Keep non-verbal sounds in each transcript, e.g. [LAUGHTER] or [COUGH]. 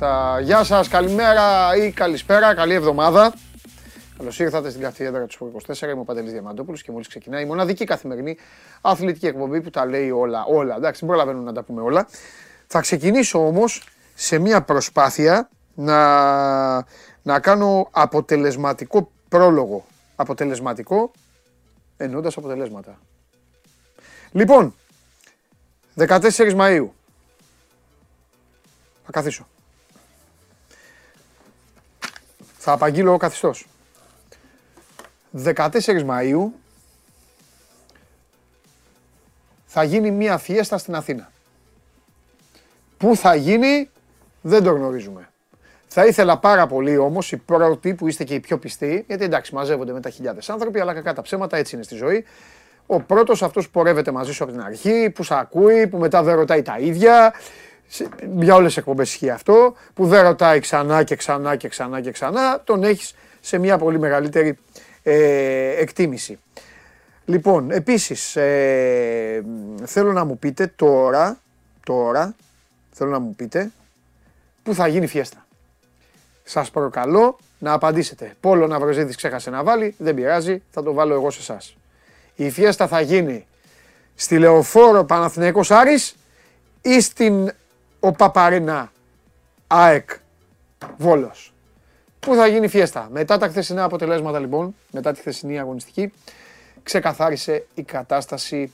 αεροπλάνο. Τρομερό. Α, μάλιστα. Γεια σας, καλημέρα ή καλησπέρα, καλή εβδομάδα. Καλώς ήρθατε στην καθιέδρα του 24. Είμαι ο Παντελής Διαμαντόπουλος και μόλις ξεκινάει η μοναδική καθημερινή αθλητική εκπομπή που τα λέει όλα. Όλα. Εντάξει, δεν προλαβαίνουμε να τα πούμε όλα. Θα ξεκινήσω όμως σε μια προσπάθεια να, να κάνω αποτελεσματικό πρόλογο. Αποτελεσματικό εννοώντας αποτελέσματα. Λοιπόν, 14 Μαΐου. Θα καθίσω. Θα απαγγείλω ο καθιστός. 14 Μαΐου θα γίνει μία φιέστα στην Αθήνα. Πού θα γίνει δεν το γνωρίζουμε. Θα ήθελα πάρα πολύ όμως οι πρώτοι που είστε και οι πιο πιστοί, γιατί εντάξει μαζεύονται με τα χιλιάδες άνθρωποι, αλλά κακά τα ψέματα έτσι είναι στη ζωή. Ο πρώτος αυτός που πορεύεται μαζί σου από την αρχή, που σε ακούει, που μετά δεν ρωτάει τα ίδια. Για όλες τις εκπομπές ισχύει αυτό. Που δεν ρωτάει ξανά και ξανά και ξανά και ξανά, τον έχεις σε μια πολύ μεγαλύτερη ε, εκτίμηση. Λοιπόν, επίσης, ε, θέλω να μου πείτε τώρα, τώρα, θέλω να μου πείτε, πού θα γίνει φιέστα. Σας προκαλώ να απαντήσετε. Πόλο Ναυροζίδης ξέχασε να βάλει, δεν πειράζει, θα το βάλω εγώ σε εσάς. Η φιέστα θα γίνει στη Λεωφόρο Παναθηναϊκός Άρης ή στην Οπαπαρίνα ΑΕΚ Βόλος. Πού θα γίνει η φιέστα; Μετά τα χθεσινά αποτελέσματα λοιπόν, μετά τη χθεσινή αγωνιστική, ξεκαθάρισε η κατάσταση.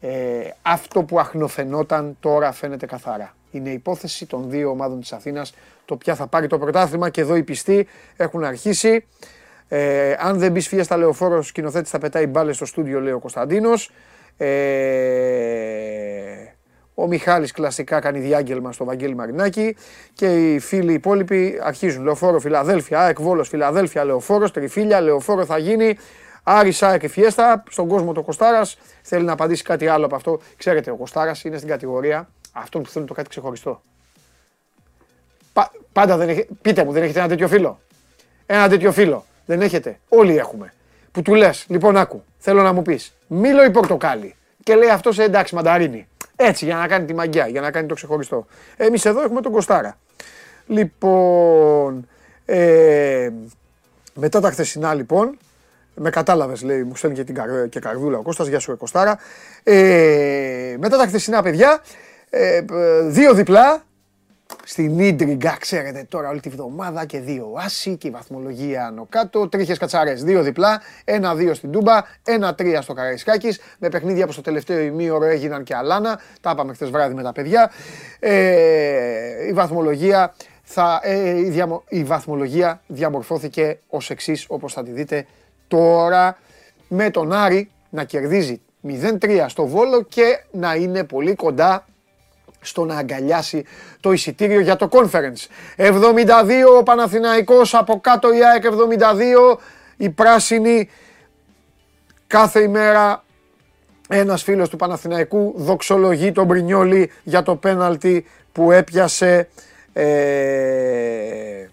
Ε, αυτό που αχνοφαινόταν τώρα φαίνεται καθαρά. Είναι η υπόθεση των δύο ομάδων της Αθήνας, το ποια θα πάρει το πρωτάθλημα και εδώ οι πιστοί έχουν αρχίσει. Ε, αν δεν μπει φιέστα λεωφόρο, σκηνοθέτης θα πετάει μπάλες στο στούντιο, λέει ο Κωνσταντίνος. Ε, ο Μιχάλης κλασικά κάνει διάγγελμα στο Βαγγέλη Μαρινάκη και οι φίλοι υπόλοιποι αρχίζουν. Λεωφόρο Φιλαδέλφια, ΑΕΚ Βόλος Φιλαδέλφια, Λεωφόρος, Τριφύλια, Λεωφόρο θα γίνει. Άρης Σάεκ και Φιέστα, στον κόσμο το Κοστάρας. Θέλει να απαντήσει κάτι άλλο από αυτό. Ξέρετε, ο Κοστάρας είναι στην κατηγορία αυτών που θέλουν το κάτι ξεχωριστό. Πα, πάντα δεν έχει, πείτε μου, δεν έχετε ένα τέτοιο φίλο; Ένα τέτοιο φίλο. Δεν έχετε; Όλοι έχουμε. Που του λες, λοιπόν, άκου, θέλω να μου πεις, μήλο ή πορτοκάλι. Και λέει αυτός σε εντάξει, μανταρίνι. Έτσι, για να κάνει τη μαγιά, για να κάνει το ξεχωριστό. Εμείς εδώ έχουμε τον Κοστάρα. Λοιπόν, ε, μετά τα χθεσινά λοιπόν, με κατάλαβες, λέει, μου στέλνει και, την καρ, και καρδούλα ο Κώστας, γεια σου Κωστάρα. Ε, μετά τα χθεσινά παιδιά, ε, δύο διπλά, στην Ίντριγκα, ξέρετε τώρα όλη τη βδομάδα και δύο άσοι και η βαθμολογία άνω κάτω. Τρίχες κατσαρέ, δύο διπλά, ένα-δύο στην Τούμπα, ένα-τρία στο Καραϊσκάκης. Με παιχνίδια που στο τελευταίο ημίωρο έγιναν και αλάνα. Τα είπαμε χθες βράδυ με τα παιδιά. Ε, η βαθμολογία. Θα, ε, η, διαμο, η βαθμολογία διαμορφώθηκε ως εξής όπως θα τη δείτε τώρα με τον Άρη να κερδίζει 0-3 στο Βόλο και να είναι πολύ κοντά στο να αγκαλιάσει το εισιτήριο για το conference. 72 ο Παναθηναϊκός, από κάτω η ΑΕΚ 72, η πράσινη κάθε ημέρα ένας φίλος του Παναθηναϊκού δοξολογεί τον Μπρινιόλη για το πέναλτι που έπιασε ε,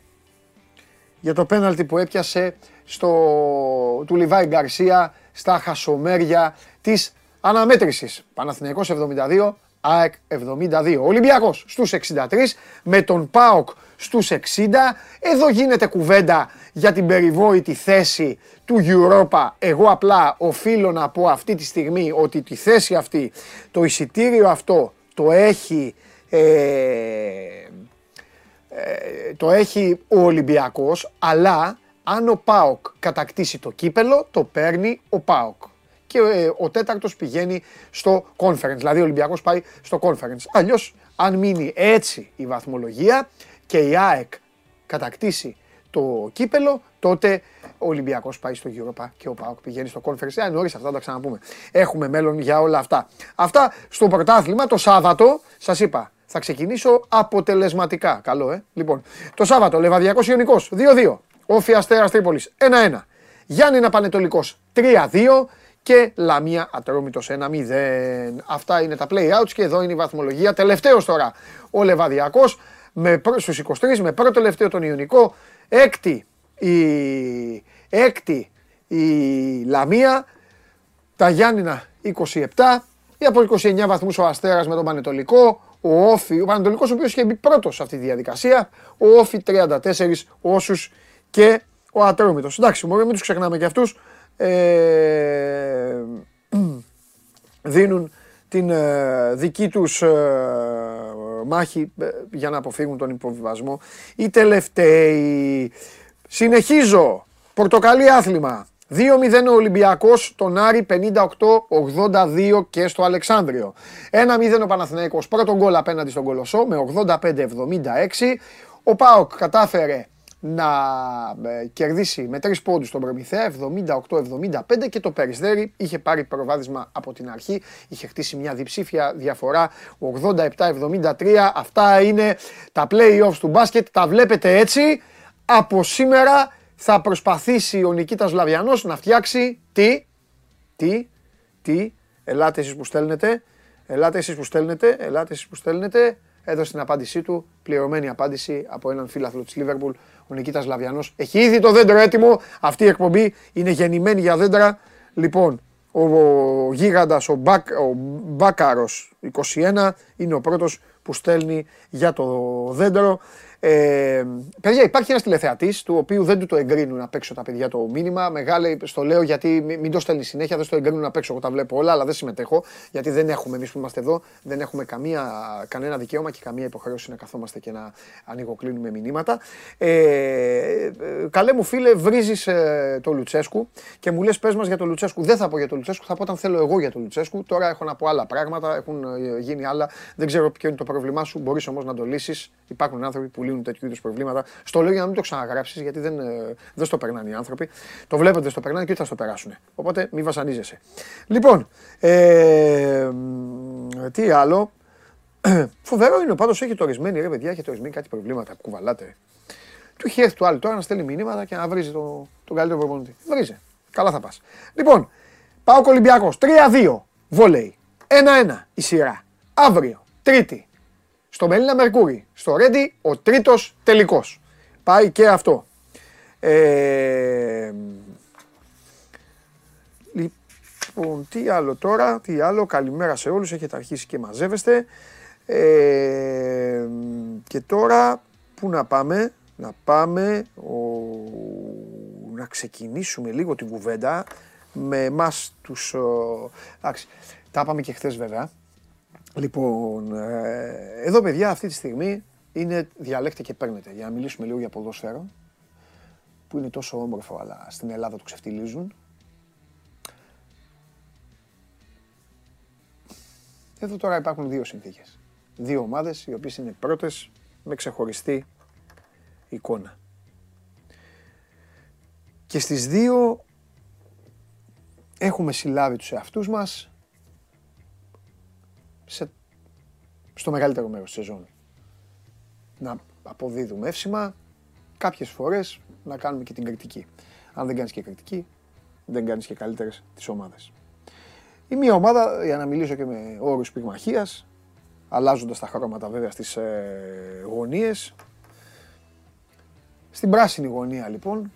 για το πέναλτι που έπιασε στο, του Λιβάη Γκαρσία στα χασομέρια της αναμέτρησης. Παναθηναϊκός 72, ΑΕΚ 72. Ολυμπιακός στους 63 με τον ΠΑΟΚ στους 60. Εδώ γίνεται κουβέντα για την περιβόητη θέση του Europa. Εγώ απλά οφείλω να πω αυτή τη στιγμή ότι τη θέση αυτή, το εισιτήριο αυτό το έχει, ε, ε, το έχει ο Ολυμπιακός, αλλά αν ο ΠΑΟΚ κατακτήσει το κύπελο, το παίρνει ο ΠΑΟΚ και ε, ο τέταρτος πηγαίνει στο conference. Δηλαδή ο Ολυμπιακός πάει στο conference. Αλλιώς αν μείνει έτσι η βαθμολογία και η ΑΕΚ κατακτήσει το κύπελο, τότε ο Ολυμπιακός πάει στο Europa και ο Πάοκ πηγαίνει στο conference. Ε, νωρίς αυτά τα ξαναπούμε. Έχουμε μέλλον για όλα αυτά. Αυτά στο πρωτάθλημα το Σάββατο, σας είπα, θα ξεκινήσω αποτελεσματικά. Καλό, ε. Λοιπόν, το Σάββατο, Λεβαδιακός Ιωνικός 2-2. Όφη Αστέρας Τρίπολης 1-1. Γιάννη Πανετολικό 3-2 και Λαμία Ατρόμητος 1-0. Αυτά είναι τα play-outs και εδώ είναι η βαθμολογία. Τελευταίος τώρα ο Λεβαδιακός στους 23 με πρώτο τελευταίο τον Ιωνικό. Έκτη η, έκτη η Λαμία. Τα Γιάννηνα 27. Ή από 29 βαθμούς ο Αστέρας με τον Πανετολικό, ο Όφη, ο Πανατολικός ο οποίος είχε μπει πρώτος σε αυτή τη διαδικασία, ο Όφη 34 όσους και ο Ατρόμητος. Εντάξει, μπορεί μην τους ξεχνάμε και αυτούς. Ε, δίνουν την ε, δική τους ε, μάχη ε, για να αποφύγουν τον υποβιβασμό. Οι τελευταίοι. Συνεχίζω. Πορτοκαλί άθλημα. 2-0 ο Ολυμπιακός, τον Άρη 58-82 και στο Αλεξάνδριο. 1-0 ο Παναθηναϊκός, πρώτο γκολ απέναντι στον Κολοσσό με 85-76. Ο Πάοκ κατάφερε να ε, κερδίσει με τρεις πόντους τον Προμηθέα 78-75 και το Περιστέρι είχε πάρει προβάδισμα από την αρχή, είχε χτίσει μια διψήφια διαφορά 87-73. Αυτά είναι τα play-offs του μπάσκετ, τα βλέπετε έτσι. Από σήμερα θα προσπαθήσει ο Νικήτας Λαβιανός να φτιάξει τι, τι, τι, ελάτε εσείς που στέλνετε, ελάτε εσείς που στέλνετε, ελάτε εσείς που στέλνετε, έδωσε την απάντησή του, πληρωμένη απάντηση από έναν φίλαθλο της Λίβερπουλ, ο Νικήτας Λαβιανός. Έχει ήδη το δέντρο έτοιμο, αυτή η εκπομπή είναι γεννημένη για δέντρα. Λοιπόν, ο, ο γίγαντας, ο, Μπακ, ο Μπάκαρος 21 είναι ο πρώτος που στέλνει για το δέντρο. Ε, παιδιά, υπάρχει ένας τηλεθεατής του οποίου δεν του το εγκρίνουν απ' έξω τα παιδιά το μήνυμα. Μεγάλε, στο λέω γιατί μην το στέλνει συνέχεια, δεν στο εγκρίνουν απ' έξω. Εγώ τα βλέπω όλα, αλλά δεν συμμετέχω. Γιατί δεν έχουμε εμείς που είμαστε εδώ, δεν έχουμε καμία, κανένα δικαίωμα και καμία υποχρέωση να καθόμαστε και να ανοιγοκλίνουμε μηνύματα. Ε, ε, καλέ μου φίλε, βρίζεις ε, το Λουτσέσκου και μου λες πες μας για το Λουτσέσκου. Δεν θα πω για το Λουτσέσκου, θα πω όταν θέλω εγώ για το Λουτσέσκου. Τώρα έχω να πω άλλα πράγματα, έχουν ε, γίνει άλλα. Δεν ξέρω ποιο είναι το πρόβλημά σου, μπορείς όμως να το λύσεις. Υπάρχουν άνθρωποι που λύνουν τέτοιου είδους προβλήματα. Στο λέω για να μην το ξαναγράψεις, γιατί δεν, ε, δεν στο περνάνε οι άνθρωποι. Το βλέπετε, δεν στο περνάνε και ούτε θα στο περάσουν. Οπότε μην βασανίζεσαι. Λοιπόν, ε, τι άλλο. [CLEARS THROAT] Φοβερό είναι πάντως έχει το ορισμένοι ρε παιδιά, έχει ορισμένοι κάτι προβλήματα που κουβαλάτε. Του έχει έρθει του άλλου τώρα να στέλνει μηνύματα και να βρίζει το, τον καλύτερο προπονητή. Βρίζε. Καλά θα πας. Λοιπόν, πάω Ολυμπιακός. 3-2. Βόλεϊ. 1-1 η σειρά. Αύριο. Τρίτη στο Μελίνα Μερκούρι. Στο Ρέντι ο τρίτος τελικός. Πάει και αυτό. Ε, λοιπόν, τι άλλο τώρα, τι άλλο, καλημέρα σε όλους, έχετε αρχίσει και μαζεύεστε. Ε, και τώρα, πού να πάμε, να πάμε, ο, να ξεκινήσουμε λίγο την κουβέντα με εμάς τους, εντάξει, τα είπαμε και χθες βέβαια, Λοιπόν, ε, εδώ παιδιά αυτή τη στιγμή είναι διαλέκτε και παίρνετε για να μιλήσουμε λίγο για ποδόσφαιρο που είναι τόσο όμορφο αλλά στην Ελλάδα το ξεφτιλίζουν. Εδώ τώρα υπάρχουν δύο συνθήκες. Δύο ομάδες οι οποίες είναι πρώτες με ξεχωριστή εικόνα. Και στις δύο έχουμε συλλάβει τους εαυτούς μας σε, στο μεγαλύτερο μέρος της σεζόν. Να αποδίδουμε εύσημα, κάποιες φορές να κάνουμε και την κριτική. Αν δεν κάνεις και κριτική, δεν κάνεις και καλύτερες τις ομάδες. Η μία ομάδα, για να μιλήσω και με όρους πυγμαχίας, αλλάζοντας τα χρώματα βέβαια στις ε, γωνίες, στην πράσινη γωνία λοιπόν,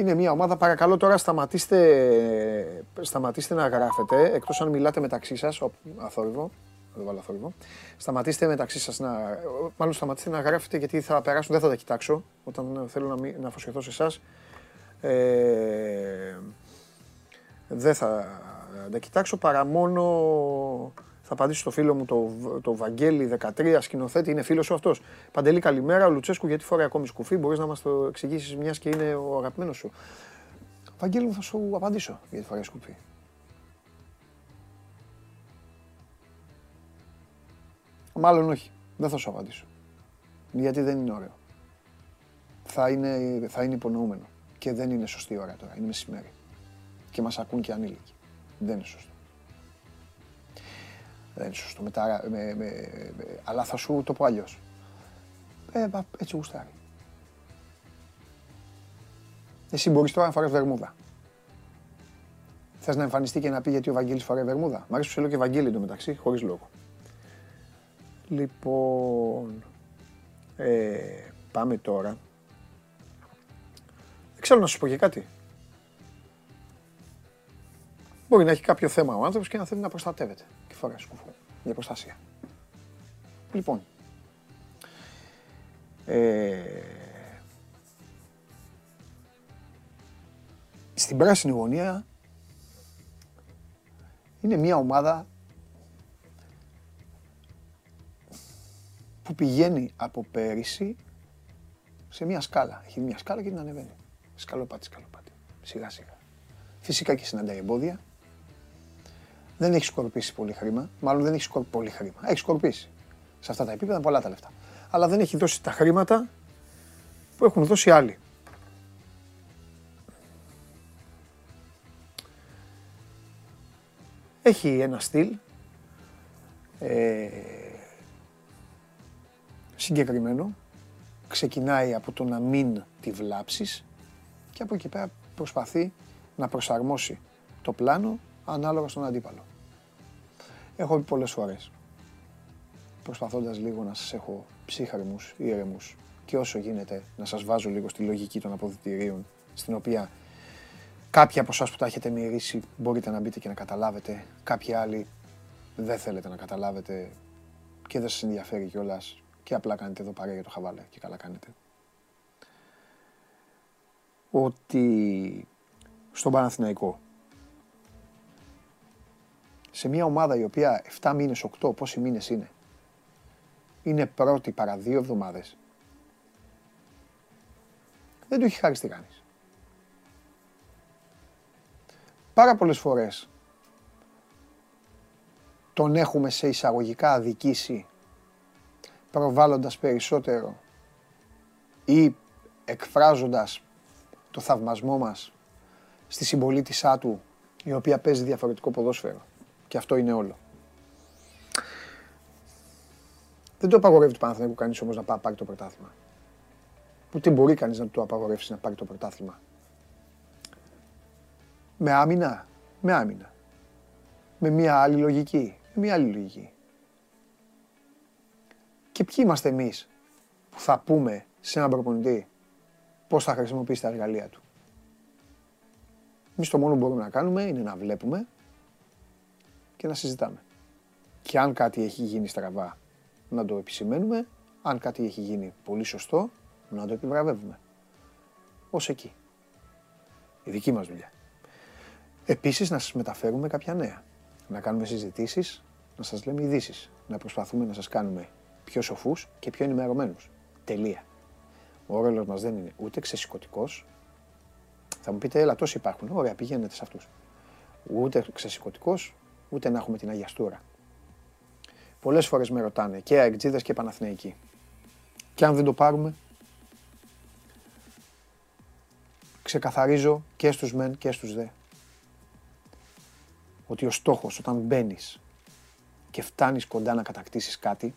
είναι μια ομάδα, παρακαλώ τώρα σταματήστε, σταματήστε να γράφετε, εκτός αν μιλάτε μεταξύ σας, αθόρυβο, δεν βάλω αθόρυβο, σταματήστε μεταξύ σας να, μάλλον σταματήστε να γράφετε γιατί θα περάσουν, δεν θα τα κοιτάξω, όταν θέλω να, να αφοσιωθώ σε εσάς. Ε, δεν θα τα κοιτάξω παρά μόνο θα απαντήσω στο φίλο μου το, το Βαγγέλη 13, σκηνοθέτη, είναι φίλος σου αυτός. Παντελή, καλημέρα. Ο Λουτσέσκου, γιατί φοράει ακόμη σκουφί, μπορείς να μας το εξηγήσεις μιας και είναι ο αγαπημένος σου. Βαγγέλη μου, θα σου απαντήσω γιατί φοράει σκουφί. Μάλλον όχι. Δεν θα σου απαντήσω. Γιατί δεν είναι ωραίο. Θα είναι, θα είναι υπονοούμενο. Και δεν είναι σωστή ώρα τώρα. Είναι μεσημέρι. Και μας ακούν και ανήλικοι. Δεν είναι σωστό. Δεν είναι σωστό. Με με, με, αλλά θα σου το πω αλλιώς. Ε, έτσι γουστάρει. Εσύ μπορείς τώρα να φοράς βερμούδα. Θες να εμφανιστεί και να πει γιατί ο Βαγγέλης φοράει βερμούδα. Μ' αρέσει που σε λέω και Βαγγέλη μεταξύ, χωρίς λόγο. Λοιπόν, ε, πάμε τώρα. Δεν ξέρω να σου πω και κάτι. Μπορεί να έχει κάποιο θέμα ο άνθρωπος και να θέλει να προστατεύεται και φοράει σκουφό για προστασία. Λοιπόν, ε, στην πράσινη γωνία είναι μια ομάδα που πηγαίνει από πέρυσι σε μια σκάλα. Έχει μια σκάλα και την ανεβαίνει. Σκαλοπάτι, σκαλοπάτι. Σιγά σιγά. Φυσικά και συναντάει εμπόδια. Δεν έχει σκορπίσει πολύ χρήμα. Μάλλον δεν έχει σκορπίσει πολύ χρήμα. Έχει σκορπίσει. Σε αυτά τα επίπεδα πολλά τα λεφτά. Αλλά δεν έχει δώσει τα χρήματα που έχουν δώσει άλλοι. Έχει ένα στυλ ε, συγκεκριμένο. Ξεκινάει από το να μην τη βλάψεις και από εκεί πέρα προσπαθεί να προσαρμόσει το πλάνο ανάλογα στον αντίπαλο. Έχω πει πολλές φορές, προσπαθώντας λίγο να σας έχω ψύχρεμους, ήρεμους και όσο γίνεται να σας βάζω λίγο στη λογική των αποδητηρίων, στην οποία κάποιοι από εσάς που τα έχετε μυρίσει μπορείτε να μπείτε και να καταλάβετε, κάποιοι άλλοι δεν θέλετε να καταλάβετε και δεν σας ενδιαφέρει κιόλας και απλά κάνετε εδώ παρέα για το χαβάλε και καλά κάνετε. Ότι στον Παναθηναϊκό σε μια ομάδα η οποία 7 μήνες, 8, πόσοι μήνες είναι, είναι πρώτη παρά δύο εβδομάδες, δεν του έχει χάρη κανείς. Πάρα πολλές φορές τον έχουμε σε εισαγωγικά αδικήσει προβάλλοντας περισσότερο ή εκφράζοντας το θαυμασμό μας στη συμπολίτησά του η οποία παίζει διαφορετικό ποδόσφαιρο. Και αυτό είναι όλο. Δεν το απαγορεύει του Παναθηναϊκού κανείς όμως να πάρει το πρωτάθλημα. Ούτε μπορεί κανείς να του απαγορεύσει να πάρει το πρωτάθλημα. Με άμυνα, με άμυνα. Με μια άλλη λογική, με μια άλλη λογική. Και ποιοι είμαστε εμείς που θα πούμε σε έναν προπονητή πώς θα χρησιμοποιήσει τα εργαλεία του. Εμείς το μόνο που μπορούμε να κάνουμε είναι να βλέπουμε και να συζητάμε. Και αν κάτι έχει γίνει στραβά, να το επισημαίνουμε. Αν κάτι έχει γίνει πολύ σωστό, να το επιβραβεύουμε. Ως εκεί. Η δική μας δουλειά. Επίσης να σας μεταφέρουμε κάποια νέα. Να κάνουμε συζητήσεις, να σας λέμε ειδήσεις. Να προσπαθούμε να σας κάνουμε πιο σοφούς και πιο ενημερωμένους. Τελεία. Ο ρόλος μας δεν είναι ούτε ξεσηκωτικός. Θα μου πείτε, έλα, τόσοι υπάρχουν. Ωραία, πηγαίνετε σε αυτούς. Ούτε ξεσηκωτικός, ούτε να έχουμε την αγιαστούρα. Πολλές φορές με ρωτάνε και αεκτζίδες και Παναθηναϊκοί. Και αν δεν το πάρουμε, ξεκαθαρίζω και στους μεν και στους δε. Ότι ο στόχος όταν μπαίνεις και φτάνεις κοντά να κατακτήσεις κάτι,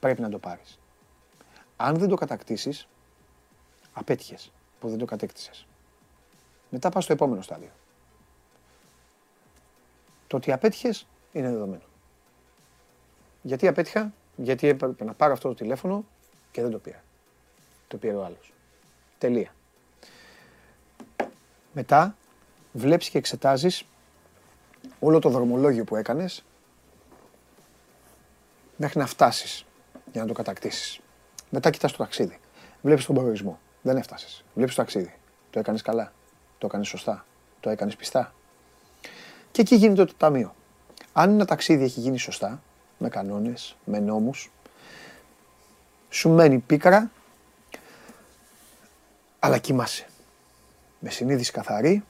πρέπει να το πάρεις. Αν δεν το κατακτήσεις, απέτυχες που δεν το κατέκτησες. Μετά πας στο επόμενο στάδιο. Το ότι απέτυχες είναι δεδομένο. Γιατί απέτυχα, γιατί έπρεπε να πάρω αυτό το τηλέφωνο και δεν το πήρα. Το πήρε ο άλλος. Τελεία. Μετά βλέπεις και εξετάζεις όλο το δρομολόγιο που έκανες μέχρι να φτάσεις για να το κατακτήσεις. Μετά κοιτάς το ταξίδι. Βλέπεις τον προορισμό. Δεν έφτασες. Βλέπεις το ταξίδι. Το έκανες καλά. Το έκανες σωστά. Το έκανες πιστά. Και εκεί γίνεται το ταμείο. Αν ένα ταξίδι έχει γίνει σωστά, με κανόνες, με νόμους, σου μένει πίκρα, αλλά κοιμάσαι. Με συνείδηση καθαρή,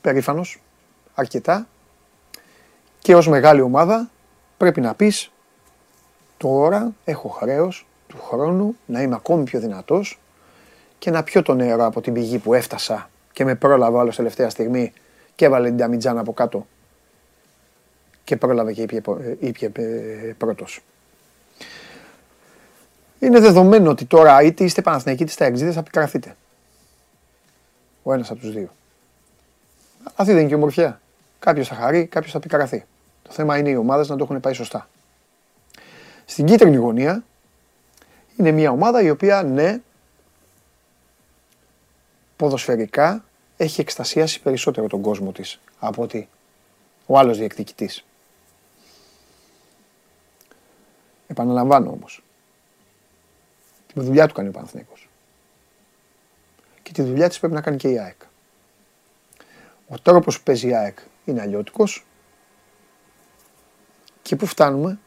περήφανος, αρκετά και ως μεγάλη ομάδα πρέπει να πεις τώρα έχω χρέος του χρόνου να είμαι ακόμη πιο δυνατός και να πιω το νερό από την πηγή που έφτασα και με πρόλαβα άλλο τελευταία στιγμή και έβαλε την Ταμιτζάν από κάτω και πρόλαβε και ήπια, ήπια ε, πρώτος. Είναι δεδομένο ότι τώρα είτε είστε Παναθηναϊκοί είτε στα εξήδες θα πικραθείτε. Ο ένας από τους δύο. Αυτή δεν είναι και η ομορφιά. Κάποιος θα χαρεί, κάποιος θα πικραθεί. Το θέμα είναι οι ομάδες να το έχουν πάει σωστά. Στην κίτρινη γωνία είναι μια ομάδα η οποία ναι, ποδοσφαιρικά έχει εκστασιάσει περισσότερο τον κόσμο της από ότι ο άλλος διεκδικητής. Επαναλαμβάνω όμως. Τη δουλειά του κάνει ο Παναθηναϊκός. Και τη δουλειά της πρέπει να κάνει και η ΑΕΚ. Ο τρόπος που παίζει η ΑΕΚ είναι αλλιώτικος. Και πού φτάνουμε;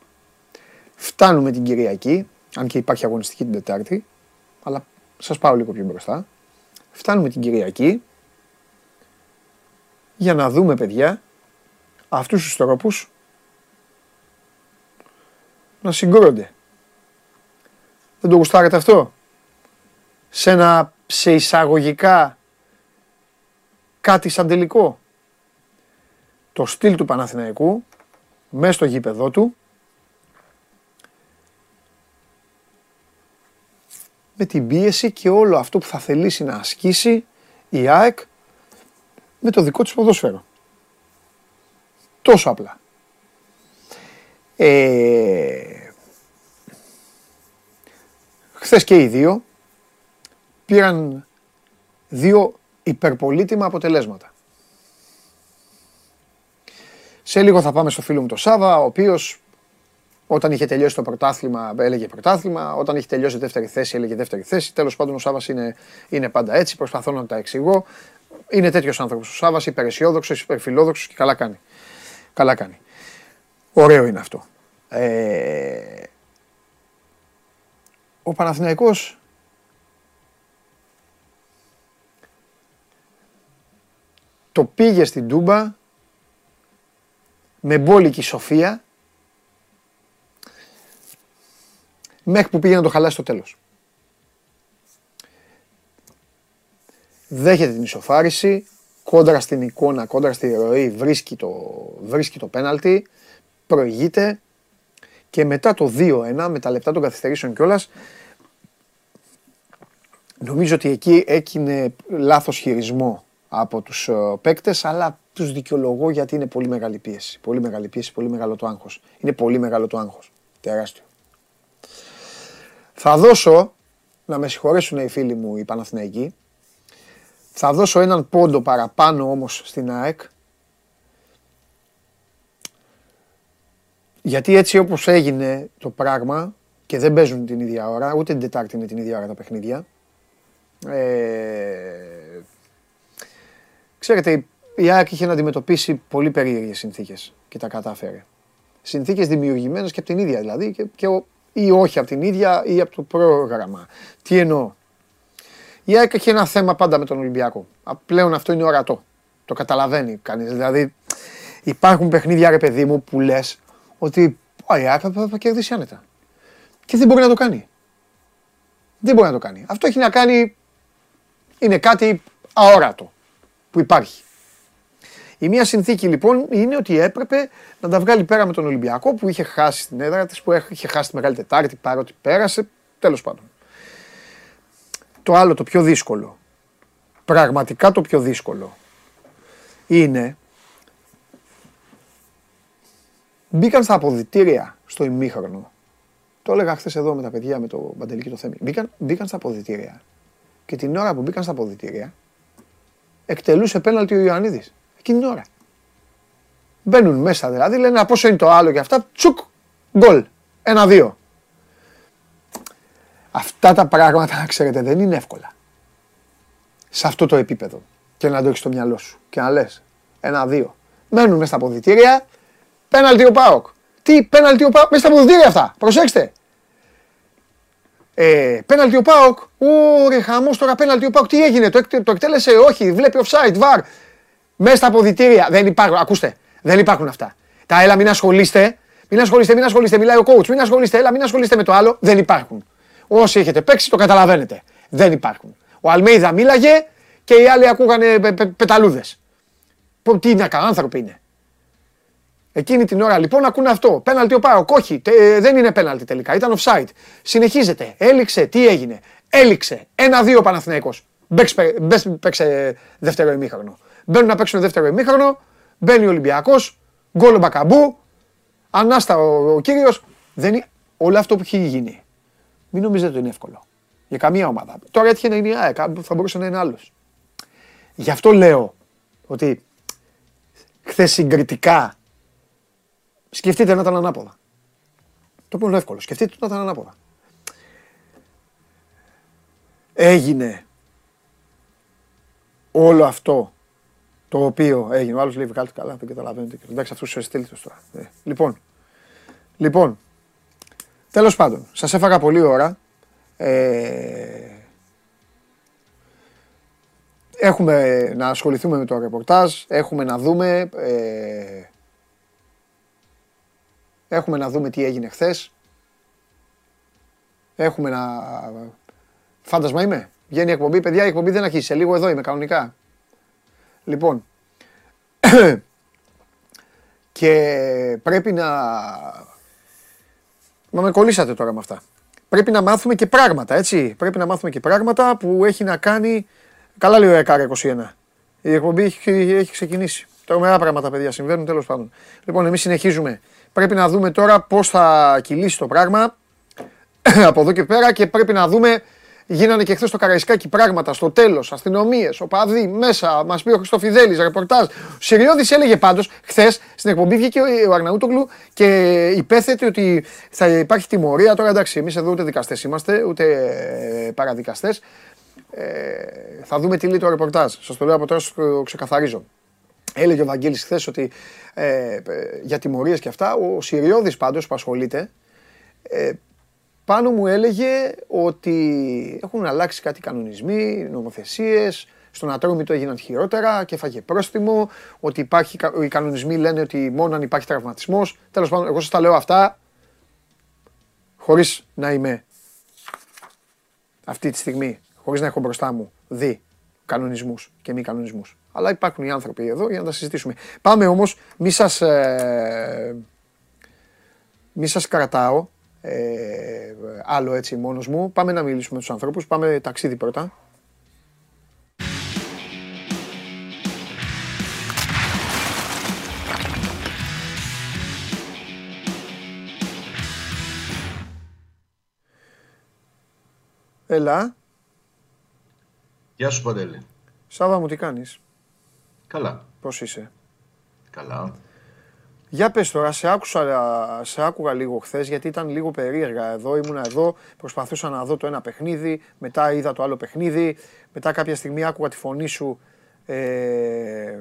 Φτάνουμε την Κυριακή, αν και υπάρχει αγωνιστική την Τετάρτη, αλλά σας πάω λίγο πιο μπροστά. Φτάνουμε την Κυριακή για να δούμε παιδιά αυτούς τους τρόπους να συγκρούνται. Δεν το γουστάρετε αυτό; Σε ένα σε εισαγωγικά κάτι σαν τελικό. Το στυλ του Παναθηναϊκού μέσα στο γήπεδό του με την πίεση και όλο αυτό που θα θελήσει να ασκήσει η ΑΕΚ με το δικό της ποδόσφαιρο. Τόσο απλά. Ε, χθες και οι δύο πήραν δύο υπερπολίτημα αποτελέσματα. Σε λίγο θα πάμε στο φίλο μου το Σάβα, ο οποίος όταν είχε τελειώσει το πρωτάθλημα έλεγε πρωτάθλημα, όταν είχε τελειώσει δεύτερη θέση έλεγε δεύτερη θέση. Τέλος πάντων ο Σάβας είναι, είναι πάντα έτσι, προσπαθώ να τα εξηγώ. Είναι τέτοιος άνθρωπος ο Σάβας, υπεραισιόδοξος, υπερφιλόδοξος και καλά κάνει. Καλά κάνει. Ωραίο είναι αυτό. Ε, ο Παναθηναϊκός το πήγε στην Τούμπα με μπόλικη σοφία μέχρι που πήγε να το χαλάσει στο τέλος. Δέχεται την ισοφάριση, κόντρα στην εικόνα, κόντρα στη ροή, βρίσκει το, βρίσκει το πέναλτι, προηγείται και μετά το 2-1, με τα λεπτά των καθυστερήσεων κιόλας, νομίζω ότι εκεί έγινε λάθος χειρισμό από τους ε, παίκτες, αλλά τους δικαιολογώ γιατί είναι πολύ μεγάλη πίεση. Πολύ μεγάλη πίεση, πολύ μεγάλο το άγχος. Είναι πολύ μεγάλο το άγχος. Τεράστιο. Θα δώσω, να με συγχωρέσουν οι φίλοι μου οι Παναθηναϊκοί, θα δώσω έναν πόντο παραπάνω όμως στην ΑΕΚ. Γιατί έτσι όπως έγινε το πράγμα και δεν παίζουν την ίδια ώρα, ούτε την Τετάρτη είναι την ίδια ώρα τα παιχνίδια. Ε, ξέρετε, η ΑΕΚ είχε να αντιμετωπίσει πολύ περίεργες συνθήκες και τα κατάφερε. Συνθήκες δημιουργημένες και από την ίδια δηλαδή και, και ή όχι από την ίδια ή από το πρόγραμμα. Τι εννοώ; Η ΑΕΚ έχει ένα θέμα πάντα με τον Ολυμπιακό. Πλέον αυτό είναι ορατό. Το καταλαβαίνει κανείς. Δηλαδή υπάρχουν παιχνίδια ρε παιδί μου που λες ότι η ΑΕΚ θα κερδίσει άνετα. Και δεν μπορεί να το κάνει. Δεν μπορεί να το κάνει. Αυτό έχει να κάνει. Είναι κάτι αόρατο που υπάρχει. Η μία συνθήκη λοιπόν είναι ότι έπρεπε να τα βγάλει πέρα με τον Ολυμπιακό που είχε χάσει την έδρα της, που είχε χάσει τη Μεγάλη Τετάρτη παρότι πέρασε. Τέλος πάντων. Το άλλο το πιο δύσκολο, πραγματικά το πιο δύσκολο, είναι μπήκαν στα αποδητήρια στο ημίχρονο. Το έλεγα χθες εδώ με τα παιδιά με το Μπαντελή και το Θέμη. Μπήκαν, μπήκαν στα αποδητήρια και την ώρα που μπήκαν στα αποδητήρια εκτελούσε πέναλτι ο Ιωαννίδης. Εκείνη την ώρα. Μπαίνουν μέσα δηλαδή, λένε πόσο είναι το άλλο και αυτά, τσουκ, γκολ. Ένα-δύο. Αυτά τα πράγματα, ξέρετε, δεν είναι εύκολα. Σε αυτό το επίπεδο. Και να το έχεις στο μυαλό σου. Και να λες ένα-δύο. Μένουν μέσα στα αποδητήρια. Πέναλτι ο Πάοκ. Τι πέναλτι ο Πάοκ. Μέσα στα αποδητήρια αυτά. Προσέξτε. Ε, πέναλτι ο Πάοκ. Ωρε χαμός τώρα πέναλτι ο Πάοκ. Τι έγινε. Το, το εκτέλεσε. Όχι. Βλέπει offside. Βαρ. Μέσα στα αποδητήρια. Δεν υπάρχουν. Ακούστε. Δεν υπάρχουν αυτά. Τα έλα μην ασχολείστε. Μην ασχολείστε, μην ασχολείστε. Μιλάει ο coach. Μην ασχολείστε. Έλα μην ασχολείστε με το άλλο. Δεν υπάρχουν. Όσοι έχετε παίξει το καταλαβαίνετε. Δεν υπάρχουν. Ο Αλμέιδα μίλαγε και οι άλλοι ακούγανε πεταλούδες. Τι να κάνουν, άνθρωποι είναι. Εκείνη την ώρα λοιπόν ακούνε αυτό. Πέναλτι ο Πάοκ. Όχι, δεν είναι πέναλτι τελικά. Ήταν offside. Συνεχίζεται. Έληξε. Τι έγινε. Έληξε. Ένα-δύο Παναθηναϊκός. Μπες παίξε δεύτερο ημίχρονο. Μπαίνουν να παίξουν δεύτερο ημίχρονο. Μπαίνει ο Ολυμπιακός. Γκολ Μπακαμπού. Ανάστα ο, ο κύριος. Όλο αυτό που έχει γίνει μην νομίζετε ότι είναι εύκολο. Για καμία ομάδα. Τώρα έτυχε να είναι η ΑΕΚ, θα μπορούσε να είναι άλλος. Γι' αυτό λέω ότι χθες συγκριτικά σκεφτείτε να ήταν ανάποδα. Το οποίο είναι εύκολο. Σκεφτείτε το να ήταν ανάποδα. Έγινε όλο αυτό το οποίο έγινε. Ο άλλος λέει βγάλτε καλά, δεν καταλαβαίνετε. Εντάξει, αυτού του στείλτε τώρα. Ε, λοιπόν, λοιπόν, τέλος πάντων, σας έφαγα πολύ ώρα. Ε, έχουμε να ασχοληθούμε με το ρεπορτάζ, έχουμε να δούμε, ε, έχουμε να δούμε τι έγινε χθες. Έχουμε να... Φάντασμα είμαι. Βγαίνει η εκπομπή. Παιδιά, η εκπομπή δεν αρχίσει. Σε λίγο εδώ είμαι κανονικά. Λοιπόν. [CLEARS THROAT] και πρέπει να... Μα με κολλήσατε τώρα με αυτά. Πρέπει να μάθουμε και πράγματα, έτσι. Πρέπει να μάθουμε και πράγματα που έχει να κάνει Καλά λέει ο ΕΚΑΡ 21. Η εκπομπή έχει, έχει ξεκινήσει. Τρομερά πράγματα, παιδιά, συμβαίνουν τέλος πάντων. Λοιπόν, εμείς συνεχίζουμε. Πρέπει να δούμε τώρα πώς θα κυλήσει το πράγμα [COUGHS] από εδώ και πέρα και πρέπει να δούμε. Γίνανε και χθες στο Καραϊσκάκι πράγματα στο τέλος, αστυνομίες, οπαδοί μέσα. Μας πει ο Χριστοφιδέλης, ρεπορτάζ. Ο Σιριώδη έλεγε πάντως χθες στην εκπομπή βγήκε ο Αρναούτογλου και υπέθετε ότι θα υπάρχει τιμωρία. Τώρα εντάξει, εμείς εδώ ούτε δικαστές είμαστε, ούτε ε, παραδικαστές. Ε, θα δούμε τι λέει το ρεπορτάζ. Σας το λέω από τώρα, το ξεκαθαρίζω. Έλεγε ο Βαγγέλης χθες ότι ε, για τιμωρίες και αυτά, ο Σιριώδης πάντως που ασχολείται, ε, πάνω μου έλεγε ότι έχουν αλλάξει κάτι κανονισμοί, νομοθεσίες, στον Ατρόμητο έγιναν χειρότερα και έφαγε πρόστιμο, ότι υπάρχει, οι κανονισμοί λένε ότι μόνο αν υπάρχει τραυματισμός. Τέλος πάντων, εγώ σας τα λέω αυτά χωρίς να είμαι αυτή τη στιγμή χωρίς να έχω μπροστά μου δει κανονισμούς και μη κανονισμούς. Αλλά υπάρχουν οι άνθρωποι εδώ για να τα συζητήσουμε. Πάμε όμως, μη σας ε, μη σας κρατάω ε, άλλο έτσι μόνος μου. Πάμε να μιλήσουμε με τους ανθρώπους. Πάμε ταξίδι πρώτα. Έλα. Γεια σου Παντέλη. Σάβα μου τι κάνεις; Καλά. Πώς είσαι; Καλά. Για πες τώρα, σε, άκουσα, σε άκουγα λίγο χθες γιατί ήταν λίγο περίεργα εδώ. Ήμουνα εδώ, προσπαθούσα να δω το ένα παιχνίδι, μετά είδα το άλλο παιχνίδι, μετά κάποια στιγμή άκουγα τη φωνή σου. Ε, ε,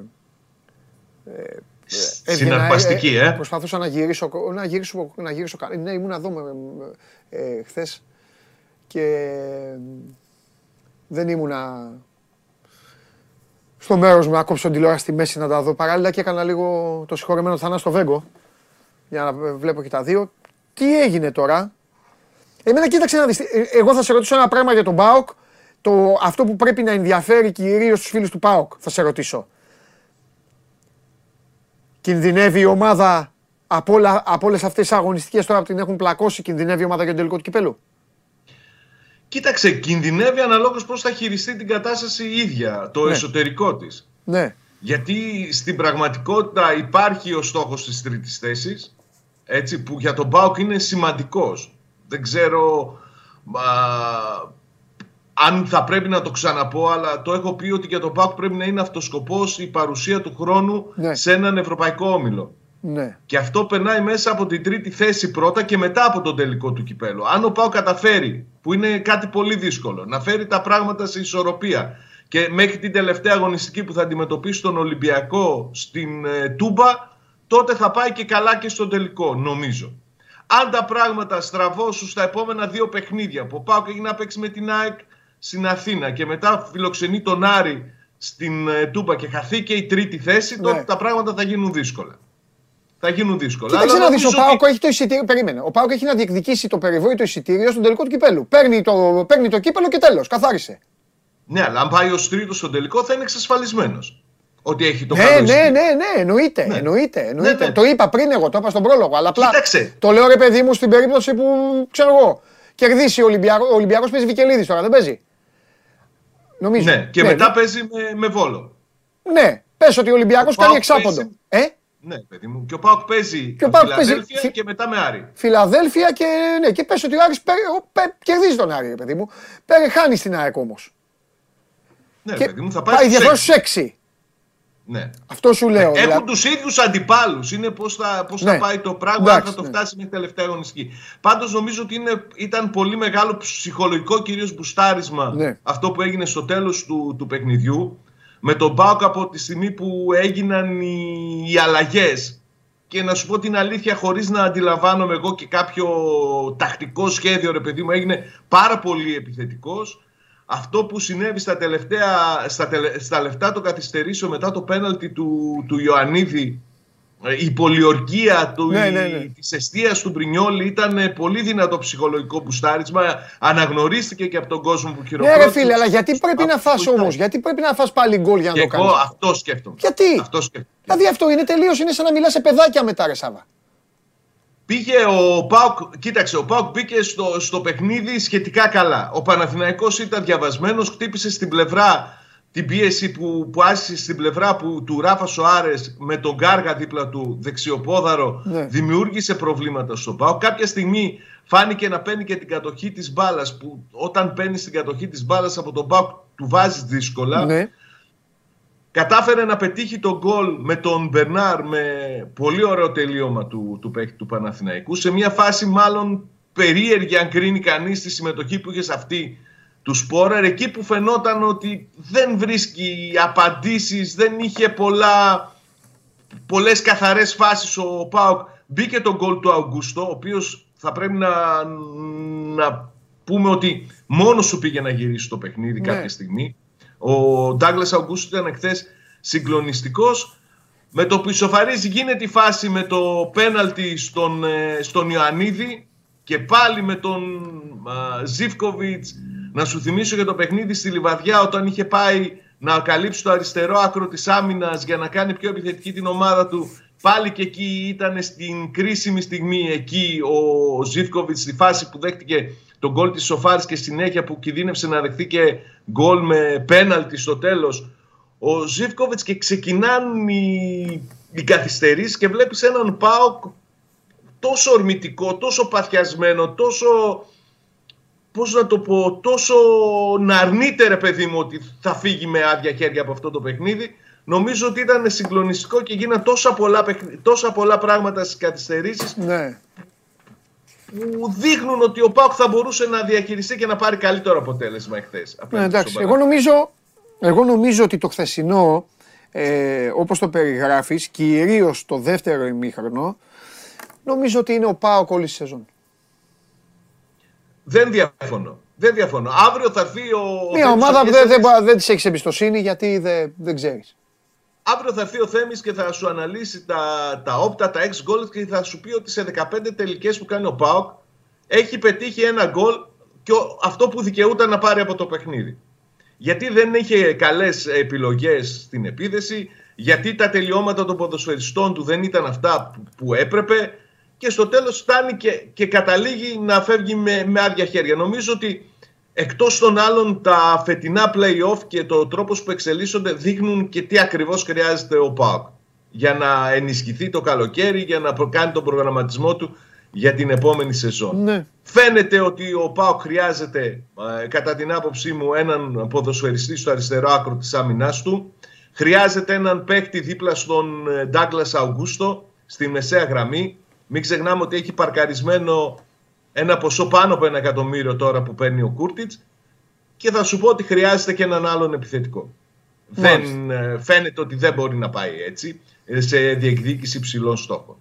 ε Συναρπαστική, ε, ε. Προσπαθούσα να γυρίσω, να γυρίσω, να γυρίσω. Ναι, ήμουν εδώ ε, χθες και δεν ήμουνα στο μέρος μου να κόψω την τηλεόραση στη μέση να τα δω. Παράλληλα και έκανα λίγο το συγχωρεμένο στο Βέγκο για να βλέπω και τα δύο. Τι έγινε τώρα; Εμένα κοίταξε να δεις. Ε, εγώ θα σε ρωτήσω ένα πράγμα για τον ΠΑΟΚ. Το, αυτό που πρέπει να ενδιαφέρει κυρίως τους φίλους του ΠΑΟΚ θα σε ρωτήσω. Κινδυνεύει η ομάδα από, όλα, από όλες αυτές τις αγωνιστικές τώρα που την έχουν πλακώσει, κινδυνεύει η ομάδα για τον τελικό του κυπέλου; Κοίταξε, κινδυνεύει αναλόγως πώς θα χειριστεί την κατάσταση η ίδια, το ναι. εσωτερικό της. Ναι. Γιατί στην πραγματικότητα υπάρχει ο στόχος της τρίτης θέσης, έτσι, που για τον ΠΑΟΚ είναι σημαντικός. Δεν ξέρω αν θα πρέπει να το ξαναπώ, αλλά το έχω πει ότι για τον ΠΑΟΚ πρέπει να είναι αυτοσκοπός η παρουσία του χρόνου ναι. σε έναν ευρωπαϊκό όμιλο. Ναι. Και αυτό περνάει μέσα από την τρίτη θέση πρώτα και μετά από τον τελικό του κυπέλο. Αν ο Πάο καταφέρει, που είναι κάτι πολύ δύσκολο, να φέρει τα πράγματα σε ισορροπία και μέχρι την τελευταία αγωνιστική που θα αντιμετωπίσει τον Ολυμπιακό στην ε, Τούμπα, τότε θα πάει και καλά και στον τελικό, νομίζω. Αν τα πράγματα στραβώσουν στα επόμενα δύο παιχνίδια, που ο Πάο έχει να παίξει με την ΑΕΚ στην Αθήνα και μετά φιλοξενεί τον Άρη στην ε, Τούμπα και χαθεί και η τρίτη θέση, τότε ναι. τα πράγματα θα γίνουν δύσκολα θα γίνουν δύσκολα. Κοίταξε να δεις, ο Πάοκ έχει το εισιτήριο. Περίμενε. Ο Πάοκ έχει να διεκδικήσει το περιβόητο εισιτήριο στον τελικό του κυπέλου. Παίρνει το, παίρνει το κύπελο και τέλος. Καθάρισε. Ναι, αλλά αν πάει ως τρίτος στον τελικό θα είναι εξασφαλισμένος. Ότι έχει το ναι, ναι, ναι, ναι, ναι, εννοείται. Ναι. εννοείται, εννοείται. Ναι, ναι. Το είπα πριν εγώ, το είπα στον πρόλογο. Αλλά απλά Κοίταξε. το λέω ρε παιδί μου στην περίπτωση που ξέρω εγώ. Κερδίσει ο Ολυμπιακό. Ο Ολυμπιακός παίζει Βικελίδης τώρα, δεν παίζει. Νομίζω. Ναι, και ναι, μετά ναι. παίζει με, με βόλο. Ναι, πες ότι ο Ολυμπιακός κάνει εξάποντο. Ε; Ναι, παιδί μου. Και ο Πάοκ παίζει και ο Φιλαδέλφια παίζει... και μετά με Άρη. Φιλαδέλφια και, ναι, και πες ότι ο Άρης κερδίζει τον Άρη, παιδί μου. Πέρε, χάνεις την ΑΕΚ όμως. Ναι, και παιδί μου, θα πάει, πάει διαφορά στους 6. Ναι. Αυτό σου λέω. Έχουν δηλαδή. τους ίδιους αντιπάλους. Είναι πώς θα, πώς Ναι. θα πάει το πράγμα, αν Εντάξει, θα το ναι. φτάσει μέχρι τελευταία αγωνιστική. Πάντως νομίζω ότι είναι, ήταν πολύ μεγάλο ψυχολογικό κυρίως μπουστάρισμα Ναι. αυτό που έγινε στο τέλος του, του παιχνιδιού. Με τον Μπάουκ από τη στιγμή που έγιναν οι, οι αλλαγές. Και να σου πω την αλήθεια, χωρίς να αντιλαμβάνομαι εγώ και κάποιο τακτικό σχέδιο, ρε παιδί μου, έγινε πάρα πολύ επιθετικός. Αυτό που συνέβη στα, τελευταία, στα, τελε- στα λεφτά των καθυστερήσεων μετά το πέναλτι του, του Ιωαννίδη, ε, η πολιορκία του, Ναι, η- ναι, ναι. της εστίας του Μπρινιόλη ήταν ε, πολύ δυνατό ψυχολογικό μπουστάρισμα. Αναγνωρίστηκε και από τον κόσμο που Ναι, χειροκρότησε. ρε φίλε, αλλά γιατί πρέπει να φας βοηθάει. όμως, γιατί πρέπει να φας πάλι γκολ για να Και το εγώ κάνεις; αυτό σκέφτομαι. Γιατί; Αυτό σκέφτομαι. Δηλαδή αυτό είναι τελείως, είναι σαν να μιλάς σε παιδάκια μετά ρε Σάβα. Πήγε ο Πάουκ, κοίταξε, ο Πάουκ μπήκε στο, στο παιχνίδι σχετικά καλά. Ο Παναθηναϊκός ήταν διαβασμένος, χτύπησε στην πλευρά την πίεση που, που άσκησε στην πλευρά που, του Ράφα Σοάρες με τον Γκάργα δίπλα του δεξιοπόδαρο Ναι. δημιούργησε προβλήματα στον Πάουκ. Κάποια στιγμή φάνηκε να παίρνει και την κατοχή της μπάλας που όταν παίρνει την κατοχή της μπάλας από τον Πάουκ του βάζεις δύσκολα. Ναι. Κατάφερε να πετύχει τον γκολ με τον Μπερνάρ με πολύ ωραίο τελείωμα του, του παίκτη του Παναθηναϊκού. Σε μια φάση μάλλον περίεργη αν κρίνει κανείς τη συμμετοχή που είχε σε αυτή του Σπόραρ. Εκεί που φαινόταν ότι δεν βρίσκει απαντήσεις, δεν είχε πολλά, πολλές καθαρές φάσεις ο Πάοκ. Μπήκε τον γκολ του Αουγκούστο, ο οποίος θα πρέπει να, να πούμε ότι μόνος σου πήγε να γυρίσει το παιχνίδι Ναι. κάποια στιγμή. Ο Ντάγκλας Αουγκούστο ήταν εχθές συγκλονιστικός. Με το που ισοφαρίζει γίνεται η φάση με το πέναλτι στον, ε, στον Ιωαννίδη και πάλι με τον α, Ζίβκοβιτς να σου θυμίσω για το παιχνίδι στη Λιβαδιά όταν είχε πάει να καλύψει το αριστερό άκρο της άμυνας για να κάνει πιο επιθετική την ομάδα του. Πάλι και εκεί ήταν στην κρίσιμη στιγμή εκεί ο Ζίβκοβιτς στη φάση που δέχτηκε τον γκολ της Σοφάρης και συνέχεια που κινδύνευσε να δεχτεί και γκολ με πέναλτι στο τέλος. Ο Ζίβκοβιτς και ξεκινάνε οι, οι καθυστερήσεις και βλέπεις έναν ΠΑΟΚ τόσο ορμητικό, τόσο παθιασμένο, τόσο πώς να το πω, τόσο να αρνείται ρε παιδί μου ότι θα φύγει με άδεια χέρια από αυτό το παιχνίδι. Νομίζω ότι ήταν συγκλονιστικό και γίνανε τόσα πολλά, παιχνι- τόσα πολλά πράγματα στις καθυστερήσεις Ναι. που δείχνουν ότι ο ΠΑΟΚ θα μπορούσε να διαχειριστεί και να πάρει καλύτερο αποτέλεσμα εχθές. Ναι, απέναντι εντάξει. στον Εγώ νομίζω, εγώ νομίζω ότι το χθεσινό, ε, όπως το περιγράφεις, κυρίως το δεύτερο ημίχρονο, νομίζω ότι είναι ο Πάοκ όλη τη σεζόν. Δεν διαφωνώ. Δεν διαφωνώ. Αύριο θα έρθει ο. ο Μια Θέμης ομάδα ο που δεν, δεν, Πιέστερης. δεν της έχεις εμπιστοσύνη γιατί δεν, δεν ξέρεις. Αύριο θα έρθει ο Θέμης και θα σου αναλύσει τα, τα όπτα, τα 6 γκολ και θα σου πει ότι σε 15 τελικές που κάνει ο ΠΑΟΚ έχει πετύχει ένα γκολ και ο- αυτό που δικαιούταν να πάρει από το παιχνίδι. Γιατί δεν είχε καλές επιλογές στην επίδεση, γιατί τα τελειώματα των ποδοσφαιριστών του δεν ήταν αυτά που, που έπρεπε και στο τέλος φτάνει και, και καταλήγει να φεύγει με, με άδεια χέρια. Νομίζω ότι εκτός των άλλων τα φετινά play-off και το τρόπος που εξελίσσονται δείχνουν και τι ακριβώς χρειάζεται ο ΠΑΟΚ για να ενισχυθεί το καλοκαίρι, για να προ- κάνει τον προγραμματισμό του για την επόμενη σεζόν. Ναι. Φαίνεται ότι ο ΠΑΟΚ χρειάζεται, ε, κατά την άποψή μου, έναν ποδοσφαιριστή στο αριστερό άκρο της άμυνάς του. Χρειάζεται έναν παίκτη δίπλα στον Ντάγκλας Αουγκούστο, στη μεσαία γραμμή. Μην ξεχνάμε ότι έχει παρκαρισμένο ένα ποσό πάνω από ένα εκατομμύριο τώρα που παίρνει ο Κούρτιτς. Και θα σου πω ότι χρειάζεται και έναν άλλον επιθετικό. Δεν, ε, φαίνεται ότι δεν μπορεί να πάει έτσι ε, σε διεκδίκηση ψηλών στόχων.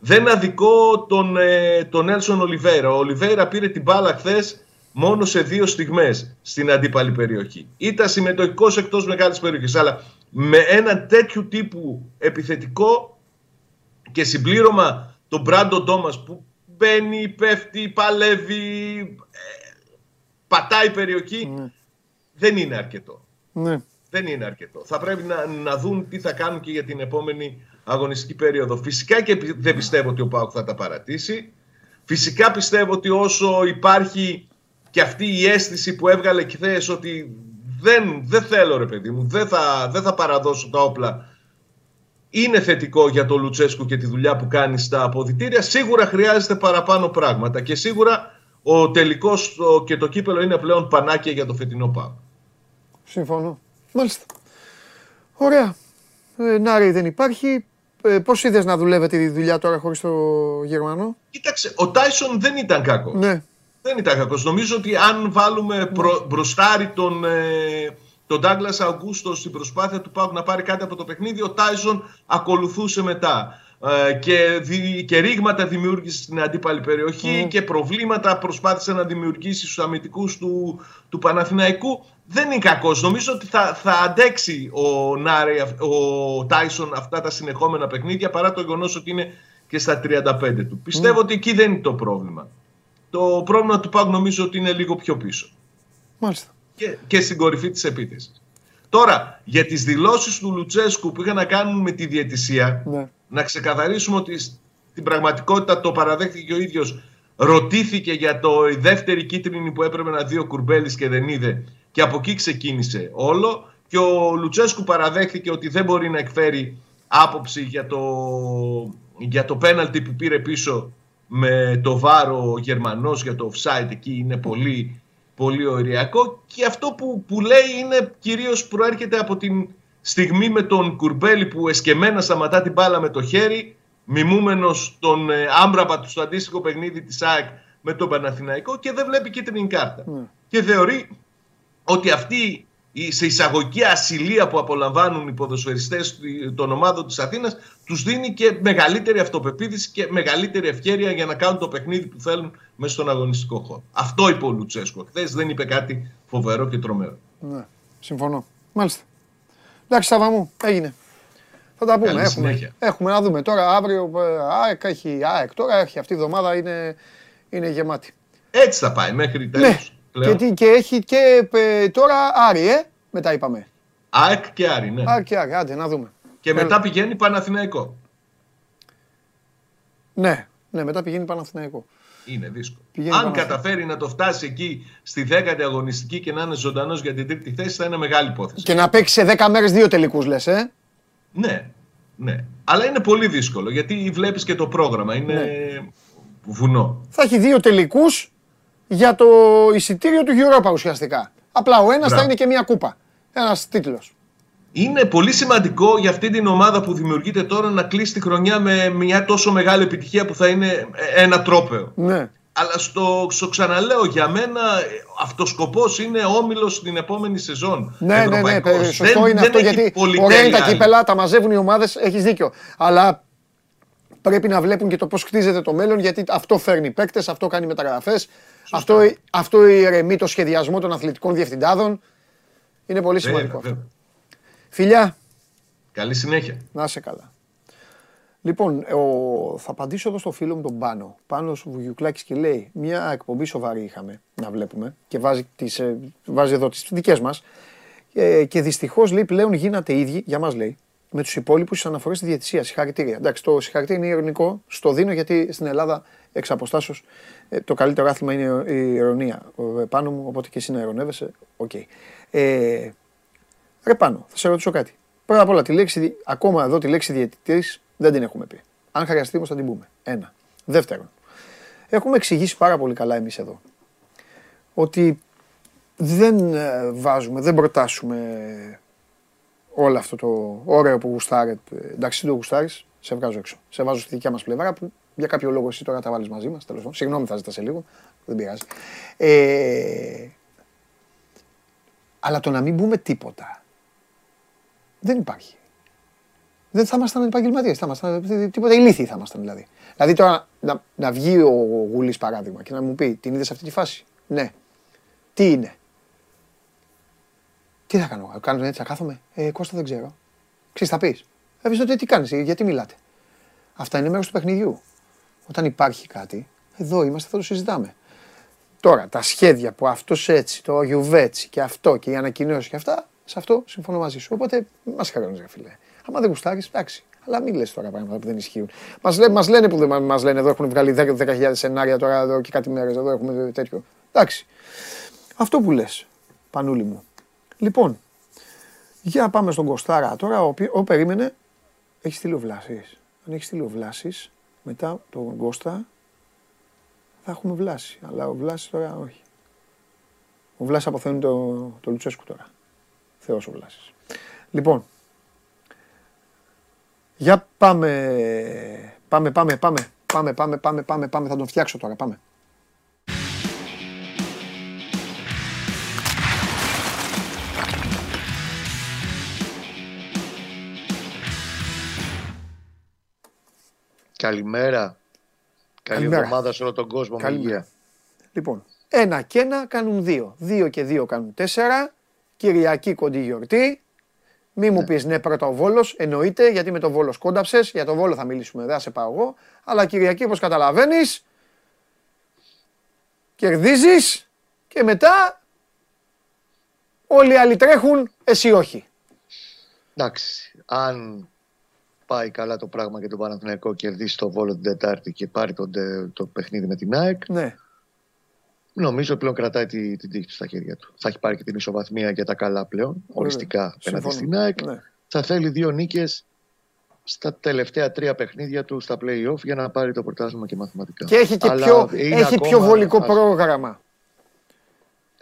Δεν αδικό τον, ε, τον Έλσον Ολιβέρα. Ο Ολιβέρα πήρε την μπάλα χθες μόνο σε δύο στιγμές στην αντίπαλη περιοχή. Ήταν συμμετοχικός εκτός μεγάλης περιοχής, αλλά με ένα τέτοιου τύπου επιθετικό και συμπλήρωμα τον Μπράντο Ντόμας που μπαίνει, πέφτει, παλεύει, ε, πατάει περιοχή, Ναι. δεν είναι αρκετό. Ναι. Δεν είναι αρκετό. Θα πρέπει να, να δουν τι θα κάνουν και για την επόμενη αγωνιστική περίοδο. Φυσικά και πι- δεν πιστεύω ότι ο Πάουκ θα τα παρατήσει. Φυσικά πιστεύω ότι όσο υπάρχει και αυτή η αίσθηση που έβγαλε και χθες ότι δεν, δεν θέλω ρε παιδί μου, δεν θα, δεν θα παραδώσω τα όπλα. Είναι θετικό για τον Λουτσέσκου και τη δουλειά που κάνει στα αποδητήρια. Σίγουρα χρειάζεται παραπάνω πράγματα και σίγουρα ο τελικός ο- και το κύπελο είναι πλέον πανάκια για το φετινό Πάουκ. Συμφωνώ. Μάλιστα. Ωραία. Ε, Νάρη δεν υπάρχει. Ε, Πώς είδες να δουλεύετε τη δουλειά τώρα χωρίς το Γερμανό; Κοίταξε, ο Τάισον δεν ήταν κακός. Ναι. Δεν ήταν κακός. Νομίζω ότι αν βάλουμε προ, μπροστάρι τον, ε, τον Ντάγκλα Αγκούστο στην προσπάθεια του Πάουκ να πάρει κάτι από το παιχνίδι, ο Τάισον ακολουθούσε μετά. Ε, και, δι, και ρήγματα δημιούργησε στην αντίπαλη περιοχή και προβλήματα προσπάθησε να δημιουργήσει στους αμυντικούς του, του Παναθηναϊκού. Δεν είναι κακός. Νομίζω ότι θα, θα αντέξει ο, Νάρη, ο Τάισον αυτά τα συνεχόμενα παιχνίδια παρά το γεγονός ότι είναι και στα 35 του. Πιστεύω ότι εκεί δεν είναι το πρόβλημα. Το πρόβλημα του Πάγκ νομίζω ότι είναι λίγο πιο πίσω. Μάλιστα. Και, και στην κορυφή της επίθεσης. Τώρα, για τις δηλώσεις του Λουτσέσκου που είχαν να κάνουν με τη διαιτησία, Ναι. να ξεκαθαρίσουμε ότι στην πραγματικότητα το παραδέχτηκε και ο ίδιος ρωτήθηκε για το η δεύτερη κίτρινη που έπρεπε να δει ο Κουρμπέλης και δεν είδε και από εκεί ξεκίνησε όλο και ο Λουτσέσκου παραδέχτηκε ότι δεν μπορεί να εκφέρει άποψη για το, για το πέναλτι που πήρε πίσω με το βάρο ο Γερμανός για το offside εκεί είναι πολύ, πολύ ωριακό και αυτό που, που λέει είναι κυρίως προέρχεται από την στιγμή με τον Κουρμπέλη που εσκεμμένα σταματά την μπάλα με το χέρι μιμούμενος τον ε, Άμπραμπατ στο αντίστοιχο παιχνίδι της ΑΕΚ με τον Παναθηναϊκό και δεν βλέπει κίτρινη κάρτα. Ναι. Και θεωρεί ότι αυτή η σε εισαγωγική ασυλία που απολαμβάνουν οι ποδοσφαιριστές των ομάδων της Αθήνας τους δίνει και μεγαλύτερη αυτοπεποίθηση και μεγαλύτερη ευκαιρία για να κάνουν το παιχνίδι που θέλουν μέσα στον αγωνιστικό χώρο. Αυτό είπε ο Λουτσέσκο. Χθες δεν είπε κάτι φοβερό και τρομερό. ναι. Συμφωνώ. Μάλιστα. Εντάξει, Σάβα μου, έγινε. Θα τα πούμε. Καλή Έχουμε, συνέχεια. έχουμε να δούμε τώρα. Αύριο ε, ΑΕΚ έχει ΑΕΚ. Τώρα έχει αυτή η εβδομάδα είναι, είναι γεμάτη. Έτσι θα πάει μέχρι τέλος. Ναι. Και, τι- και έχει και ε, τώρα Άρη, ε. Μετά είπαμε. ΑΕΚ και Άρη, ναι. Άρη και Άρη, άντε να δούμε. Και μετά πηγαίνει Παναθηναϊκό. Ναι, ναι, μετά πηγαίνει Παναθηναϊκό. Είναι δύσκολο. Πηγαίνει Αν Παναθηναϊκό. καταφέρει να το φτάσει εκεί στη δέκατη αγωνιστική και να είναι ζωντανός για την τρίτη θέση, θα είναι μεγάλη υπόθεση. Και να παίξει σε 10 μέρες δύο τελικούς λες, ε; Ναι, ναι. Αλλά είναι πολύ δύσκολο γιατί βλέπεις και το πρόγραμμα. Είναι Ναι. βουνό. Θα έχει δύο τελικούς για το εισιτήριο του Europa ουσιαστικά. Απλά ο ένας θα Μπράβο. είναι και μια κούπα. Ένας τίτλος. Είναι πολύ σημαντικό για αυτή την ομάδα που δημιουργείται τώρα να κλείσει τη χρονιά με μια τόσο μεγάλη επιτυχία που θα είναι ένα τρόπεο. Ναι. Αλλά στο, στο ξαναλέω, για μένα ε, αυτός σκοπός είναι όμιλος στην επόμενη σεζόν. Ναι, ναι, ναι, Ευρωπαϊκός. παι- σωστό Δεν- είναι δεν αυτό έχει γιατί πολυτέλεια ωραία είναι τα άλλη. κύπελα, τα μαζεύουν οι ομάδες, έχεις δίκιο. Αλλά πρέπει να βλέπουν και το πώς χτίζεται το μέλλον γιατί αυτό φέρνει παίκτες, αυτό κάνει μεταγραφές, αυτό, αυτό ηρεμεί το σχεδιασμό των αθλητικών διευθυντάδων. Είναι πολύ Βέβαια, σημαντικό αυτό. βέβαια. Φιλιά, Καλή συνέχεια. να είσαι καλά. Λοιπόν, ο, θα απαντήσω εδώ στο φίλο μου τον Πάνο. Πάνος Βουγιουκλάκης και λέει, μια εκπομπή σοβαρή είχαμε να βλέπουμε και βάζει, τις, ε, βάζει εδώ τις δικές μας ε, και δυστυχώς λέει πλέον γίνατε ίδιοι, για μας λέει, με τους υπόλοιπους στις αναφορές στη διαιτησίας. Συγχαρητήρια. Εντάξει, το συγχαρητήρια είναι ειρωνικό. Στο δίνω γιατί στην Ελλάδα εξ αποστάσεως ε, το καλύτερο άθλημα είναι η ειρωνία. Ε, Πάνο μου, οπότε και εσύ να ειρωνεύεσαι, οκ. Ε, ρε Πάνο, θα σε ρωτήσω κάτι. Πρώτα απ' όλα, τη λέξη, δι- ακόμα εδώ τη λέξη διαιτητής δεν την έχουμε πει. Αν χρειαστεί όμως θα την πούμε. Ένα. Δεύτερον, έχουμε εξηγήσει πάρα πολύ καλά εμείς εδώ ότι δεν ε, βάζουμε, δεν προτάσουμε όλο αυτό το ωραίο που γουστάρε. Εντάξει, δεν το γουστάρεις, σε βγάζω έξω. Σε βάζω στη δικιά μας πλευρά που για κάποιο λόγο εσύ τώρα τα βάλεις μαζί μας. Τέλος πάντων, συγγνώμη, θα ζητάς σε λίγο. Δεν πειράζει. Ε, αλλά το να μην πούμε τίποτα δεν υπάρχει. Δεν θα ήμασταν επαγγελματίες. Θα ήμασταν τίποτα ηλίθιοι θα ήμασταν δηλαδή. Δηλαδή τώρα να, να βγει ο Γουλής παράδειγμα και να μου πει την είδες αυτή τη φάση; Ναι. Τι είναι; Τι θα κάνω, κάνω έτσι, θα κάθομαι; Ε, Κώστα δεν ξέρω. Ξέρεις, θα πεις. Θα πει τότε τι κάνεις, γιατί μιλάτε. Αυτά είναι μέρος του παιχνιδιού. Όταν υπάρχει κάτι, εδώ είμαστε, θα το συζητάμε. Τώρα, τα σχέδια που αυτός έτσι, το Γιουβέτσι και αυτό και οι ανακοινώσεις και αυτά, σε αυτό συμφωνώ μαζί σου. Οπότε μας χαρώνεις, ρε φίλε. Άμα δεν γουστάρεις, εντάξει. Αλλά μην λες τώρα πράγματα που δεν ισχύουν. Μας λέ, μας λένε που δεν μας λένε εδώ, έχουν βγάλει 10 10.000 σενάρια τώρα εδώ και κάτι μέρες. Εδώ έχουμε τέτοιο. Εντάξει. Αυτό που λες, Πανούλη μου. Λοιπόν, για πάμε στον Κοστάρα τώρα. Ο, οποί- ο περίμενε, έχεις στείλει ο Βλάσης. Αν έχεις στείλει ο Βλάσης, μετά τον Κώστα θα έχουμε Βλάση. Αλλά ο Βλάσης τώρα όχι. Ο Βλάσης αποθένει το, το Λουτσέσκου τώρα. Θεός ο Βλάσης. Λοιπόν, Για πάμε. Πάμε, πάμε, πάμε. Πάμε, πάμε, πάμε, πάμε, πάμε. Θα τον φτιάξω τώρα. Πάμε. Καλημέρα. Καλή Καλημέρα. εβδομάδα σε όλο τον κόσμο. Με Καλημέρα. υγεία. Λοιπόν, ένα και ένα κάνουν δύο. Δύο και δύο κάνουν τέσσερα. Κυριακή κοντή γιορτή. Μη μου πεις ναι πρώτα ο Βόλος, εννοείται γιατί με τον Βόλος σκόνταψες, για τον Βόλο θα μιλήσουμε, δεν θα σε πάω εγώ. Αλλά Κυριακή όπως καταλαβαίνεις, κερδίζεις και μετά όλοι οι άλλοι τρέχουν, εσύ όχι. Εντάξει, αν πάει καλά το πράγμα και το Παναθηναϊκό κερδίσει το Βόλο την Τετάρτη και πάρει το, το παιχνίδι με την ΑΕΚ, Ναι, νομίζω πλέον κρατάει τη, την τύχη του στα χέρια του. Θα έχει πάρει και την ισοβαθμία για τα καλά πλέον, οριστικά απέναντι συμφωνώ. στην ΑΕΚ. ναι. Θα θέλει δύο νίκες στα τελευταία τρία παιχνίδια του στα play-off για να πάρει το πρωτάθλημα και μαθηματικά. Και έχει και Αλλά πιο, είναι έχει πιο ακόμα- βολικό ας- πρόγραμμα.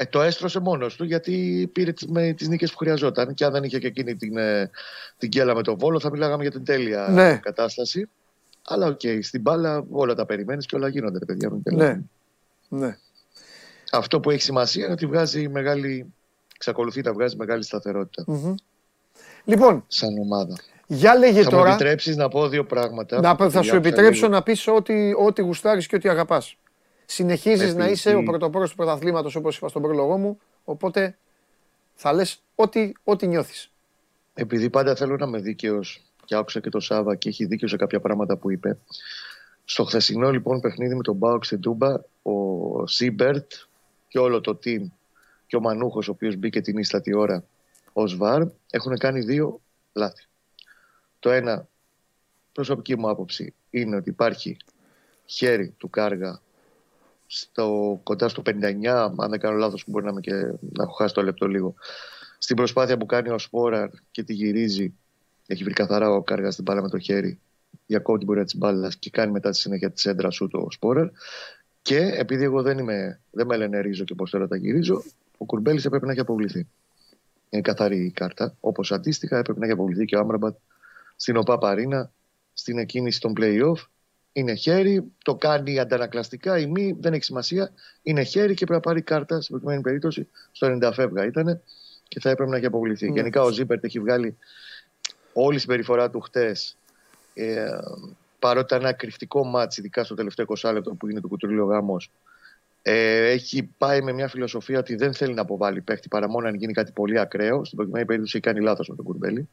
Ε, το έστρωσε μόνος του γιατί πήρε τις, με τις νίκες που χρειαζόταν. Και αν δεν είχε και εκείνη την, ε, την γκέλα με τον Βόλο, θα μιλάγαμε για την τέλεια Ναι. κατάσταση. Αλλά οκ, στην μπάλα όλα τα περιμένεις και όλα γίνονται, ρε παιδιά. μην Ναι, τρελαθούμε. ναι. Αυτό που έχει σημασία είναι ότι βγάζει μεγάλη, εξακολουθεί να βγάζει μεγάλη σταθερότητα Μμμ. Λοιπόν, σαν ομάδα. για λέγε θα μου τώρα. επιτρέψεις να πω δύο πράγματα. Να, που θα σου διάβασα επιτρέψω λίγο. να πεις ό,τι, ό,τι γουστάρεις και ό,τι αγαπάς. Συνεχίζεις να Επειδή- είσαι ο πρωτοπόρος του πρωταθλήματος όπως είπα στον πρόλογό μου, οπότε θα λες ό,τι, ό,τι νιώθεις. Επειδή πάντα θέλω να είμαι δίκαιος και άκουσα και το Σάβα και έχει δίκιο σε κάποια πράγματα που είπε. Στο χθεσινό λοιπόν παιχνίδι με τον ΠΑΟΚ στην Τούμπα, ο Ζίμπερτ και όλο το team και ο Μανούχος, ο οποίος μπήκε την ύστατη ώρα ως VAR, έχουν κάνει δύο λάθη. Το ένα, προσωπική μου άποψη, είναι ότι υπάρχει χέρι του Κάργα στο, κοντά στο 59, αν δεν κάνω λάθος μπορεί να, είμαι και, να έχω χάσει το λεπτό λίγο, στην προσπάθεια που κάνει ο Σπόραρ και τη γυρίζει, έχει βρει καθαρά ο Κάργας στην μπάλα με το χέρι, διακόπτει την πορεία της μπάλας και κάνει μετά τη συνέχεια της έντρας σου το Σπόραρ. Και επειδή εγώ δεν, είμαι, δεν με λένε ρίζω και πώς θέλω τα γυρίζω, ο Κουρμπέλης έπρεπε να έχει αποβληθεί. Είναι καθαρή η κάρτα. Όπως αντίστοιχα έπρεπε να έχει αποβληθεί και ο Άμραμπατ στην ΟΠΑ Παρίνα, στην εκκίνηση των playoff. Είναι χέρι, το κάνει αντανακλαστικά ή μη, δεν έχει σημασία. Είναι χέρι και πρέπει να πάρει κάρτα, στην προκειμένη περίπτωση, στο 90 φεύγα ήταν και θα έπρεπε να έχει αποβληθεί. Ναι. Γενικά ο Ζήπερτ έχει βγάλει όλη η συμπεριφορά του χτες. Ε, παρότι ήταν ένα κρυφτικό μάτς, ειδικά στο τελευταίο 20 λεπτό που είναι το κουτρούλιο γάμος, ε, έχει πάει με μια φιλοσοφία ότι δεν θέλει να αποβάλει παίχτη παρά μόνο αν γίνει κάτι πολύ ακραίο. Στην προκειμένη περίπτωση έχει κάνει λάθος με τον Κουρμπέλη.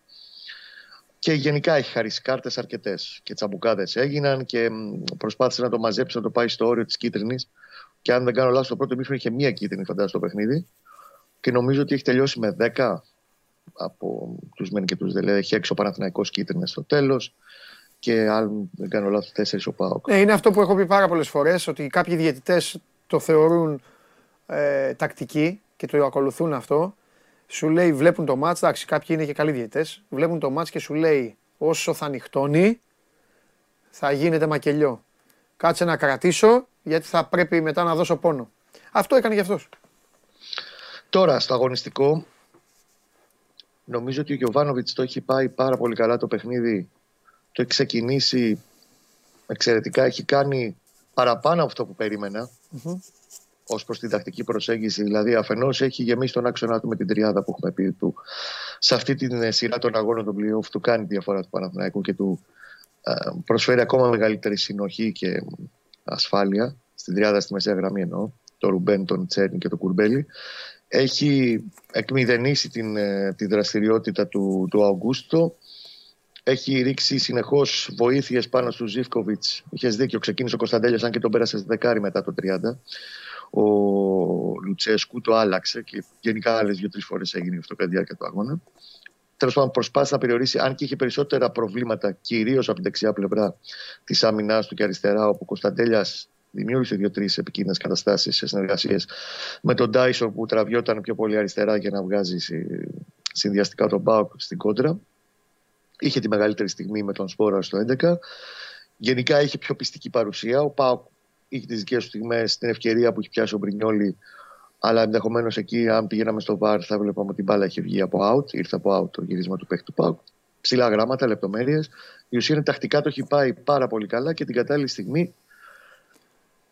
Και γενικά έχει χαρίσει κάρτες αρκετές. Και τσαμπουκάδες έγιναν και μ, προσπάθησε να το μαζέψει, να το πάει στο όριο της κίτρινης. Και αν δεν κάνω λάθος, το πρώτο μήχρονο είχε μία κίτρινη, φαντάζομαι, στο παιχνίδι. Και νομίζω ότι έχει τελειώσει με 10 από τους μεν και τους δε. Δηλαδή, έχει έξω ο Παναθηναϊκός κίτρινες στο τέλος. Και αν δεν κάνω λάθος, 4 ο Πάοκ. Ναι, είναι αυτό που έχω πει πάρα πολλές φορές, ότι κάποιοι διαιτητές το θεωρούν ε, τακτική και το ακολουθούν αυτό. Σου λέει, βλέπουν το μάτς, εντάξει, κάποιοι είναι και καλοί διαιτητές, βλέπουν το μάτς και σου λέει, όσο θα νυχτώνει, θα γίνεται μακελιό. Κάτσε να κρατήσω, γιατί θα πρέπει μετά να δώσω πόνο. Αυτό έκανε γι' αυτός. Τώρα, στο αγωνιστικό, νομίζω ότι ο Γιωβάνοβιτς το έχει πάει πάρα πολύ καλά το παιχνίδι. Το έχει ξεκινήσει εξαιρετικά. Έχει κάνει παραπάνω από αυτό που περίμενα ως προς την τακτική προσέγγιση. Δηλαδή, αφενός έχει γεμίσει τον άξονα του με την τριάδα που έχουμε πει του. Σε αυτή την ε, σειρά των αγώνων των playoff του κάνει τη διαφορά του Παναθηναϊκού και του ε, προσφέρει ακόμα μεγαλύτερη συνοχή και ασφάλεια στην τριάδα στη μεσαία γραμμή εννοώ. Το Ρουμπέν, τον Τσέρνι και τον Κουρμπέλη. Έχει εκμηδενήσει την, ε, τη δραστηριότητα του, του Αουγκούστο. Έχει ρίξει συνεχώς βοήθειες πάνω στους Ζήφκοβιτς. Είχες δίκιο, ξεκίνησε ο Κωνσταντέλια, αν και τον πέρασε στη δεκάρη μετά το 30. Ο Λουτσέσκου το άλλαξε και γενικά άλλες δύο-τρεις φορές έγινε αυτό κατά τη διάρκεια του αγώνα. Τέλος πάντων, προσπάθησε να περιορίσει, αν και είχε περισσότερα προβλήματα, κυρίως από την δεξιά πλευρά της άμυνάς του και αριστερά, όπου ο Κωνσταντέλιας δημιούργησε δύο-τρεις επικίνδυνες καταστάσεις σε συνεργασίες με τον Τάισον που τραβιόταν πιο πολύ αριστερά για να βγάζει συ- συνδυαστικά τον Μπάουκ στην κόντρα. Είχε τη μεγαλύτερη στιγμή με τον Σπόρα στο 11. Γενικά είχε πιο πιστική παρουσία. Ο Πάουκ είχε τις δικές του στιγμές, την ευκαιρία που έχει πιάσει ο Μπρινιόλη. Αλλά ενδεχομένως εκεί, αν πηγαίναμε στο βαρ, θα βλέπαμε ότι η μπάλα είχε βγει από out. Ήρθε από out το γύρισμα του παίχτη του Πάουκ. ψηλά γράμματα, λεπτομέρειες. Η ουσία είναι τακτικά το έχει πάει πάρα πολύ καλά και την κατάλληλη στιγμή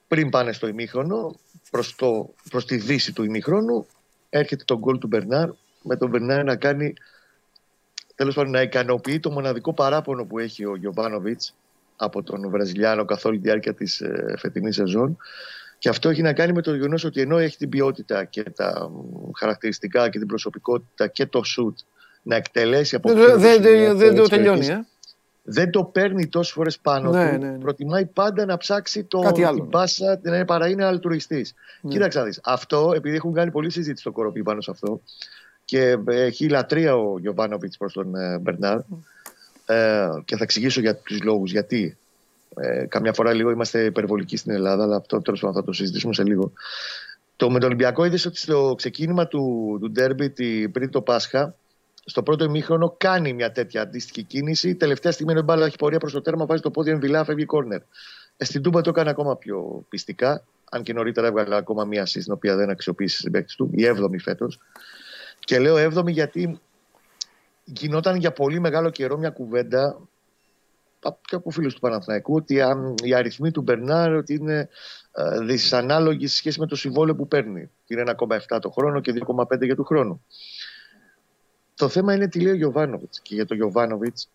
πριν πάνε στο ημίχρονο, προς, το, προς τη δύση του ημίχρονου, έρχεται το γκολ του Μπερνάρ, με τον Μπερνάρ να κάνει, τέλος πάντων να ικανοποιεί το μοναδικό παράπονο που έχει ο Γιωβάνοβιτς από τον Βραζιλιάνο καθ' όλη τη διάρκεια της ε, φετινής σεζόν. Και αυτό έχει να κάνει με το γεγονός ότι ενώ έχει την ποιότητα και τα χαρακτηριστικά και την προσωπικότητα και το σουτ να εκτελέσει από Δεν το τελειώνει, ε δεν το παίρνει τόσες φορές πάνω ναι, του. Ναι, ναι. Προτιμάει πάντα να ψάξει το, Κάτι άλλο, την πάσα ναι. παρά είναι αλτουριστή. Ναι. Κοίταξε να Αυτό, επειδή έχουν κάνει πολλή συζήτηση στο κοροπή πάνω σε αυτό και έχει λατρεία ο Γιωβάνοβιτς προς τον ε, Μπερνάρ. Ε, και θα εξηγήσω για τους λόγους γιατί. Ε, καμιά φορά λίγο είμαστε υπερβολικοί στην Ελλάδα, αλλά αυτό τέλος πάντων θα το συζητήσουμε σε λίγο. Το με τον Ολυμπιακό είδες ότι στο ξεκίνημα του, του ντέρμπι πριν το Πάσχα στο πρώτο ημίχρονο κάνει μια τέτοια αντίστοιχη κίνηση. Τελευταία στιγμή είναι μπάλα, έχει πορεία προς το τέρμα, βάζει το πόδι εμβυλά, φεύγει κόρνερ. Ε, στην Τούμπα το έκανε ακόμα πιο πιστικά. Αν και νωρίτερα έβγαλε ακόμα μία assist, την οποία δεν αξιοποίησε στην παίκτη του, η 7η φέτος. Και λέω 7η γιατί γινόταν για πολύ μεγάλο καιρό μια κουβέντα και από φίλους του Παναθηναϊκού ότι αν, οι αριθμοί του Μπερνάρ ότι είναι ε, δυσανάλογοι σε σχέση με το συμβόλαιο που παίρνει. Είναι 1,7 το χρόνο και 2,5 για του χρόνου. Το θέμα είναι τι λέει ο Γιωβάνοβιτς. Και για τον Γιωβάνοβιτς,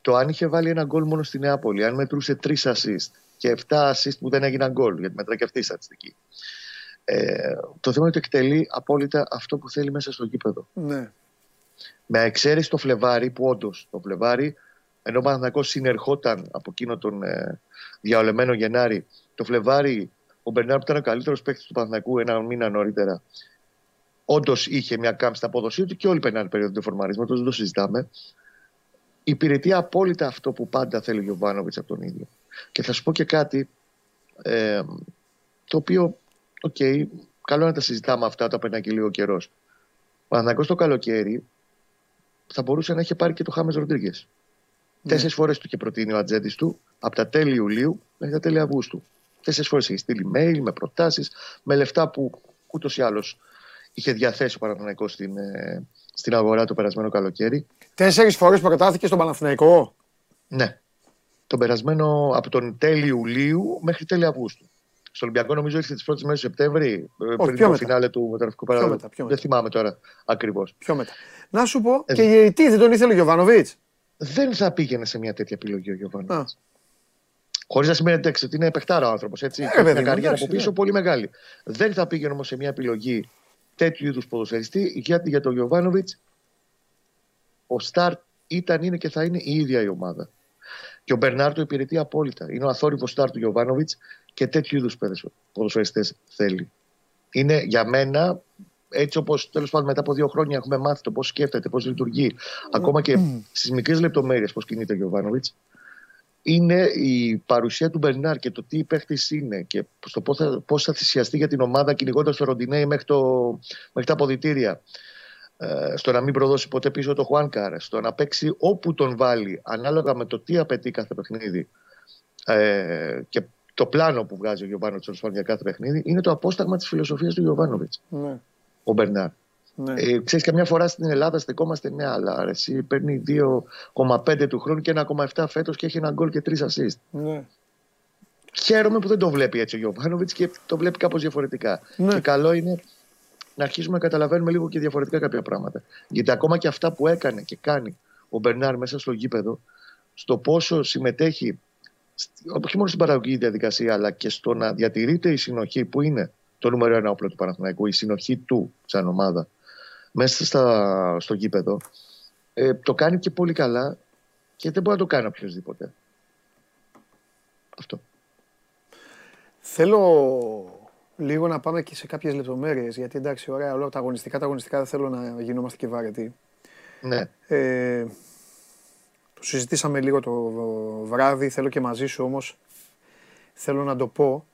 το αν είχε βάλει ένα γκολ μόνο στη Νεάπολη, αν μετρούσε τρεις assist και 7 assist που δεν έγιναν γκολ, γιατί μετράει και αυτή η στατιστική. Ε, το θέμα είναι ότι εκτελεί απόλυτα αυτό που θέλει μέσα στο γήπεδο. Ναι. Με εξαίρεση το Φλεβάρι, που όντως το Φλεβάρι, ενώ ο Παναθηναϊκός συνερχόταν από εκείνο τον ε, διαολεμένο Γενάρη, το Φλεβάρι, ο Μπερνάρ που ήταν ο καλύτερος παίκτης του Παναθηναϊκού ένα μήνα νωρίτερα, όντως είχε μια κάμψη στα απόδοσή του και όλοι περνάνε περίοδο του φορμαρίσματο, δεν το συζητάμε. Υπηρετεί απόλυτα αυτό που πάντα θέλει ο Γιωβάνοβιτς από τον ίδιο. Και θα σου πω και κάτι ε, το οποίο, OK, okay, καλό να τα συζητάμε αυτά, τα περνάει και λίγο καιρός. Ο Παναγιώ το καλοκαίρι θα μπορούσε να έχει πάρει και το Χάμες Ροντρίγκες. Ναι. Τέσσερις φορές του είχε προτείνει ο ατζέντης του από τα τέλη Ιουλίου μέχρι τα τέλη Αυγούστου. Τέσσερις φορές έχει στείλει mail με προτάσεις, με λεφτά που ούτως ή άλλως είχε διαθέσει ο Παναθηναϊκός στην, ε, στην αγορά το περασμένο καλοκαίρι. Τέσσερις φορές προτάθηκε στον Παναθηναϊκό; Ναι. Τον περασμένο από τον τέλη Ιουλίου μέχρι τέλη Αυγούστου. Στο Ολυμπιακό νομίζω ήρθε τις πρώτες μέρες του Σεπτέμβρη, ε, πριν το φινάλε του μεταγραφικού παραδείγματο. Δεν θυμάμαι τώρα ακριβώς. Πιο μετά. Να σου πω, ε, και η τι δεν τον ήθελε ο Γιωβάνοβιτς; Δεν θα πήγαινε σε μια τέτοια επιλογή ο Γιωβάνοβιτς. Χωρίς να σημαίνει ότι είναι επεκτάρα ο άνθρωπος. Έτσι. Ε, μια καριέρα από πίσω ναι. πολύ μεγάλη. Δεν θα πήγαινε όμως σε μια επιλογή τέτοιου είδους ποδοσφαιριστή, γιατί για τον Γιωβάνοβιτς ο Σταρ ήταν, είναι και θα είναι η ίδια η ομάδα. Και ο Μπερνάρ το υπηρετεί απόλυτα. Είναι ο αθόρυβος Σταρ του Γιωβάνοβιτς και τέτοιου είδους ποδοσφαιριστές θέλει. Είναι για μένα έτσι όπως τέλος πάντων μετά από δύο χρόνια έχουμε μάθει το πώς σκέφτεται, πώς λειτουργεί, ακόμα και στις μικρές λεπτομέρειες πώς κινείται ο Γιωβάνοβιτς, είναι η παρουσία του Μπερνάρ και το τι παίχτη είναι και στο πώς θα, πώς θα θυσιαστεί για την ομάδα κυνηγώντας το Ροντινέι μέχρι, το, μέχρι τα αποδητήρια. Ε, στο να μην προδώσει ποτέ πίσω το Χουάνκαρ, στο να παίξει όπου τον βάλει, ανάλογα με το τι απαιτεί κάθε παιχνίδι ε, και το πλάνο που βγάζει ο Γιωβάνο για κάθε παιχνίδι, είναι το απόσταγμα της φιλοσοφίας του Γιωβάνοβιτς. Ναι. Ο Μπερνάρ. Ναι. Ε, ξέρεις, καμιά φορά στην Ελλάδα στεκόμαστε ναι, αλλά εσύ παίρνει 2,5 του χρόνου και 1,7 φέτος και έχει ένα γκολ και 3 assist. Ναι. Χαίρομαι που δεν το βλέπει έτσι ο Γιωβάνοβιτς και το βλέπει κάπως διαφορετικά. Ναι. Και καλό είναι να αρχίσουμε να καταλαβαίνουμε λίγο και διαφορετικά κάποια πράγματα. Γιατί ακόμα και αυτά που έκανε και κάνει ο Μπερνάρ μέσα στο γήπεδο, στο πόσο συμμετέχει, όχι μόνο στην παραγωγή διαδικασία, αλλά και στο να διατηρείται η συνοχή που είναι το νούμερο ένα όπλο του Παναθηναϊκού, η συνοχή του σαν ομάδα μέσα στα, στο γήπεδο, ε, το κάνει και πολύ καλά και δεν μπορεί να το κάνει οποιοδήποτε. Αυτό. Θέλω λίγο να πάμε και σε κάποιες λεπτομέρειες, γιατί εντάξει, ωραία, όλα τα αγωνιστικά, τα αγωνιστικά δεν θέλω να γινόμαστε και βαρετοί. Ναι. Ε, το συζητήσαμε λίγο το βράδυ, θέλω και μαζί σου όμως, θέλω να το πω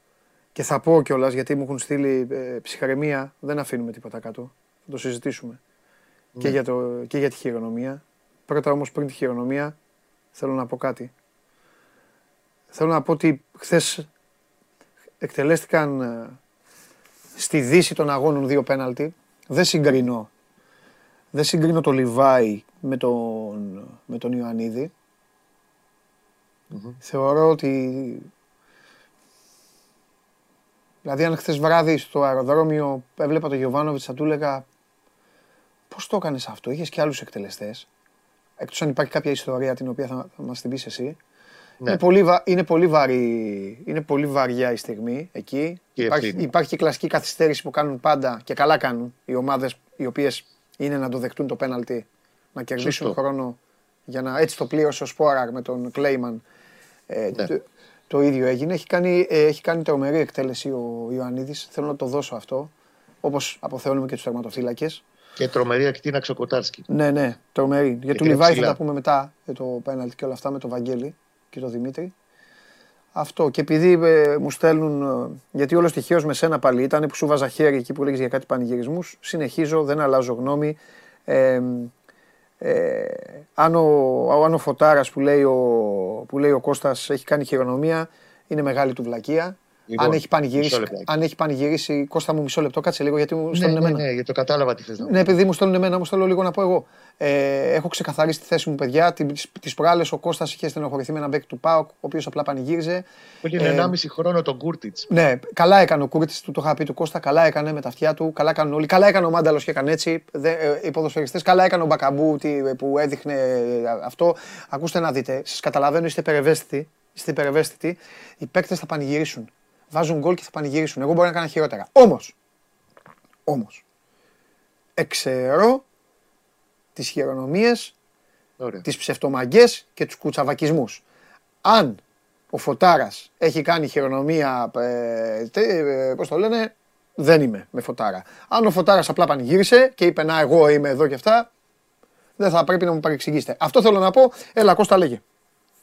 και θα πω κιόλας γιατί μου έχουν στείλει ε, ψυχαρεμία, δεν αφήνουμε τίποτα κάτω. Θα το συζητήσουμε. Και, ναι. για το, και για τη χειρονομία. Πρώτα όμως πριν τη χειρονομία θέλω να πω κάτι. Θέλω να πω ότι χθες εκτελέστηκαν ε, στη δύση των αγώνων δύο πέναλτι. Δεν συγκρινώ. Δεν συγκρίνω το Λιβάη με τον, με τον ιωαννιδη Θεωρώ ότι... Δηλαδή αν χθες βράδυ στο αεροδρόμιο έβλεπα τον Γιωβάνοβιτς θα του έλεγα πώς το έκανες αυτό, είχες και άλλους εκτελεστές. Εκτός αν υπάρχει κάποια ιστορία την οποία θα, θα μας την πεις εσύ. Ναι. Είναι, πολύ, είναι, πολύ βαρύ, είναι πολύ βαριά η στιγμή εκεί. υπάρχει, υπάρχει και κλασική καθυστέρηση που κάνουν πάντα και καλά κάνουν οι ομάδες οι οποίες είναι να το δεχτούν το πέναλτι, να κερδίσουν Σωστό. χρόνο για να έτσι το πλήρωσε ο Σπόραρ με τον Κλέιμαν. Ε, ναι. το, το, ίδιο έγινε. Έχει κάνει, ε, έχει κάνει τρομερή εκτέλεση ο Ιωαννίδης. Θέλω να το δώσω αυτό. Όπως αποθεώνουμε και τους τερματοφύλακες. Και τρομερή ακτίνα Ξοκοτάρσκι. Ναι, ναι, τρομερή. Για του Λιβάη θα τα πούμε μετά για το πέναλτι και όλα αυτά με τον Βαγγέλη και τον Δημήτρη. Αυτό. Και επειδή ε, μου στέλνουν, ε, γιατί όλος τυχαίως με σένα πάλι ήταν που σου βάζα χέρι εκεί που λέγεις για κάτι πανηγυρισμούς, συνεχίζω, δεν αλλάζω γνώμη. Ε, ε, αν, ο, αν ο Φωτάρας που λέει ο, που λέει ο Κώστας έχει κάνει χειρονομία, είναι μεγάλη του βλακεία. Λοιπόν, αν, έχει πανηγυρίσει, αν έχει πανηγυρίσει, Κώστα μου μισό λεπτό, κάτσε λίγο γιατί μου ναι, στέλνουν ναι, εμένα. Ναι, ναι, γιατί το κατάλαβα τι θες να Ναι, επειδή μου στέλνουν εμένα, μου στέλνω λίγο να πω εγώ. Ε, έχω ξεκαθαρίσει τη θέση μου, παιδιά. Τις προάλλες ο Κώστας είχε στενοχωρηθεί με έναν παίκτη του ΠΑΟΚ, ο οποίος απλά πανηγύριζε. Που είναι ε, 1,5 χρόνο τον Κούρτιτς. Ναι, καλά έκανε ο Κούρτιτς, του το είχα πει του Κώστα, καλά έκανε με τα αυτιά του, καλά έκαναν όλοι. Καλά έκανε ο Μάνταλος και έκανε έτσι. Δε, ε, οι ποδοσφαιριστές, καλά έκανε ο Μπακαμπού που έδειχνε αυτό. Ακούστε να δείτε, σας καταλαβαίνω, είστε υπερευαίσθητοι. Είστε υπερευαίσθητοι. Οι παίκτες θα πανηγυρίσουν βάζουν γκολ και θα πανηγυρίσουν. Εγώ μπορεί να κάνω χειρότερα. Όμως, όμως, εξαιρώ τις χειρονομίες, τις ψευτομαγκέ και τους κουτσαβακισμούς. Αν ο Φωτάρας έχει κάνει χειρονομία, ε, ε, πώς το λένε, δεν είμαι με Φωτάρα. Αν ο Φωτάρας απλά πανηγύρισε και είπε να εγώ είμαι εδώ και αυτά, δεν θα πρέπει να μου παρεξηγήσετε. Αυτό θέλω να πω. Έλα, Κώστα λέγε.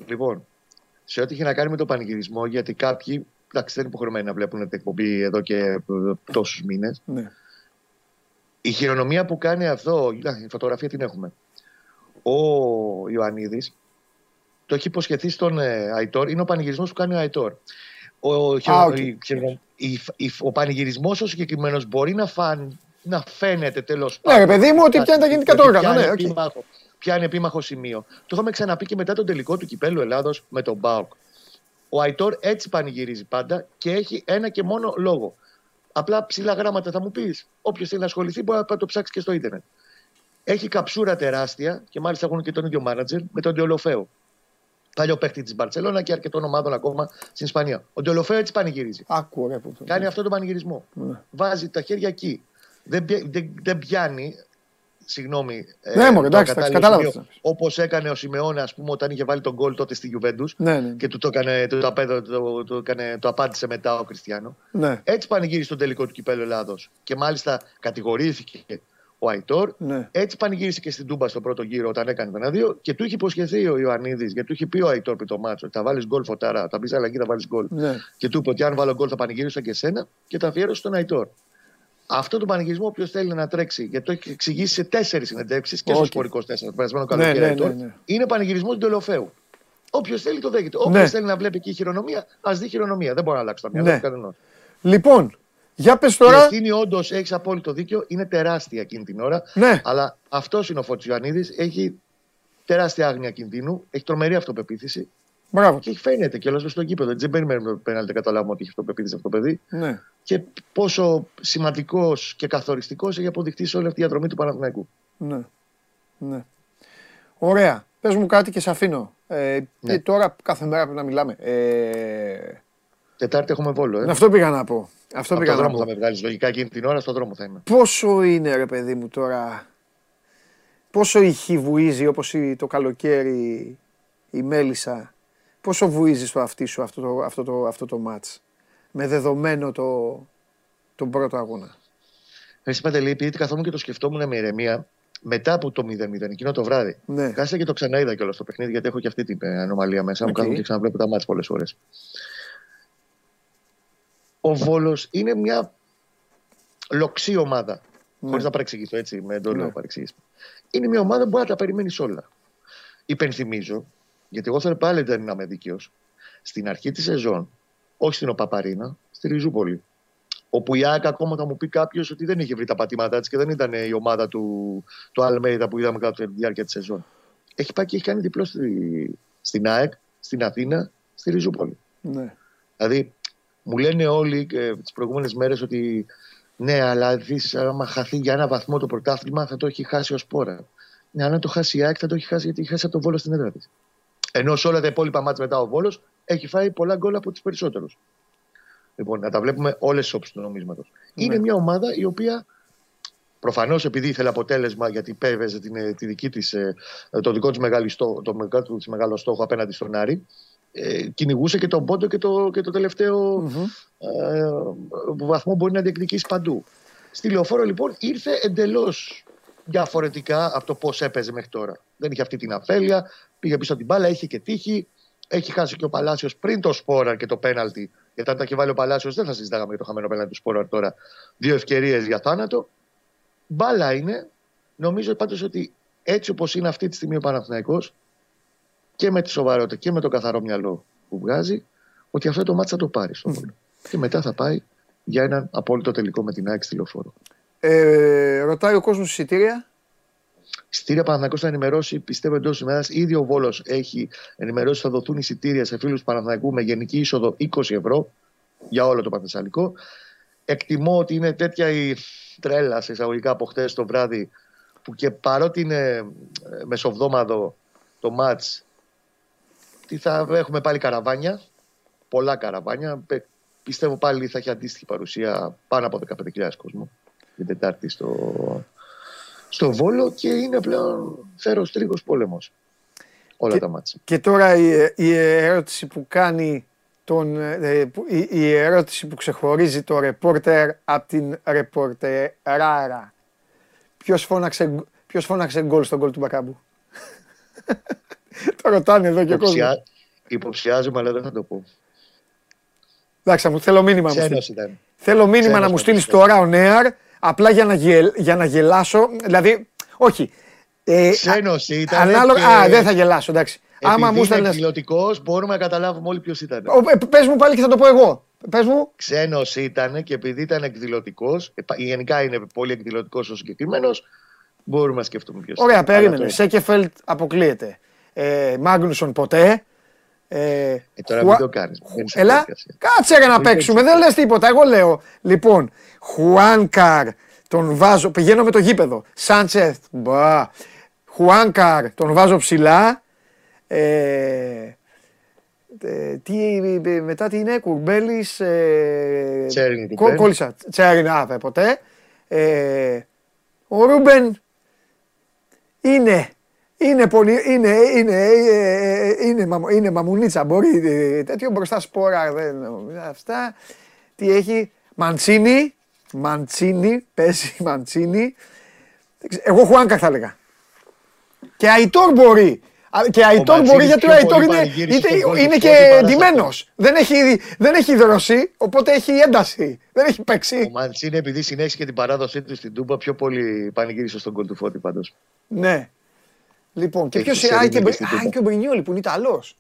Λοιπόν, σε ό,τι έχει να κάνει με τον πανηγυρισμό, γιατί κάποιοι εντάξει, δεν είναι υποχρεωμένοι να βλέπουν την εκπομπή εδώ και ε, τόσους μήνες. Ναι. Η χειρονομία που κάνει αυτό, η φωτογραφία την έχουμε. Ο Ιωαννίδης το έχει υποσχεθεί στον ε, Αϊτόρ, είναι ο πανηγυρισμός που κάνει ο Αϊτόρ. Ο, okay. ο πανηγυρισμός ο συγκεκριμένος μπορεί να, φαν, να φαίνεται τέλος πάντων. Ναι, παιδί μου, ότι πιάνει τα γεννητικά του όργανα. Ναι, okay. Πιάνει επίμαχο σημείο. Το είχαμε ξαναπεί και μετά τον τελικό του κυπέλου Ελλάδος με τον Μπάουκ. Ο Αϊτόρ έτσι πανηγυρίζει πάντα και έχει ένα και μόνο λόγο. Απλά ψηλά γράμματα θα μου πεις. Όποιος θέλει να ασχοληθεί μπορεί να το ψάξει και στο ίντερνετ. Έχει καψούρα τεράστια και μάλιστα έχουν και τον ίδιο μάνατζερ με τον Διολοφέο. Παλιό παίχτη της Μπαρσελόνα και αρκετών ομάδων ακόμα στην Ισπανία. Ο Διολοφέο έτσι πανηγυρίζει. Άκου, Κάνει αυτό τον πανηγυρισμό. Ναι. Βάζει τα χέρια εκεί. Δεν, δεν, δεν πιάνει Συγγνώμη. Ε, ναι, μόνο εντάξει, κατάλαβα. Όπως έκανε ο Σιμεώνας, ας πούμε, όταν είχε βάλει τον γκολ τότε στη Γιουβέντους ναι, ναι. και του το, έκανε, το, το, το, το, το απάντησε μετά ο Κριστιανό. Ναι. Έτσι πανηγύρισε στον τελικό του κυπέλου Ελλάδος. Και μάλιστα κατηγορήθηκε ο Αϊτόρ. Ναι. Έτσι πανηγύρισε και στην Τούμπα στο πρώτο γύρο όταν έκανε τον αδείο και του είχε υποσχεθεί ο Ιωαννίδης, γιατί του είχε πει ο Αϊτόρ πριν το μάτσο: Θα βάλεις γκολ φωτάρα, θα μπεις αλλαγή, θα βάλεις γκολ. Ναι. Και του είπε ότι αν βάλω γκολ θα πανηγύρισα και σένα και τα αφιέρωσε στον Αϊτόρ. Αυτό το πανηγυρισμό, όποιο θέλει να τρέξει, γιατί το έχει εξηγήσει σε τέσσερις συνεντεύξεις και στο Σπορικό 4 το περασμένο ναι, καλοκαίρι, ναι, ναι, ναι, είναι πανηγυρισμό του Τελοφέου. Όποιος θέλει το δέχεται. Όποιος ναι. θέλει να βλέπει εκεί χειρονομία, ας δει χειρονομία. Δεν μπορεί να αλλάξει τα μυαλά ναι. κανένας. Λοιπόν, για πες τώρα. Η ευθύνη όντως έχεις απόλυτο δίκιο, είναι τεράστια εκείνη την ώρα. Ναι. Αλλά αυτός είναι ο Φώτη Ιωαννίδη. Έχει τεράστια άγνοια κινδύνου, έχει τρομερή αυτοπεποίθηση. Μπράβο. Και φαίνεται και όλο στο γήπεδο. Δεν περιμένουμε πέναλτε καταλάβουμε ότι έχει αυτοπεποίθηση αυτό το παιδί. Ναι. Και πόσο σημαντικός και καθοριστικός έχει αποδειχθεί σε όλη αυτή η διαδρομή του Παναθηναϊκού. Ναι. ναι. Ωραία. Πες μου κάτι και σε αφήνω. Ε, ναι. Τώρα κάθε μέρα πρέπει να μιλάμε. Ε... Τετάρτη έχουμε βόλο. Ε. Αυτό πήγα να πω. Αυτό πήγα δρόμο θα με βγάλεις λογικά εκείνη την ώρα, στον δρόμο θα είμαι. Πόσο είναι ρε παιδί μου τώρα; Πόσο ηχή βουίζει όπως το καλοκαίρι η Μέλισσα; Πόσο βουίζεις το αυτί σου αυτό το, αυτό το, αυτό το μάτς, με δεδομένο το, τον πρώτο αγώνα; Εσύ Παντελή, επειδή καθόμουν και το σκεφτόμουν με ηρεμία, μετά από το 0-0, εκείνο το βράδυ. Ναι. Κάσα και το ξαναείδα κιόλας το παιχνίδι, γιατί έχω και αυτή την ε, ανομαλία μέσα. Okay. Μου κάνω και ξαναβλέπω τα μάτια πολλές φορές. Ο Βόλος είναι μια λοξή ομάδα. Ναι. Χωρίς να παρεξηγήσω έτσι, με εντολή ναι. παρεξηγήσω. Είναι μια ομάδα που μπορεί να τα περιμένεις όλα. Υπενθυμίζω γιατί εγώ θέλω πάλι δεν είμαι δίκαιο. Στην αρχή της σεζόν, όχι στην Οπαπαρίνα, στη Ριζούπολη. Όπου η ΑΕΚ ακόμα θα μου πει κάποιος ότι δεν είχε βρει τα πατήματά της και δεν ήταν η ομάδα του, του Αλμέιδα που είδαμε κατά τη διάρκεια της σεζόν. Έχει πάει και έχει κάνει διπλό στη, στην ΑΕΚ, στην Αθήνα, στη Ριζούπολη. Ναι. Δηλαδή, μου λένε όλοι ε, τις προηγούμενες μέρες ότι ναι, αλλά δεις, άμα χαθεί για ένα βαθμό το πρωτάθλημα θα το έχει χάσει ο Σπόρα. Ναι, αν το χάσει η ΑΕΚ θα το έχει χάσει γιατί έχει χάσει από τον Βόλο στην έδρα της. Ενώ σε όλα τα υπόλοιπα μάτια μετά ο Βόλος έχει φάει πολλά γκολ από τους περισσότερους. Λοιπόν, να τα βλέπουμε όλες τις όψει του νομίσματος. Ναι. Είναι μια ομάδα η οποία προφανώς επειδή ήθελε αποτέλεσμα, γιατί πέβεζε την, τη δική της, ε, το δικό της μεγάλο στόχο, το μεγάλο, της μεγάλο στόχο απέναντι στον Άρη, ε, κυνηγούσε και τον πόντο και το, και το τελευταιο Μμμ. ε, βαθμό μπορεί να διεκδικήσει παντού. Στη λεωφόρο λοιπόν ήρθε εντελώς διαφορετικά από το πώς έπαιζε μέχρι τώρα. Δεν είχε αυτή την αφέλεια, πήγε πίσω την μπάλα, είχε και τύχη. Έχει χάσει και ο Παλάσιος πριν το Σπόραρ και το πέναλτι. Γιατί αν τα είχε βάλει ο Παλάσιος, δεν θα συζητάγαμε για το χαμένο πέναλτι του Σπόραρ τώρα. Δύο ευκαιρίες για θάνατο. Μπάλα είναι. Νομίζω πάντως ότι έτσι όπως είναι αυτή τη στιγμή ο Παναθηναϊκός και με τη σοβαρότητα και με το καθαρό μυαλό που βγάζει, ότι αυτό το μάτσα θα το πάρει στον Βόλο. Και μετά θα πάει για έναν απόλυτο τελικό με την ΑΕΚ στη λεωφόρο. Ε, ρωτάει ο κόσμος εισιτήρια. Εισιτήρια Παναθηναϊκός θα ενημερώσει, πιστεύω εντός ημέρας. Ήδη ο Βόλος έχει ενημερώσει ότι θα δοθούν εισιτήρια σε φίλους του Παναθηναϊκού με γενική είσοδο 20 ευρώ για όλο το Πανθεσσαλικό. Εκτιμώ ότι είναι τέτοια η τρέλα σε εισαγωγικά από χτε το βράδυ που και παρότι είναι ε, μεσοβδόμαδο το μάτς τι θα έχουμε πάλι καραβάνια πολλά καραβάνια Πε- πιστεύω πάλι θα έχει αντίστοιχη παρουσία πάνω από 15.000 κόσμο την Τετάρτη στο, στο Βόλο και είναι πλέον θέρος τρίγος πόλεμος όλα Και- τα μάτια. Και τώρα η, η ερώτηση που κάνει τον, ε, που- η, η ερώτηση που ξεχωρίζει το ρεπόρτερ από την ρεπορτεράρα. Ποιος φώναξε, ποιος φώναξε γκολ στον γκολ του Μπακάμπου; [LAUGHS] το ρωτάνε εδώ και ο κόσμος. Υποψιά, υποψιάζομαι αλλά δεν θα το πω. Εντάξει, θα μου θέλω μήνυμα να μου Ξένος στείλεις. ήταν. Θέλω μήνυμα Ξένος να μου το στείλεις πιστεύω. τώρα ο Νέαρ, απλά για να, γελ, για να γελάσω. Δηλαδή, όχι. Ε, Ξένος α- ήταν Ανάλογα, και- α, δεν θα γελάσω, εντάξει. Άμα Επειδή μου είναι στέλνες... εκδηλωτικός, μπορούμε να καταλάβουμε όλοι ποιος ήταν. Ο- ε, Πες μου πάλι και θα το πω εγώ. Πες μου. Ξένος ήταν και επειδή ήταν εκδηλωτικός, γενικά είναι πολύ εκδηλωτικός ο συγκεκριμένος, μπορούμε να σκεφτούμε ποιος. Ωραία, περίμενε. Σέκεφελτ αποκλείεται. Ε, Μάγνουσον ποτέ. Ε, Ε, τώρα Χουα- μην το κάνεις. Έλα, κάτσε ρε να Μην παίξουμε, παίξεις. δεν λες τίποτα. Εγώ λέω. Λοιπόν, Χουάνκαρ, τον βάζω, πηγαίνω με το γήπεδο. Σάντσεθ, μπα. Χουάνκαρ, τον βάζω ψηλά. Ε, ε, τι, ε, μετά τι είναι, Κουρμπέλης, ε, Τσέριν, κο- Ρουμπέν. κόλλησα, Τσέριν, α, βε, ποτέ. Ε, ο Ρούμπεν είναι, είναι πολύ, είναι, είναι, ε, ε, είναι, μαμ- είναι μαμουνίτσα, μπορεί ε, τέτοιο μπροστά σπόρα, δεν, αυτά. Τι έχει, Μαντσίνη, Μαντσίνη, παίζει Μαντσίνη. Δεν ξέρω, Εγώ Χουάνκα θα έλεγα. Και Αϊτόρ μπορεί. Α, Και Αϊτόρ Μαντσίνης μπορεί γιατί ο πιο Αϊτόρ πολύ είναι, πανηγύρισε είναι, στον γκολ του είναι Φώτη και παρά σε ντυμένος. αυτό. Δεν έχει, δεν έχει δροσεί, οπότε έχει ένταση. Δεν έχει Ο παίξει. Μαντσίνη, επειδή συνέχισε και την παράδοσή του στην Τούμπα, πιο πολύ πανηγύρισε στον κολ του Φώτη πάντως. Ναι. Λοιπόν, και Έχει ποιος σερίνη είναι. και, και Μπρι- στην α, Τούμπα. είναι και ο Μπρινιόλη που είναι Ιταλός.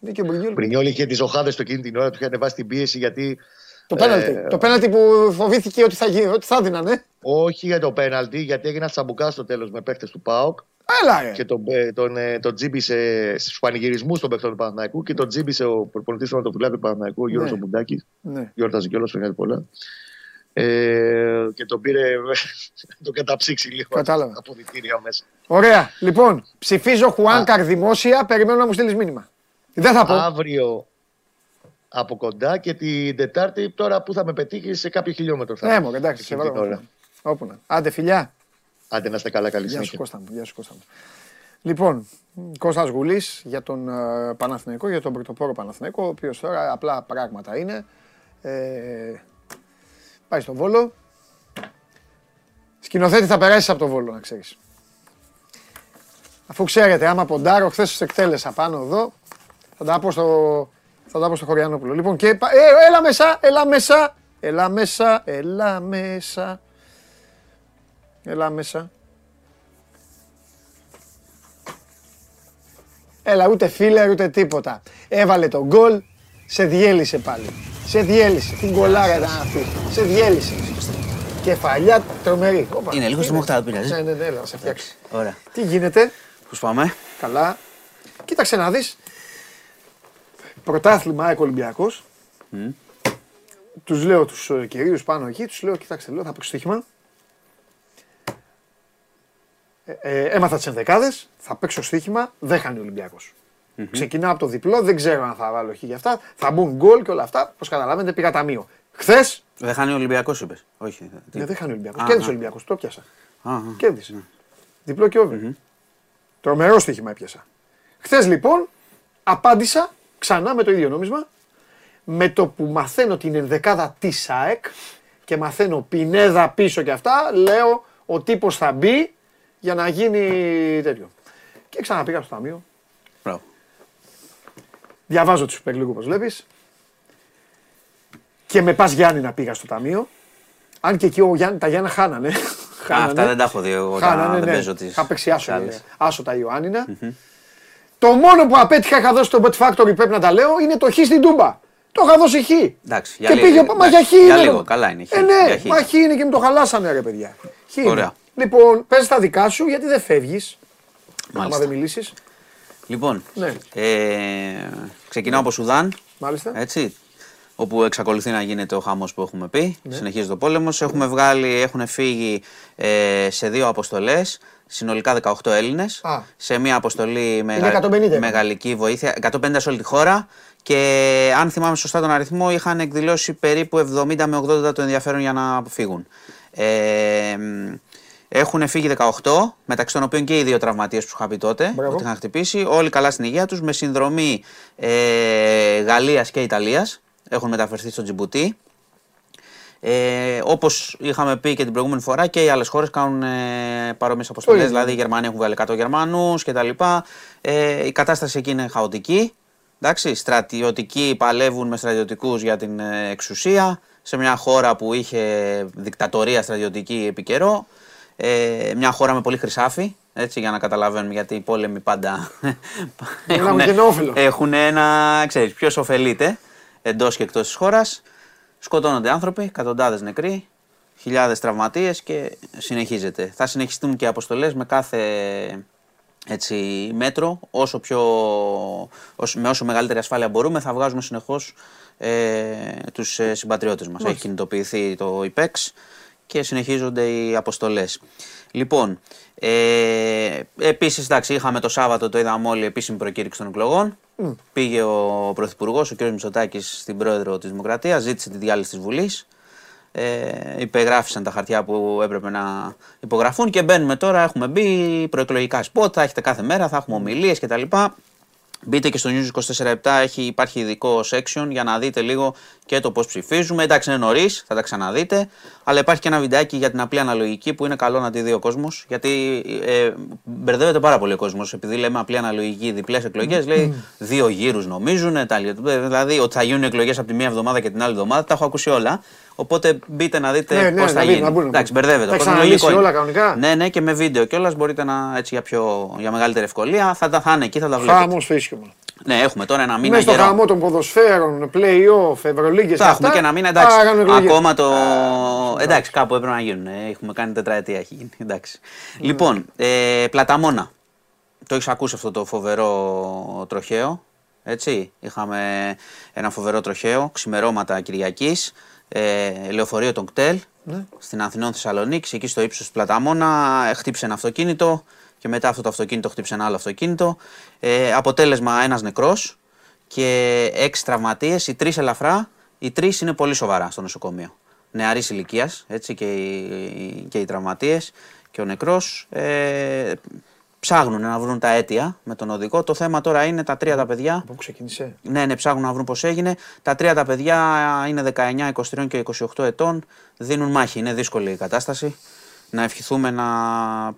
Είναι και ο Μπρινιόλη. που- Πριν όλοι είχε τις ζωχάδε το εκείνη την ώρα, του είχε ανεβάσει την πίεση γιατί. Το πέναλτι. ε, Το πέναλτι που φοβήθηκε ότι θα, γι- ότι θα δίνανε. ε. Όχι για το πέναλτι, γιατί έγινε ένα τσαμπουκά στο τέλος με παίχτες του ΠΑΟΚ Έλα, ρε. και τον, ε, τον, ε, τον τζίμπησε στους πανηγυρισμούς των παίχτων του Παναθηναϊκού και τον τζίμπησε ο προπονητής του Ματοφυλάκου του Παναθηναϊκού, ο Γιώργος Ναι. Μπουντάκη. Ναι. Γιόρταζε κιόλας, μεγάλη πολλά. Ε, και τον πήρε, [LAUGHS] τον καταψύξει λίγο Κατάλαβα. από διτήρια μέσα. Ωραία. Λοιπόν, ψηφίζω Χουάνκαρ δημόσια. Περιμένω να μου στείλεις μήνυμα. Δεν θα πω. Αύριο από κοντά και την Τετάρτη τώρα που θα με πετύχει σε κάποιο χιλιόμετρο. Θα Ναι, είμαι. μου, εντάξει, σε Εκείνη την βάλω. ώρα. Όπου να. Άντε, φιλιά. Άντε να είστε καλά, καλή Γεια σου συνέχεια. Κώστα μου. Γεια σου Κώστα μου. Λοιπόν, Κώστας Γουλής για τον ε, Παναθηναϊκό, για τον πρωτοπόρο Παναθηναϊκό, ο οποίος τώρα απλά πράγματα είναι. Ε, πάει στο Βόλο. Σκηνοθέτη θα περάσεις από το Βόλο, να ξέρεις. Αφού ξέρετε, άμα ποντάρω, χθες σε εκτέλεσα πάνω εδώ, θα τα πω στο, θα τα πω στο Χωριανόπουλο. Λοιπόν, και, πα- ε, έλα μέσα, έλα μέσα, έλα μέσα, έλα μέσα. Έλα μέσα. Έλα, ούτε φίλερ, ούτε τίποτα. Έβαλε τον γκολ, σε διέλυσε πάλι. Σε διέλυσε. Την κολάρα ήταν αυτή. Σε διέλυσε. Κεφαλιά τρομερή. Όπα. Είναι λίγο στο μοχτά, πειράζει. Ναι, ναι, ναι, έλα, να σε φτιάξει. Ωραία. Τι γίνεται, Πώς πάμε; καλά. Κοίταξε να δεις. Πρωτάθλημα ΑΕΚ Ολυμπιακός. Τους λέω τους ε, κυρίους πάνω εκεί, τους λέω, κοίταξε, λέω, θα παίξω στοίχημα. Ε, ε, έμαθα τις ενδεκάδες, θα παίξω στοίχημα, δεν χάνει ο Ολυμπιακός. Ξεκινάω από το διπλό, δεν ξέρω αν θα βάλω χ για αυτά. Θα μπουν γκολ και όλα αυτά. Πώ καταλαβαίνετε, πήγα ταμείο. Χθε. Δεν χάνει ο Ολυμπιακός είπες. Όχι. τι. Ναι, δεν χάνει ο Ολυμπιακός. Α, Κέρδισε ο α. Ολυμπιακός. Το πιάσα. Α, α. Κέρδισε. Διπλό και over. Τρομερό στοίχημα έπιασα. Χθες λοιπόν απάντησα ξανά με το ίδιο νόμισμα. Με το που μαθαίνω την ενδεκάδα της ΑΕΚ και μαθαίνω πινέδα πίσω και αυτά, λέω ο τύπος θα μπει για να γίνει τέτοιο. Και ξαναπήγα στο ταμείο. Μπράβο. Διαβάζω τη Super League όπως βλέπεις. Και με πας Γιάννη να πήγα στο ταμείο. Αν και εκεί ο Γιάννη, τα Γιάννα χάνανε. Α, χάνανε. αυτά δεν τα έχω δει εγώ. τα- Χάνανε, Δεν ναι. παίζω τις Είχα παίξει άσο, άλλες. ε, άσο τα Ιωάννινα. Το μόνο που απέτυχα είχα δώσει στο Bet Factory, πρέπει να τα λέω, είναι το χ στην Τούμπα. Το είχα δώσει χ. Εντάξει, για και λίγο, πήγε, μα για εντάξει, χ για είναι. λίγο, το- καλά είναι, χ. Ε, ναι, Για χ. μα χ είναι και μου το χαλάσανε ρε παιδιά. Χ είναι. Ωραία. Λοιπόν, πες τα δικά σου γιατί δεν φεύγεις. Άμα Μάλιστα. δεν μιλήσεις. Λοιπόν, Ναι. ε, ξεκινάω από Σουδάν. Μάλιστα. Έτσι, όπου εξακολουθεί να γίνεται ο χαμός που έχουμε πει. Ναι. Συνεχίζεται ο πόλεμος. Έχουμε βγάλει, έχουν φύγει ε, σε δύο αποστολές, συνολικά 18 Έλληνες. Α. Σε μία αποστολή με, Είναι 150. με γαλλική βοήθεια, 150 σε όλη τη χώρα. Και αν θυμάμαι σωστά τον αριθμό, είχαν εκδηλώσει περίπου 70 με 80 το ενδιαφέρον για να φύγουν. Ε, μ, έχουν φύγει 18, μεταξύ των οποίων και οι δύο τραυματίες που σου είχα πει τότε, Μπράβο. ότι είχαν χτυπήσει. Όλοι καλά στην υγεία τους, με συνδρομή ε, Γαλλίας και Ιταλίας. Έχουν μεταφερθεί στο Τζιμπουτί. Ε, Όπως είχαμε πει και την προηγούμενη φορά, και οι άλλες χώρες κάνουν ε, παρόμοιες αποστολές. ίδιο. Δηλαδή, οι Γερμανοί έχουν βγάλει 100 Γερμανούς κτλ. Ε, η κατάσταση εκεί είναι χαοτική. Εντάξει, στρατιωτικοί παλεύουν με στρατιωτικούς για την ε, εξουσία σε μια χώρα που είχε δικτατορία στρατιωτική επί καιρό. Ε, μια χώρα με πολύ χρυσάφι, έτσι για να καταλαβαίνουμε γιατί οι πόλεμοι πάντα έχουν και ένα όφελο. έχουν ένα, ξέρεις, ποιος ωφελείται εντός και εκτός της χώρας. Σκοτώνονται άνθρωποι, εκατοντάδες νεκροί, χιλιάδες τραυματίες και συνεχίζεται. Θα συνεχιστούν και οι αποστολές με κάθε έτσι, μέτρο, όσο πιο, όσο, με όσο μεγαλύτερη ασφάλεια μπορούμε, θα βγάζουμε συνεχώς ε, τους ε, συμπατριώτες μας. Έχει κινητοποιηθεί το IPEX και συνεχίζονται οι αποστολές. Λοιπόν, ε, επίσης εντάξει, είχαμε το Σάββατο, το είδαμε όλοι, επίσημη προκήρυξη των εκλογών. Πήγε ο Πρωθυπουργός, ο κ. Μητσοτάκης, στην πρόεδρο της Δημοκρατίας, ζήτησε τη διάλυση της Βουλής. Ε, υπεγράφησαν τα χαρτιά που έπρεπε να υπογραφούν και μπαίνουμε τώρα. Έχουμε μπει προεκλογικά σποτ, θα έχετε κάθε μέρα, θα έχουμε ομιλίες κτλ. Μπείτε και στο News 24-7, έχει, υπάρχει ειδικό section για να δείτε λίγο και το πώς ψηφίζουμε. Εντάξει, είναι νωρίς, θα τα ξαναδείτε. Αλλά υπάρχει και ένα βιντεάκι για την απλή αναλογική που είναι καλό να τη δει ο κόσμος. Γιατί ε, μπερδεύεται πάρα πολύ ο κόσμος. Επειδή λέμε απλή αναλογική, διπλές εκλογές, λέει δύο γύρους νομίζουν. Τα, λοιπά. δηλαδή ότι θα γίνουν εκλογές από τη μία εβδομάδα και την άλλη εβδομάδα, τα έχω ακούσει όλα. Οπότε μπείτε να δείτε Ναι, ναι, πώς θα να μπείτε, γίνει. να μπουν, να Εντάξει, μπουν. μπερδεύεται. Τα Ο κόσμος ξαναλύσει λογικό είναι. όλα κανονικά; Ναι, ναι, και με βίντεο κιόλας μπορείτε να έτσι για, πιο, για μεγαλύτερη ευκολία. Θα τα θα είναι εκεί, θα τα βλέπετε. Χάμος φίσχυμα. Ναι, έχουμε τώρα ένα μήνα Μέσα στο γερό. χαμό των ποδοσφαίρων, play-off, ευρωλίγκες Θα έχουμε και ένα μήνα, εντάξει. Ακόμα το. εντάξει, κάπου έπρεπε να γίνουν. ε, Έχουμε κάνει τετραετία, έχει γίνει. [LAUGHS] Εντάξει. Λοιπόν, ε, πλαταμόνα. Το έχεις ακούσει αυτό το φοβερό τροχαίο. Έτσι; Είχαμε ένα φοβερό τροχαίο, ξημερώματα Κυριακής. Ε, λεωφορείο των κτέλ στην Αθηνών Θεσσαλονίκη, εκεί στο ύψος της Πλαταμόνα. ε, Χτύπησε ένα αυτοκίνητο και μετά αυτό το αυτοκίνητο χτύπησε ένα άλλο αυτοκίνητο. Ε, αποτέλεσμα ένας νεκρός και έξι τραυματίες, οι τρεις ελαφρά, οι τρεις είναι πολύ σοβαρά στο νοσοκομείο. Νεαρής ηλικίας, έτσι και οι, και οι τραυματίες και ο νεκρός. Ε, ψάχνουν να βρουν τα αίτια με τον οδικό. Το θέμα τώρα είναι τα τρία τα παιδιά. Πού ξεκίνησε; Ναι, ναι, ψάχνουν να βρουν πώς έγινε. Τα τρία τα παιδιά είναι 19, 23 και 28 ετών. Δίνουν μάχη. Είναι δύσκολη η κατάσταση. Να ευχηθούμε να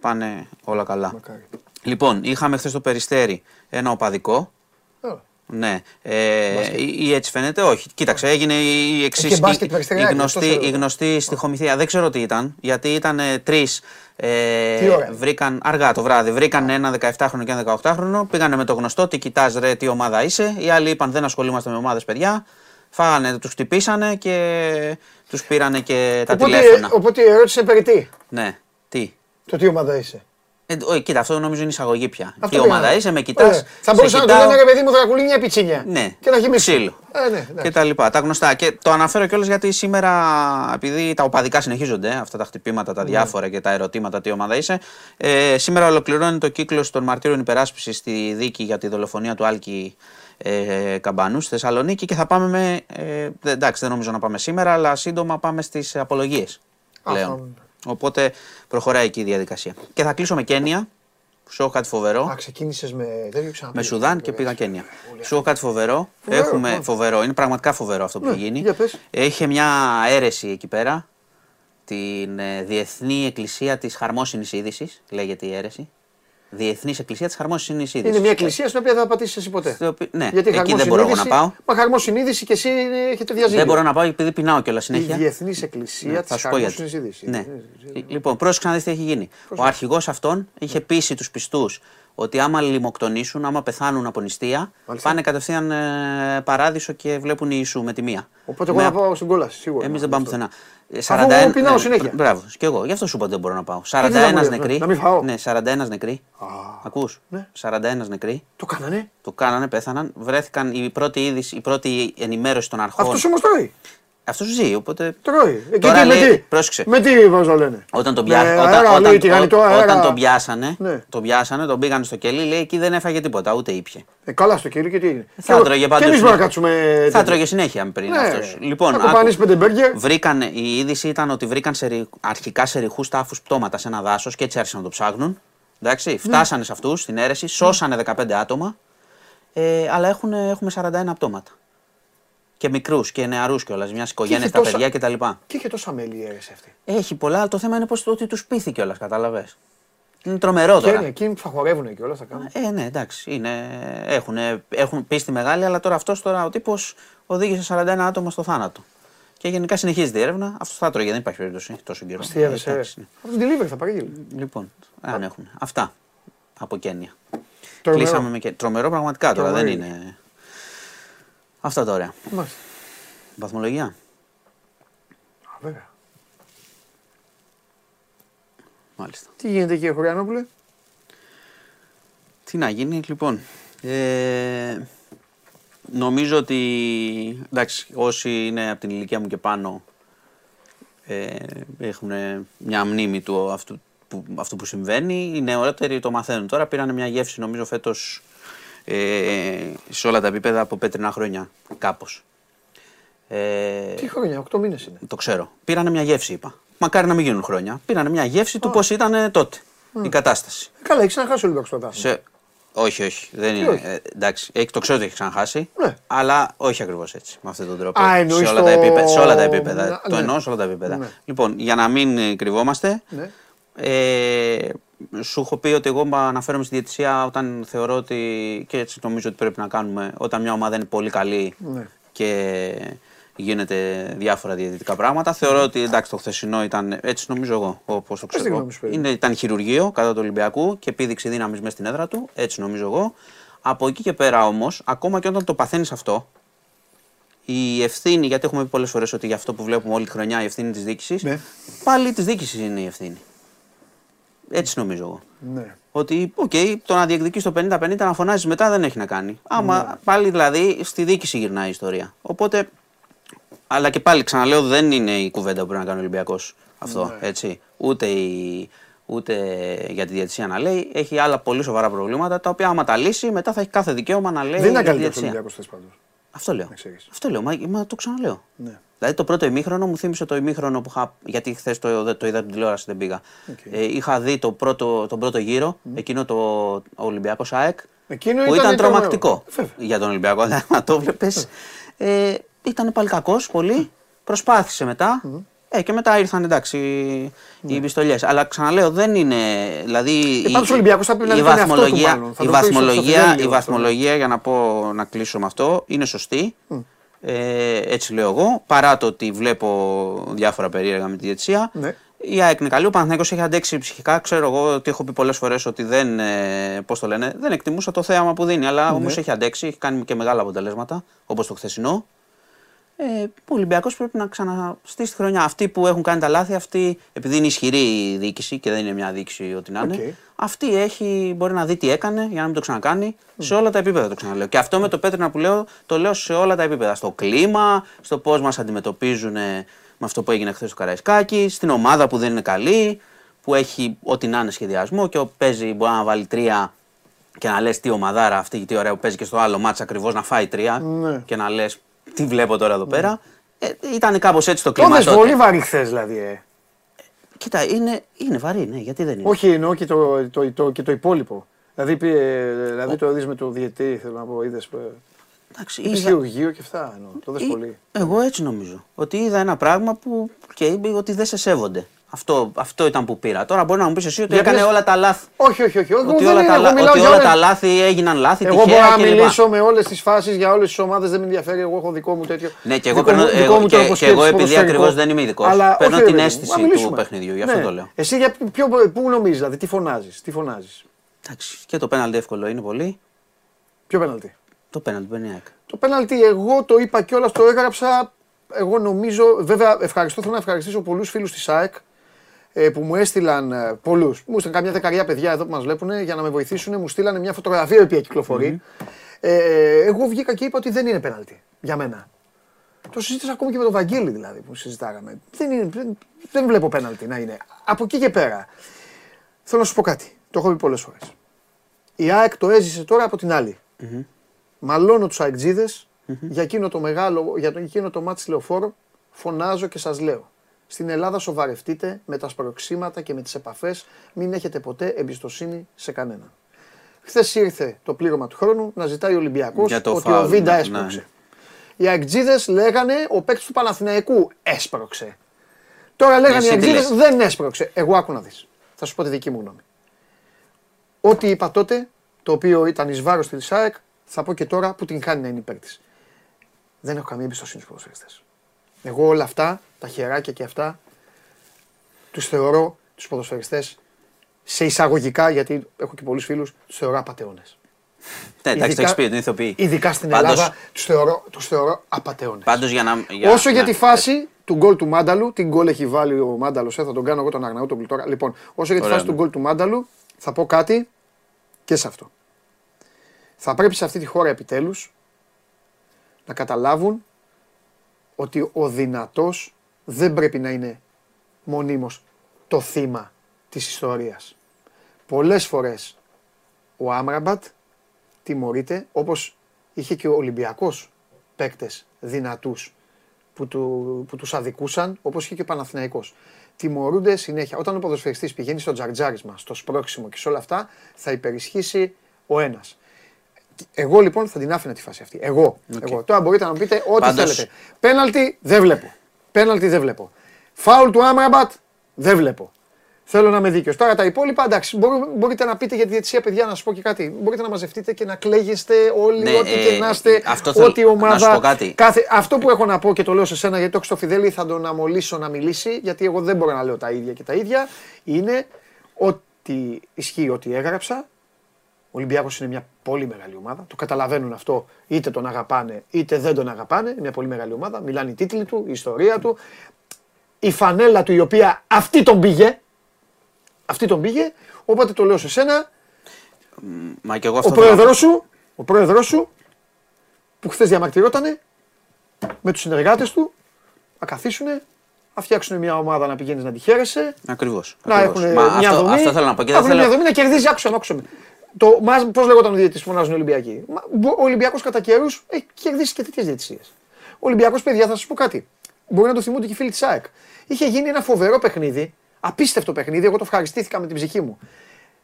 πάνε όλα καλά. Μακάρι. Λοιπόν, είχαμε χθες το περιστέρι ένα οπαδικό. Α, Ναι, ε, ή, ή έτσι φαίνεται, όχι. Κοίταξε, έγινε η εξή. και μπάσκετ η, η, περιστεριάκι, γνωστή, αυτό θέλω. η γνωστή στοιχομηθεία. Δεν ξέρω τι ήταν, γιατί ήταν τρεις. Ε, Τι ώρα; βρήκαν αργά το βράδυ. Βρήκαν ένα 17χρονο και ένα 18χρονο. Πήγανε με το γνωστό, τι κοιτάς, ρε, τι ομάδα είσαι. Οι άλλοι είπαν δεν ασχολούμαστε με ομάδες, παιδιά. Φάγανε, τους χτυπήσανε και τους πήρανε και τα Οπότε, τηλέφωνα. οπότε η ερώτηση είναι περί τι; Ναι, τι; Το τι ομάδα είσαι. Ε, ο, κοίτα, αυτό νομίζω είναι εισαγωγή πια. Αυτό Τι ομάδα πήγα. είσαι, με κοιτάς. Ωραία. Θα μπορούσα να του λένε ρε παιδί μου, θα κουλεί μια πιτσίνια. Ναι, Και να έχει μισή. ξύλο. Ε, ναι, και εντάξει. τα λοιπά. Τα γνωστά. Και το αναφέρω κιόλας γιατί σήμερα, επειδή τα οπαδικά συνεχίζονται, αυτά τα χτυπήματα, Ναι. τα διάφορα και τα ερωτήματα τι ομάδα είσαι, ε, σήμερα ολοκληρώνει το κύκλος των μαρτύρων υπεράσπισης στη δίκη για τη δολοφονία του Άλκη ε, Καμπανούς στη Θεσσαλονίκη και θα πάμε με. Ε, δε- εντάξει, δεν νομίζω να πάμε σήμερα, αλλά σύντομα πάμε στις απολογίες πλέον. Αυτό. Οπότε προχωράει εκεί η διαδικασία. Και θα κλείσω με Κένια, που σου έχω κάτι φοβερό. Α, ξεκίνησες με τέτοιο ξαναπήγα. Με Σουδάν και πήγα Κένια. Σου έχω κάτι φοβερό. Φοβερό, Έχουμε ναι. φοβερό. Είναι πραγματικά φοβερό αυτό που Ναι, έχει γίνει. για πες. Είχε μια αίρεση εκεί πέρα. Την ε, Διεθνή Εκκλησία της Χαρμόσυνης Είδησης, λέγεται η αίρεση. Διεθνής Εκκλησία της Χαρμόσυνη Είδηση. Είναι μια εκκλησία στην οποία δεν θα πατήσεις εσύ ποτέ. Στο οποίο- ναι, Γιατί εκεί χαρμό δεν μπορώ εγώ να συνείδηση- πάω. Μα χαρμό συνείδηση και εσύ είναι- έχετε διαζύγιο. Δεν μπορώ να πάω επειδή πεινάω κιόλας Η συνέχεια. Διεθνής Εκκλησία Ναι, της θα σου πω γιατί. Χαρμόσυνη Είδηση. Ναι. Λοιπόν, πρόσεξε να δεις τι έχει γίνει. Ο αρχηγός αυτών είχε πείσει τους πιστούς ότι άμα λιμοκτονήσουν, άμα πεθάνουν από νηστεία, Μάλιστα. πάνε κατευθείαν ε, παράδεισο και βλέπουν Ιησού με τη μία. Οπότε εγώ Με να πάω στην κόλαση, σίγουρα. Εμείς δεν πάμε Αυτό. πουθενά. Ε, Αφού εγώ πεινάω ναι, συνέχεια. Μπράβο, και εγώ. Γι' αυτό σου είπα ότι δεν μπορώ να πάω. δεν 41 μπορεί, νεκροί. να μην φάω. Ναι, 41 νεκροί. Α, Ακούς; ναι. 41 νεκροί. Το κάνανε. Το κάνανε, πέθαναν. Βρέθηκαν η πρώτη, είδηση, η πρώτη ενημέρωση των αρχών. Αυτός όμως τρώει. Αυτός ζει, οπότε. Τρώει. Ε, και Τώρα τι, με λέει- τι. πρόσεξε. Με τι, πώ το λένε. Όταν τον, Με πιά... αέρα, όταν, λέει, όταν, τηγανιτό ό- αέρα. όταν τον πιάσανε, Ναι. τον πιάσανε, τον πήγαν στο κελί, λέει εκεί δεν έφαγε τίποτα, ούτε ήπια. Ε, καλά στο κύριο και τι είναι. Θα Και- τρώγε Και παντού. εμείς συνέχεια. μπορούμε να κάτσουμε. Θα τέτοιο. τρώγε συνέχεια πριν Ναι. αυτός. Λοιπόν, Θα άκου. κοπανίσει πέντε μπέργκερ. Βρήκαν, η είδηση ήταν ότι βρήκαν σε, ρη- αρχικά σε ρηχούς τάφους πτώματα σε ένα δάσος και έτσι άρχισαν να το ψάχνουν. Εντάξει, Ναι. φτάσανε σε αυτούς στην αίρεση, σώσανε 15 άτομα, ε, αλλά έχουν, έχουμε 41 πτώματα. Και μικρούς και νεαρούς κιόλας, μιας οικογένεια, είχε τα τόσα- παιδιά κτλ. Και είχε τόσα μέλη η αίρεση αυτή. Έχει πολλά, αλλά το θέμα είναι πως, ότι τους πείθει κιόλας, κατάλαβες. Είναι τρομερό Και τώρα. είναι εκείνοι που θα χορεύουν και όλα θα κάνουν. Ε, ναι, εντάξει. Είναι, έχουν, έχουν πίστη μεγάλη, αλλά τώρα αυτός τώρα ο τύπος οδήγησε 41 άτομα στο θάνατο. Και γενικά συνεχίζεται η έρευνα. Αυτός θα τρώγε, δεν υπάρχει περίπτωση τόσο καιρό. Τι έβεσαι. Ε, ε. εντάξει, ναι. Αυτό την delivery θα παραγγείλει. Λοιπόν, αν έχουν. Αυτά από Κένια. Τρομερό. Κλείσαμε με Κένια. Τρομερό πραγματικά τώρα, δεν Τρομερό. είναι. Αυτά τα ωραία. Μάλιστα. Βαθμολογία. Α, Βέβαια. Μάλιστα. Τι γίνεται εκεί, Χωριανόπουλε; Τι να γίνει, λοιπόν. Ε, νομίζω ότι εντάξει, όσοι είναι από την ηλικία μου και πάνω ε, έχουν μια μνήμη του αυτού που, αυτού που συμβαίνει. Οι νεότεροι το μαθαίνουν τώρα. Πήραν μια γεύση νομίζω φέτος ε, σε όλα τα επίπεδα από πέτρινα χρόνια κάπως. Ε, Τι χρόνια, 8 μήνες είναι. το ξέρω. Πήρανε μια γεύση, είπα. Μακάρι να μην γίνουν χρόνια. Πήρανε μια γεύση του πώς ήταν τότε η κατάσταση. Καλά, έχεις ξαναχάσει ο Ολυμπιακό πρωτάθλημα. Σε... Όχι, όχι. Δεν είναι. όχι; Ε, εντάξει, έχει, το ξέρω ότι έχει ξαναχάσει. Ναι. Αλλά όχι ακριβώς έτσι. Με αυτόν τον τρόπο. Α, σε, εννοείς όλα το- τα επίπεδα, σε όλα τα επίπεδα. Ναι, Το ναι. εννοώ σε όλα τα επίπεδα. Ναι. Λοιπόν, για να μην ε, κρυβόμαστε, Ναι. ε, σου έχω πει ότι εγώ μ' αναφέρομαι στη διαιτησία όταν θεωρώ ότι. και έτσι νομίζω ότι πρέπει να κάνουμε. Όταν μια ομάδα είναι πολύ καλή Ναι. και γίνεται διάφορα διαιτητικά πράγματα. Θεωρώ ότι εντάξει, το χθεσινό ήταν έτσι νομίζω εγώ. Όπως το τη ξέρω. γνώμη σου, παιδί. Είναι, ήταν χειρουργείο κατά του Ολυμπιακού και επίδειξη δύναμης μέσα στην έδρα του. Έτσι νομίζω εγώ. Από εκεί και πέρα όμως, ακόμα και όταν το παθαίνεις αυτό, η ευθύνη, γιατί έχουμε πει πολλές φορές ότι για αυτό που βλέπουμε όλη τη χρονιά η ευθύνη της διοίκησης, Ναι. πάλι της διοίκησης είναι η ευθύνη. Έτσι νομίζω εγώ. Ναι. Ότι, οκ, το να διεκδικείς το 50-50 να φωνάζεις μετά δεν έχει να κάνει. Άμα Ναι. πάλι δηλαδή στη διοίκηση γυρνάει η ιστορία. Οπότε. Αλλά και πάλι ξαναλέω, δεν είναι η κουβέντα που πρέπει να κάνει ο Ολυμπιακός αυτό. Ναι. Έτσι. Ούτε, η, ούτε για τη διατησία να λέει. Έχει άλλα πολύ σοβαρά προβλήματα τα οποία άμα τα λύσει μετά θα έχει κάθε δικαίωμα να λέει. Δεν είναι για τη καλύτερος ο διαιτησία. Ολυμπιακός θες πάντως. Αυτό λέω. ξέρεις. Αυτό λέω. Μα, μα το ξαναλέω. Ναι. Δηλαδή το πρώτο ημίχρονο μου θύμισε το ημίχρονο που είχα. Γιατί χθες το, το είδα την τηλεόραση, δεν πήγα. Ε, είχα δει το πρώτο, τον πρώτο γύρο, εκείνο το Ολυμπιακός ΣΑΕΚ. Εκείνο που ήταν ήταν, τρομερό. τρομακτικό Βέβαια. για τον Ολυμπιακό. [LAUGHS] Να το βλέπεις. Ε, ήταν πάλι κακός πολύ. Προσπάθησε μετά. Ε, και μετά ήρθαν εντάξει Ναι. οι πιστολιέ. Αλλά ξαναλέω, δεν είναι. Δηλαδή, Ε, πάντως ο Ολυμπιακός θα πρέπει να η δει τον εαυτό του βαθμολογία, μάλλον. Θα η το πει στο βαθμολογία, Φιδέλη η αυτό. βαθμολογία, για να, πω, να κλείσω με αυτό, είναι σωστή. Ε, έτσι λέω εγώ. Παρά το ότι βλέπω διάφορα περίεργα με τη διετησία. Ναι. Η ΑΕΚ είναι καλή. Ο Παναθηναϊκός έχει αντέξει ψυχικά. Ξέρω εγώ ότι έχω πει πολλές φορές ότι δεν, ε, πώς το λένε, δεν εκτιμούσα το θέαμα που δίνει. Αλλά Ναι. όμως έχει αντέξει, έχει κάνει και μεγάλα αποτελέσματα, όπως το χθεσινό. Ε, ο Ολυμπιακός πρέπει να ξαναστήσει τη χρονιά. Αυτοί που έχουν κάνει τα λάθη, αυτοί, επειδή είναι ισχυρή η διοίκηση και δεν είναι μια διοίκηση ό,τι να είναι, Οκ. αυτή έχει, μπορεί να δει τι έκανε για να μην το ξανακάνει σε όλα τα επίπεδα. Το ξαναλέω. Και αυτό με το Πέτρινα που λέω, το λέω σε όλα τα επίπεδα. Στο κλίμα, στο πώς μας αντιμετωπίζουν ε, με αυτό που έγινε χθες στο Καραϊσκάκης, στην ομάδα που δεν είναι καλή, που έχει ό,τι να είναι σχεδιασμό και ο παίζει μπορεί να βάλει τρία και να λες τι ομαδάρα αυτή, τι ωραία που παίζει και στο άλλο ματς ακριβώς να φάει τρία Ναι. και να λες τι βλέπω τώρα εδώ πέρα. Ε, ήταν κάπως έτσι το Το κλίμα. δες τότε. πολύ βαρύ χθες δηλαδή. Ε. Κοίτα, είναι, είναι βαρύ, ναι, γιατί δεν είναι. Όχι, εννοώ και το, το, το, και το υπόλοιπο. Δηλαδή, πήγε- δηλαδή το είδε με το διαιτή, θέλω να πω, είδες. Εντάξει, Είδε είδα- χειρουργείο και αυτά. Εννοώ. Το δες Ή- πολύ. Εγώ έτσι νομίζω. Ότι είδα ένα πράγμα που και είπε ότι δεν σε σέβονται. Αυτό, αυτό ήταν που πήρα. Τώρα μπορεί να μου πεις εσύ ότι Γιατί έκανε λες- όλα τα λάθη. Όχι, όχι, όχι. Εγώ Ότι δεν όλα, είναι, τα, εγώ λα- μιλάω ότι για όλα όλες- τα λάθη έγιναν λάθη. Εγώ μπορώ τυχαία να κλπ. μιλήσω με όλες τις φάσεις για όλες τις ομάδες, δεν με ενδιαφέρει. Εγώ έχω δικό μου τέτοιο. Ναι, και εγώ, δικό μου- παίρνω, δικό εγώ, μου και, τρόπο και εγώ σκέψης, επειδή ποδοσφαιρικό. ακριβώς δεν είμαι ειδικός. Αλλά Παίρνω όχι, την ρε παιδί μου, αίσθηση να του μιλήσουμε. παιχνιδιού, γι' Ναι. αυτό το λέω. Εσύ για ποιο, πού νομίζεις, δηλαδή, τι φωνάζεις. Τι φωνάζεις; Εντάξει, και το πέναλτι εύκολο είναι πολύ. Ποιο πέναλτι; Το πέναλτι παίρνει η ΑΕΚ. Το πέναλτι, εγώ το είπα κιόλα, το έγραψα. Εγώ νομίζω, βέβαια, ευχαριστώ. Θέλω να ευχαριστήσω πολλούς φίλους της ΑΕΚ ε, που μου έστειλαν πολλούς. Μου έστειλαν καμιά δεκαριά παιδιά εδώ που μας βλέπουν για να με βοηθήσουν. Μου στείλανε μια φωτογραφία η οποία κυκλοφορεί. Ε, εγώ βγήκα και είπα ότι δεν είναι πέναλτι για μένα. Το συζήτησα ακόμη και με τον Βαγγέλη δηλαδή που συζητάγαμε. Δεν, είναι, δεν, δεν βλέπω πέναλτι να είναι. Από εκεί και πέρα. Θέλω να σου πω κάτι. Το έχω πει πολλές φορές. Η ΑΕΚ το έζησε τώρα από την άλλη. Μαλώνω τους αεκτζίδες για εκείνο το μεγάλο, για το, εκείνο το μάτι λεωφόρο. Φωνάζω και σας λέω. Στην Ελλάδα σοβαρευτείτε με τα σπροξήματα και με τις επαφές. Μην έχετε ποτέ εμπιστοσύνη σε κανέναν. Χθες ήρθε το πλήρωμα του χρόνου να ζητάει ο Ολυμπιακός Για το ότι φάουλ, ο Βίντα ναι, έσπρωξε. ναι. Οι αεκτζίδες λέγανε ο παίκτης του Παναθηναϊκού έσπρωξε. Τώρα λέγανε οι Εσύ τι αεκτζίδες λες; δεν έσπρωξε. Εγώ άκου να δεις. Θα σου πω τη δική μου γνώμη. Ό,τι είπα τότε, το οποίο ήταν εις βάρος της ΑΕΚ, θα πω και τώρα που την κάνει να είναι υπέρ της. Δεν έχω καμία εμπιστοσύνη στους ποδοσφαιριστές. Εγώ όλα αυτά, τα χεράκια και αυτά, τους θεωρώ τους ποδοσφαιριστές σε εισαγωγικά, γιατί έχω και πολλούς φίλους, τους θεωρώ απατεώνες. Ναι, εντάξει, το Ειδικά- έχει πει, την ηθοποιεί. Ειδικά στην Πάντως- Ελλάδα τους θεωρώ, τους θεωρώ απατεώνες. Πάντως για να. Για, Όσο για ναι. τη φάση του γκολ του Μάνταλου, την γκολ έχει βάλει ο Μάνταλος, θα τον κάνω εγώ τον Αγναούτογλου τώρα. Λοιπόν, όσο για τη Ωραία, φάση του ναι. γκολ του Μάνταλου, θα πω κάτι και σε αυτό. Θα πρέπει σε αυτή τη χώρα επιτέλους να καταλάβουν ότι ο δυνατός δεν πρέπει να είναι μονίμως το θύμα της ιστορίας. Πολλές φορές ο Άμραμπατ τιμωρείται όπως είχε και ο Ολυμπιακός παίκτες δυνατούς που, του, που τους αδικούσαν όπως είχε και ο Παναθηναϊκός. Τιμωρούνται συνέχεια. Όταν ο ποδοσφαιριστής πηγαίνει στο τζαρτζάρισμα, στο σπρώξιμο και σε όλα αυτά θα υπερισχύσει ο ένας. Εγώ λοιπόν θα την άφηνα τη φάση αυτή. Εγώ. Εγώ. Τώρα μπορείτε να μου πείτε ό,τι Πάντως- θέλετε. Πέναλτι δεν βλέπω. Πέναλτι δεν βλέπω. Φάουλ του Άμραμπατ δεν βλέπω. Θέλω να είμαι δίκαιος. Τώρα τα υπόλοιπα εντάξει. μπορώ- μπορείτε να πείτε για τη διετησία, παιδιά, να σα πω και κάτι. Μπορείτε να μαζευτείτε και να κλαίγεστε όλοι, Ναι, ό,τι ε, και να είστε. αυτό θέλω- ό,τι να ομάδα. σου πω κάτι. Κάθε, αυτό που έχω να πω και το λέω σε σένα γιατί το έχω στο Φιδέλη, θα τον αμολύσω να μιλήσει, γιατί εγώ δεν μπορώ να λέω τα ίδια και τα ίδια. Είναι ότι ισχύει ότι έγραψα. Ο Ολυμπιάκος είναι μια πολύ μεγάλη ομάδα. Το καταλαβαίνουν αυτό. Είτε τον αγαπάνε είτε δεν τον αγαπάνε. Είναι μια πολύ μεγάλη ομάδα. Μιλάνε οι τίτλοι του, η ιστορία του. Η φανέλα του η οποία αυτή τον πήγε. Αυτή τον πήγε. Οπότε το λέω σε σένα. Μα και εγώ Ο αυτό θέλω να πω. πρόεδρος σου, ο πρόεδρος σου που χθες διαμαρτυρότανε με τους συνεργάτες του να καθίσουνε, να φτιάξουν μια ομάδα να πηγαίνεις να τη χαίρεσαι, Ακριβώς. να έχουν μια αυτό, δομή. αυτό θέλω να πω. Και να δεν έχουν μια θέλω... δομή να κερδίζει, άκουσα με, άκουσα με. Το, μας, πώς λέγονταν ο διαιτητής που φωνάζουν οι Ολυμπιακοί; Μα, μπο- Ο Ολυμπιακός κατά καιρούς έχει κερδίσει και τέτοιες διαιτησίες. Ο Ολυμπιακός, παιδιά, θα σας πω κάτι. Μπορεί να το θυμούνται και οι φίλοι της ΑΕΚ. Είχε γίνει ένα φοβερό παιχνίδι, απίστευτο παιχνίδι, εγώ το ευχαριστήθηκα με την ψυχή μου.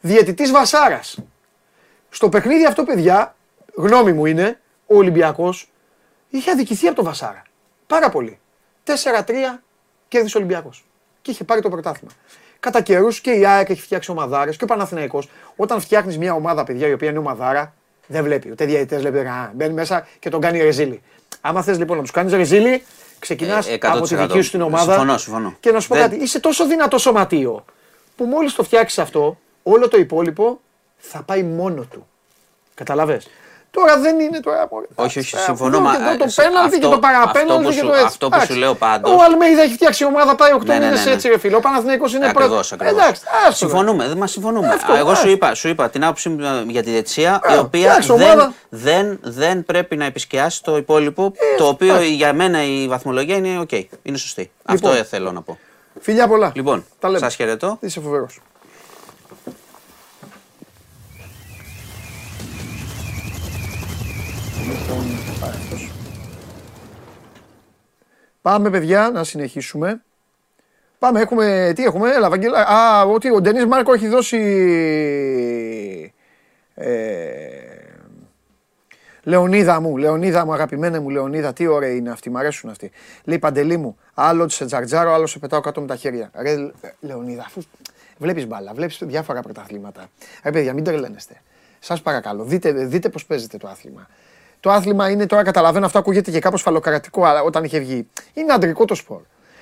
Διαιτητής Βασάρας. Στο παιχνίδι αυτό, παιδιά, γνώμη μου είναι, ο Ολυμπιακός είχε αδικηθεί από τον Βασάρα. Πάρα πολύ. 4-3 κέρδισε ο Ολυμπιακός. Και είχε πάρει το πρωτάθλημα. Κατά καιρούς και η ΑΕΚ έχει φτιάξει ομαδάρες και ο Παναθηναϊκός. Όταν φτιάχνεις μια ομάδα, παιδιά, η οποία είναι ομαδάρα, δεν βλέπει. Ούτε διαιτητέ βλέπει. Α, μπαίνει μέσα και τον κάνει ρεζίλι. Άμα θες λοιπόν να τους κάνεις ρεζίλι, ξεκινάς Ε, 100%. από τη δική σου την ομάδα. Συμφωνώ, συμφωνώ. Και να σου πω Δεν- κάτι, είσαι τόσο δυνατό σωματείο που μόλις το φτιάξεις αυτό, όλο το υπόλοιπο θα πάει μόνο του. Καταλαβες. Τώρα δεν είναι τώρα. μωρέ. Όχι, όχι, Ε, συμφωνώ, αυτό μα, και το- ε, Το σε- πέναλτι και αυτό- το παραπέναλτι αυτό που και σου- το έτσι. αυτό που σου Εντάξει. λέω πάντως- Ο Αλμέιδα έχει φτιάξει ομάδα πάει 8 Ναι, ναι, μήνες ναι, ναι. έτσι, ρε φίλε. Ο Παναθηναϊκός είναι πρώτος. Ακριβώς, ακριβώ. Εντάξει, άστο, Συμφωνούμε, δεν μα συμφωνούμε. Αυτό, Α, Εγώ σου άστο. είπα, σου είπα την άποψή μου ε, για τη διαιτησία, η Ε, οποία εντάξει, δεν, ομάδα. δεν, δεν πρέπει να επισκιάσει το υπόλοιπο, το οποίο για μένα η βαθμολογία είναι οκ. είναι σωστή. Αυτό Λοιπόν. ε, θέλω να πω. Φιλιά πολλά. Λοιπόν, Τα λέμε. σας χαιρετώ. Είσαι φοβερός. Πάει αυτός. Πάμε παιδιά να συνεχίσουμε. Πάμε, έχουμε, τι έχουμε, έλα Βαγγέλα. Α, ότι ο Ντενής Μάρκο έχει δώσει... Ε, Λεωνίδα μου, Λεωνίδα μου, αγαπημένα μου Λεωνίδα, τι ωραία είναι αυτή, μ' αρέσουν αυτοί. Λέει Παντελή μου, άλλο σε τζαρτζάρω, άλλο σε πετάω κάτω με τα χέρια. Ρε ε, Λεωνίδα, αφού βλέπεις μπάλα, βλέπεις διάφορα πρωταθλήματα. Ρε παιδιά, μην τρελαίνεστε. Σας παρακαλώ, δείτε, δείτε πώς παίζετε το άθλημα. Το άθλημα είναι τώρα, καταλαβαίνω, αυτό ακούγεται και κάπως φαλοκρατικό αλλά όταν είχε βγει. Είναι αντρικό το σπορ.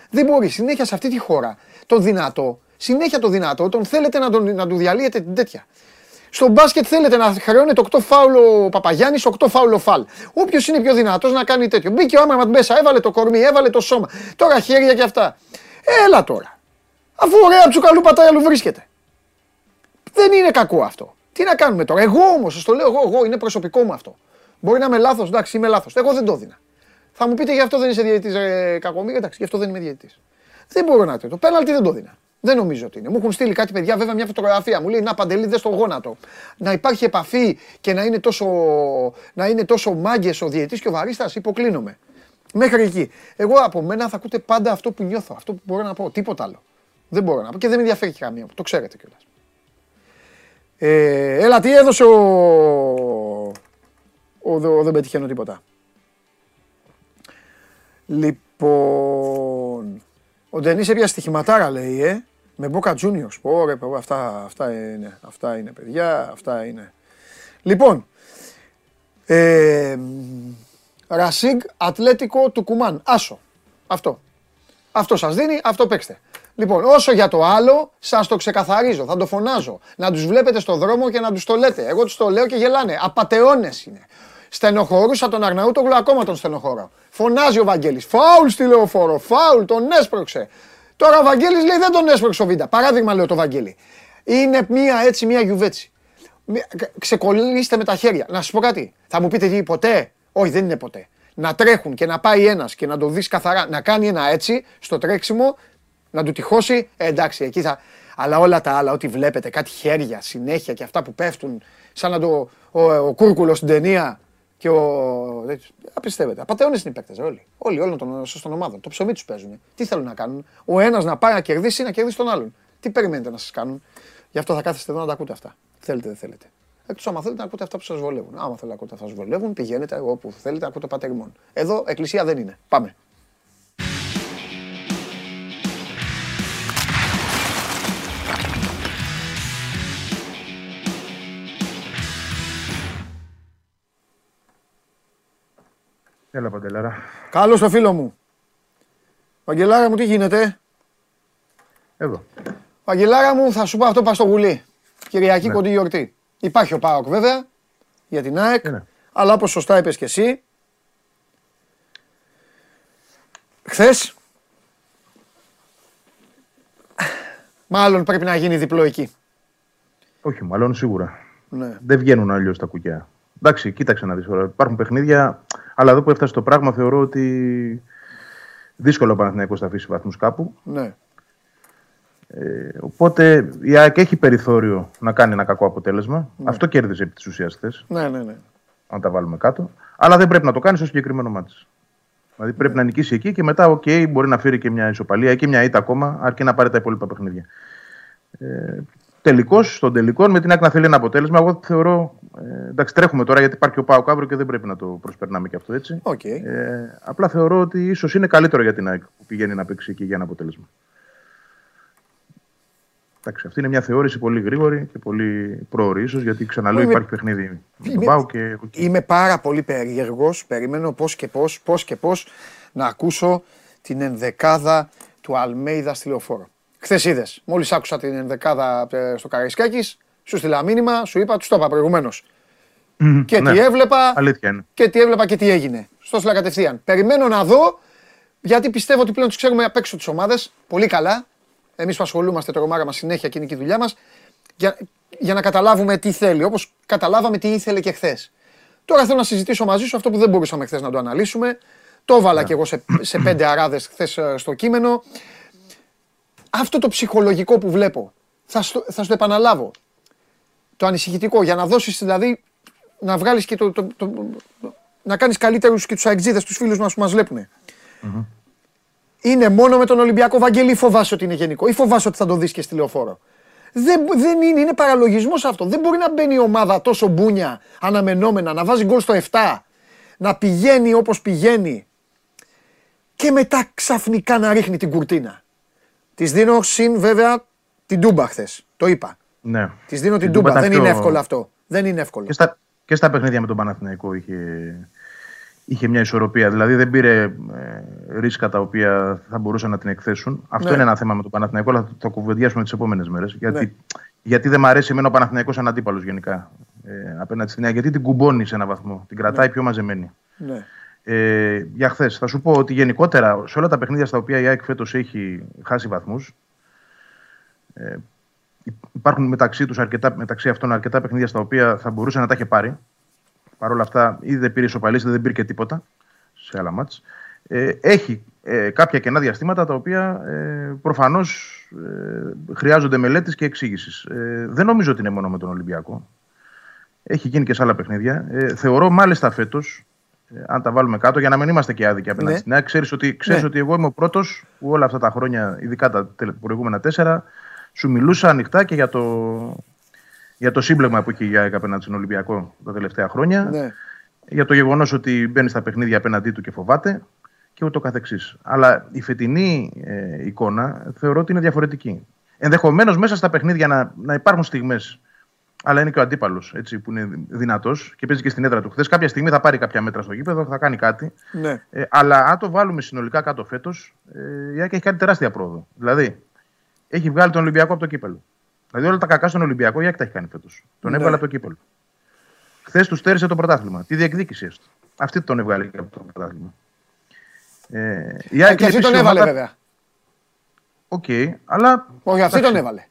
Δεν μπορεί συνέχεια σε αυτή τη χώρα τον δυνατό, συνέχεια το δυνατό, τον θέλετε να, τον, να του διαλύετε την τέτοια. Στο μπάσκετ θέλετε να χρεώνετε 8 φάουλο ο Παπαγιάννης, 8 φάουλο φαλ. Όποιος είναι πιο δυνατός να κάνει τέτοιο. Μπήκε ο Άμραμπατ μέσα, έβαλε το κορμί, έβαλε το σώμα. Τώρα χέρια και αυτά. Έλα τώρα. Αφού ωραία τσουκαλού πατάει αλλού βρίσκεται. Δεν είναι κακό αυτό. Τι να κάνουμε τώρα. Εγώ όμως, σας το λέω εγώ, εγώ, είναι προσωπικό μου αυτό. Μπορεί να είμαι λάθος, εντάξει, είμαι λάθος. Εγώ δεν το έδινα. Θα μου πείτε γι' αυτό δεν είσαι διαιτητής, ε, κακομοίρα, εντάξει, γι' αυτό δεν είμαι διαιτητής. Δεν μπορώ να το. Το πέναλτι δεν το έδινα. Δεν νομίζω ότι είναι. Μου έχουν στείλει κάτι παιδιά, βέβαια μια φωτογραφία. Μου λέει Να παντελή, δες στο γόνατο. Να υπάρχει επαφή και να είναι τόσο, να είναι τόσο μάγκες ο διαιτητής και ο βαρίστα, υποκλίνομαι. Μέχρι εκεί. Εγώ από μένα θα ακούτε πάντα αυτό που νιώθω, αυτό που μπορώ να πω. Τίποτα άλλο. Δεν μπορώ να πω και δεν με ενδιαφέρει και καμία. Το ξέρετε κιόλας. Ε, έλα, τι έδωσε ο. Ο, ο δεν πετυχαίνω τίποτα. Λοιπόν. Ο Ντενής έπιασε στοιχηματάρα λέει, ε. Με Boca Juniors. Ωραία, παιδιά, αυτά, αυτά, είναι, αυτά είναι, παιδιά. Αυτά είναι. Λοιπόν. Ε, Ρασίγκ Ατλέτικο του Κουμάν. Άσο. Αυτό. Αυτό σας δίνει, αυτό παίξτε. Λοιπόν, όσο για το άλλο, σας το ξεκαθαρίζω, θα το φωνάζω. Να τους βλέπετε στο δρόμο και να τους το λέτε. Εγώ τους το λέω και γελάνε. Απατεώνες είναι. Στενοχωρούσα τον Αρναούτογλου, ακόμα τον στενοχωρώ. Φωνάζει ο Βαγγέλης. Φάουλ στη λεωφόρο, φάουλ, τον έσπρωξε. Τώρα ο Βαγγέλης λέει δεν τον έσπρωξε ο Βίντα. Παράδειγμα λέω το Βαγγέλη. Είναι μία έτσι, μία γιουβέτσι. Μία- ξε- Ξεκολλήστε με τα χέρια. Να σας πω κάτι. Θα μου πείτε τι, ποτέ; Όχι, δεν είναι ποτέ. Να τρέχουν και να πάει ένας και να το δεις καθαρά, να κάνει ένα έτσι στο τρέξιμο, να του τυχώσει. Ε, εντάξει, εκεί θα. Αλλά όλα τα άλλα, ό,τι βλέπετε, κάτι χέρια συνέχεια και αυτά που πέφτουν, σαν να το. Ο, ο Κούρκουλος στην ταινία και ο. τέτοιος. Απιστεύετε. Απαταιώνες είναι οι παίκτες. Όλοι. Όλοι, όλων των σωστών ομάδων. Το ψωμί τους παίζουν. Τι θέλουν να κάνουν; Ο ένας να πάει να κερδίσει ή να κερδίσει τον άλλον. Τι περιμένετε να σας κάνουν; Γι' αυτό θα κάθεστε εδώ να τα ακούτε αυτά. Θέλετε, δεν θέλετε. Εκτό άμα θέλετε να ακούτε αυτά που σας βολεύουν. Άμα θέλετε να ακούτε αυτά που σας βολεύουν, πηγαίνετε όπου θέλετε να ακούτε πατερμόν. Εδώ εκκλησία δεν είναι. Πάμε. Έλα Παντελάρα. Καλώς το φίλο μου. Βαγγελάρα μου, τι γίνεται; Εδώ. Βαγγελάρα μου, θα σου πω αυτό πας στο γουλί. Κυριακή Ναι. κοντή γιορτή. Υπάρχει ο Πάοκ βέβαια για την ΑΕΚ. Είναι. Αλλά όπως σωστά είπες και εσύ. Χθες. Μάλλον πρέπει να γίνει διπλό εκεί. Όχι, μάλλον σίγουρα. Ναι. Δεν βγαίνουν αλλιώς τα κουκιά. Εντάξει, κοίταξε να δεις τώρα. Υπάρχουν παιχνίδια, αλλά εδώ που έφτασε το πράγμα θεωρώ ότι δύσκολο ο Παναθηναϊκός θα αφήσει βαθμούς κάπου. ναι. Ε, οπότε η ΑΕΚ έχει περιθώριο να κάνει ένα κακό αποτέλεσμα. Αυτό κέρδισε επί της ουσίας χθες, Ναι, ναι, ναι. αν τα βάλουμε κάτω. Αλλά δεν πρέπει να το κάνεις στο συγκεκριμένο ματς. Δηλαδή πρέπει να νικήσει εκεί και μετά, οκ, μπορεί να φέρει και μια ισοπαλία ή και μια ήττα ακόμα, αρκεί να πάρει τα υπόλοιπα παιχνίδια. Ε, Τελικώ, στον τελικό, με την ΑΕΚ να θέλει ένα αποτέλεσμα, εγώ θεωρώ. Ε, εντάξει, τρέχουμε τώρα γιατί υπάρχει ο Πάο αύριο και δεν πρέπει να το προσπερνάμε και αυτό έτσι. Οκ. Ε, απλά θεωρώ ότι ίσως είναι καλύτερο για την ΑΕΚ που πηγαίνει να παίξει εκεί για ένα αποτέλεσμα. Εντάξει, αυτή είναι μια θεώρηση πολύ γρήγορη και πολύ πρόωρη, ίσως γιατί ξαναλέω Είμαι- υπάρχει παιχνίδι με τον Είμαι- Πάο και. Είμαι πάρα πολύ περίεργος. Περιμένω πώς και πώς, πώς και πώς να ακούσω την ενδεκάδα του Αλμέιδας στη λεωφόρο. Χθες είδες. Μόλις άκουσα την ενδεκάδα ε, στο Καραϊσκάκης, σου στείλα μήνυμα, σου είπα, τους το είπα προηγουμένως. Μμμ, Και ναι. τι έβλεπα Αλήθεια είναι. και τι έβλεπα και τι έγινε. Στο έστειλα κατευθείαν. Περιμένω να δω, γιατί πιστεύω ότι πλέον τους ξέρουμε απ' έξω τις ομάδες πολύ καλά. Εμείς που ασχολούμαστε το ρομάρα μας συνέχεια και είναι και η δουλειά μας. Για, για να καταλάβουμε τι θέλει. Όπως καταλάβαμε τι ήθελε και χθες. Τώρα θέλω να συζητήσω μαζί σου αυτό που δεν μπορούσαμε χθες να το αναλύσουμε. Το έβαλα κι εγώ σε, σε πέντε αράδες χθες στο κείμενο. Αυτό το ψυχολογικό που βλέπω. Θα στο, θα στο επαναλάβω. Το ανησυχητικό για να δώσεις δηλαδή να βγάλεις και το, το, το, να κάνεις καλύτερους και τους αεξίδες, τους φίλους μας που μας βλεπουν Είναι μόνο με τον Ολυμπιακό Βαγγέλη ή φοβάσαι ότι είναι γενικό, ή φοβάσαι ότι θα το δεις και στη λεωφόρο. Δεν, δεν είναι, είναι παραλογισμός αυτό. Δεν μπορεί να μπαίνει η ομάδα τόσο μπούνια, αναμενόμενα, να βάζει γκολ στο 7, να πηγαίνει όπως πηγαίνει και μετά ξαφνικά να ρίχνει την κουρτίνα. Της δίνω συν βέβαια την Τούμπα χθες. Το είπα. Ναι. Της δίνω την Την Τούμπα. Τούμπα Δεν ήταν είναι πιο- εύκολο αυτό. Δεν είναι εύκολο. Και στα, και στα παιχνίδια με τον Παναθηναϊκό είχε, είχε μια ισορροπία. Δηλαδή δεν πήρε ε, ρίσκα τα οποία θα μπορούσαν να την εκθέσουν. Αυτό Ναι. είναι ένα θέμα με τον Παναθηναϊκό, αλλά θα το κουβεντιάσουμε τις επόμενες μέρες. Γιατί, Ναι. γιατί δεν μ' αρέσει εμένα ο Παναθηναϊκός σαν αντίπαλος γενικά ε, απέναντι στη Νέα. Γιατί την κουμπώνει σε έναν βαθμό. Την κρατάει πιο μαζεμένη. Ναι. Ε, για χθες, θα σου πω ότι γενικότερα σε όλα τα παιχνίδια στα οποία η ΑΕΚ φέτος έχει χάσει βαθμούς, ε, υπάρχουν μεταξύ, τους αρκετά, μεταξύ αυτών αρκετά παιχνίδια στα οποία θα μπορούσε να τα έχει πάρει. Παρ' όλα αυτά, ή δεν πήρε ισοπαλίες, είτε δεν πήρε και τίποτα σε άλλα μάτς. Ε, έχει ε, κάποια κενά διαστήματα τα οποία ε, προφανώς ε, χρειάζονται μελέτης και εξήγησης. Ε, δεν νομίζω ότι είναι μόνο με τον Ολυμπιακό. Έχει γίνει και σε άλλα παιχνίδια. Ε, θεωρώ μάλιστα φέτος, ε, αν τα βάλουμε κάτω, για να μην είμαστε και άδικοι απέναντι Ναι. στην ΑΕΚ, ξέρεις ότι, ξέρεις Ναι. ότι εγώ είμαι ο πρώτος που όλα αυτά τα χρόνια, ειδικά τα τελε- προηγούμενα τέσσερα, σου μιλούσα ανοιχτά και για το, για το σύμπλεγμα που έχει η ΑΕΚ απέναντι στον Ολυμπιακό τα τελευταία χρόνια. Ναι. Για το γεγονός ότι μπαίνει στα παιχνίδια απέναντί του και φοβάται και ούτω καθεξής. Αλλά η φετινή ε, εικόνα θεωρώ ότι είναι διαφορετική. Ενδεχομένως μέσα στα παιχνίδια να, να υπάρχουν στιγμές αλλά είναι και ο αντίπαλος που είναι δυνατός και παίζει και στην έδρα του. Χθες κάποια στιγμή θα πάρει κάποια μέτρα στο γήπεδο, θα κάνει κάτι. Ναι. Ε, αλλά αν το βάλουμε συνολικά κάτω φέτος, ε, η ΑΕΚ έχει κάνει τεράστια πρόοδο. Δηλαδή, έχει βγάλει τον Ολυμπιακό από το κύπελο. Δηλαδή, όλα τα κακά στον Ολυμπιακό η ΑΕΚ τα έχει κάνει φέτος. Τον Ναι. έβγαλε από το κύπελο. Χθες τους στέρισε το πρωτάθλημα. Τη διεκδίκηση έστω. Αυτή τον έβγαλε και από το πρωτάθλημα. Ε, η ΑΕΚ Και αυτή είναι τον επίσης έβαλε ομάδα- βέβαια. Οκ, αλλά Όχι, αυτή εντάξει, τον έβαλε.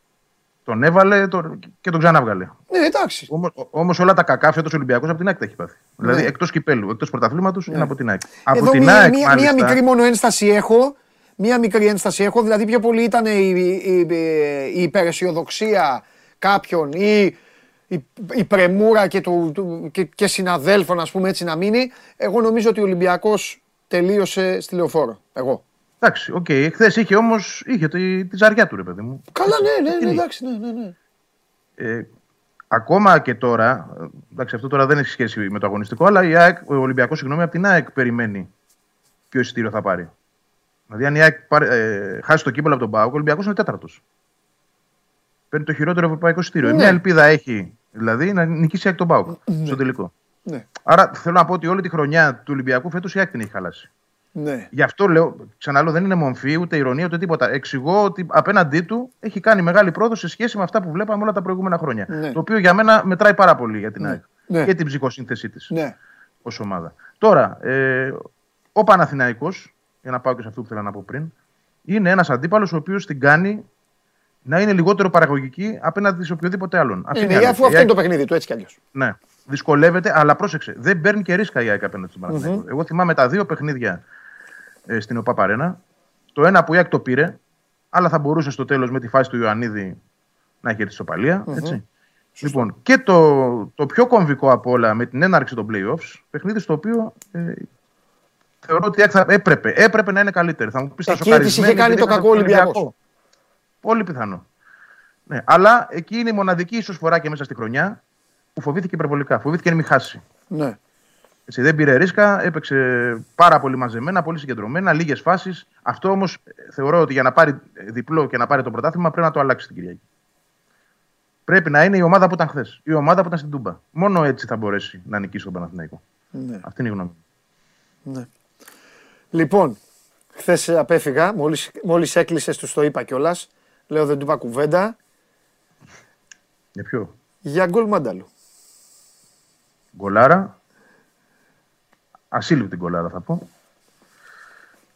Τον έβαλε το- και τον ξανάβγαλε. Ναι, εντάξει. Όμως όλα τα κακά φέτος ο Ολυμπιακός από την ΑΕΚ τα έχει πάθει. Δηλαδή Ναι. εκτός κυπέλου, εκτός πρωταθλήματος είναι από την ΑΕΚ. Από Εδώ την μία, ΑΕΚ, μία, μάλιστα, μία μικρή μόνο ένσταση έχω. Μία μικρή ένσταση έχω. Δηλαδή, πιο πολύ ήταν η, η, η, η υπεραισιοδοξία κάποιων ή η, η πρεμούρα και, του, του- και, και συναδέλφων, ας πούμε, έτσι να μείνει. Εγώ νομίζω ότι ο Ολυμπιακός τελείωσε στη λεωφόρο. Εγώ. Εντάξει, οκ. Εχθέ είχε όμως είχε τη, τη ζαριά του, ρε παιδί μου. Καλά, ναι, ναι, ναι, Είναι. εντάξει, ναι, ναι, ναι. Ε, ακόμα και τώρα, ε, εντάξει, αυτό τώρα δεν έχει σχέση με το αγωνιστικό, αλλά η ΑΕΚ, ο Ολυμπιακός, συγγνώμη, από την ΑΕΚ περιμένει ποιο εισιτήριο θα πάρει. Δηλαδή, αν η ΑΕΚ πάρει- ε, χάσει το κύπελο από τον Πάουκ, ο Ολυμπιακός είναι τέταρτος. Παίρνει το χειρότερο ευρωπαϊκό εισιτήριο. Ναι. Μια ελπίδα έχει, δηλαδή, να νικήσει η ΑΕΚ τον Πάουκ στο τελικό. ναι. Άρα θέλω να πω ότι όλη τη χρονιά του Ολυμπιακού φέτος η ΑΕΚ την έχει χαλάσει. Ναι. Γι' αυτό λέω, ξαναλέω, δεν είναι μομφή, ούτε ηρωνία, ούτε τίποτα. Εξηγώ ότι απέναντί του έχει κάνει μεγάλη πρόοδο σε σχέση με αυτά που βλέπαμε όλα τα προηγούμενα χρόνια. Ναι. Το οποίο για μένα μετράει πάρα πολύ για την ΑΕΚ Ναι. και την ψυχοσύνθεσή της ναι. ως ομάδα. Τώρα, ε, ο Παναθηναϊκός, για να πάω και σε αυτό που ήθελα να πω πριν, είναι ένας αντίπαλος ο οποίος την κάνει να είναι λιγότερο παραγωγική απέναντι σε οποιοδήποτε άλλον. Αυτή είναι η ναι, αλήθεια. αφού αυτό Η είναι το ΑΕΚ- παιχνίδι του, έτσι κι αλλιώς. ναι. Δυσκολεύεται, αλλά πρόσεξε. Δεν παίρνει και ρίσκα η ΑΕΚ απέναντι στον παναθηναικο Εγώ θυμάμαι τα δύο παιχνίδια ε, στην ΟΠΑ Παρένα. Το ένα που η ΑΕΚ το πήρε, αλλά θα μπορούσε στο τέλος με τη φάση του Ιωαννίδη να έχει έρθει ισοπαλία, έτσι. Λοιπόν, και το, το πιο κομβικό από όλα με την έναρξη των playoffs, παιχνίδι στο οποίο ε, θεωρώ ότι η ΑΕΚ θα έπρεπε, έπρεπε να είναι καλύτερη. Θα μου πεις Εκεί της είχε κάνει το κακό Ολυμπιακός. Πολύ πιθανό. Ναι, αλλά εκεί είναι η μοναδική ίσω φορά και μέσα στη χρονιά που φοβήθηκε υπερβολικά. Φοβήθηκε να μην χάσει. Ναι. Έτσι, δεν πήρε ρίσκα, έπαιξε πάρα πολύ μαζεμένα, πολύ συγκεντρωμένα, λίγες φάσεις. Αυτό όμως θεωρώ ότι για να πάρει διπλό και να πάρει το πρωτάθλημα πρέπει να το αλλάξει την Κυριακή. Πρέπει να είναι η ομάδα που ήταν χθες. Η ομάδα που ήταν στην Τούμπα. Μόνο έτσι θα μπορέσει να νικήσει τον Παναθηναϊκό. ναι. Αυτή είναι η γνώμη μου. Ναι. Λοιπόν, χθες απέφυγα, μόλις, μόλις έκλεισες τους το είπα κιόλας. Λέω δεν του είπα κουβέντα Για ποιο; για γκολ μάνταλου. γκολάρα. Ασύλληπτη γκολάρα θα πω.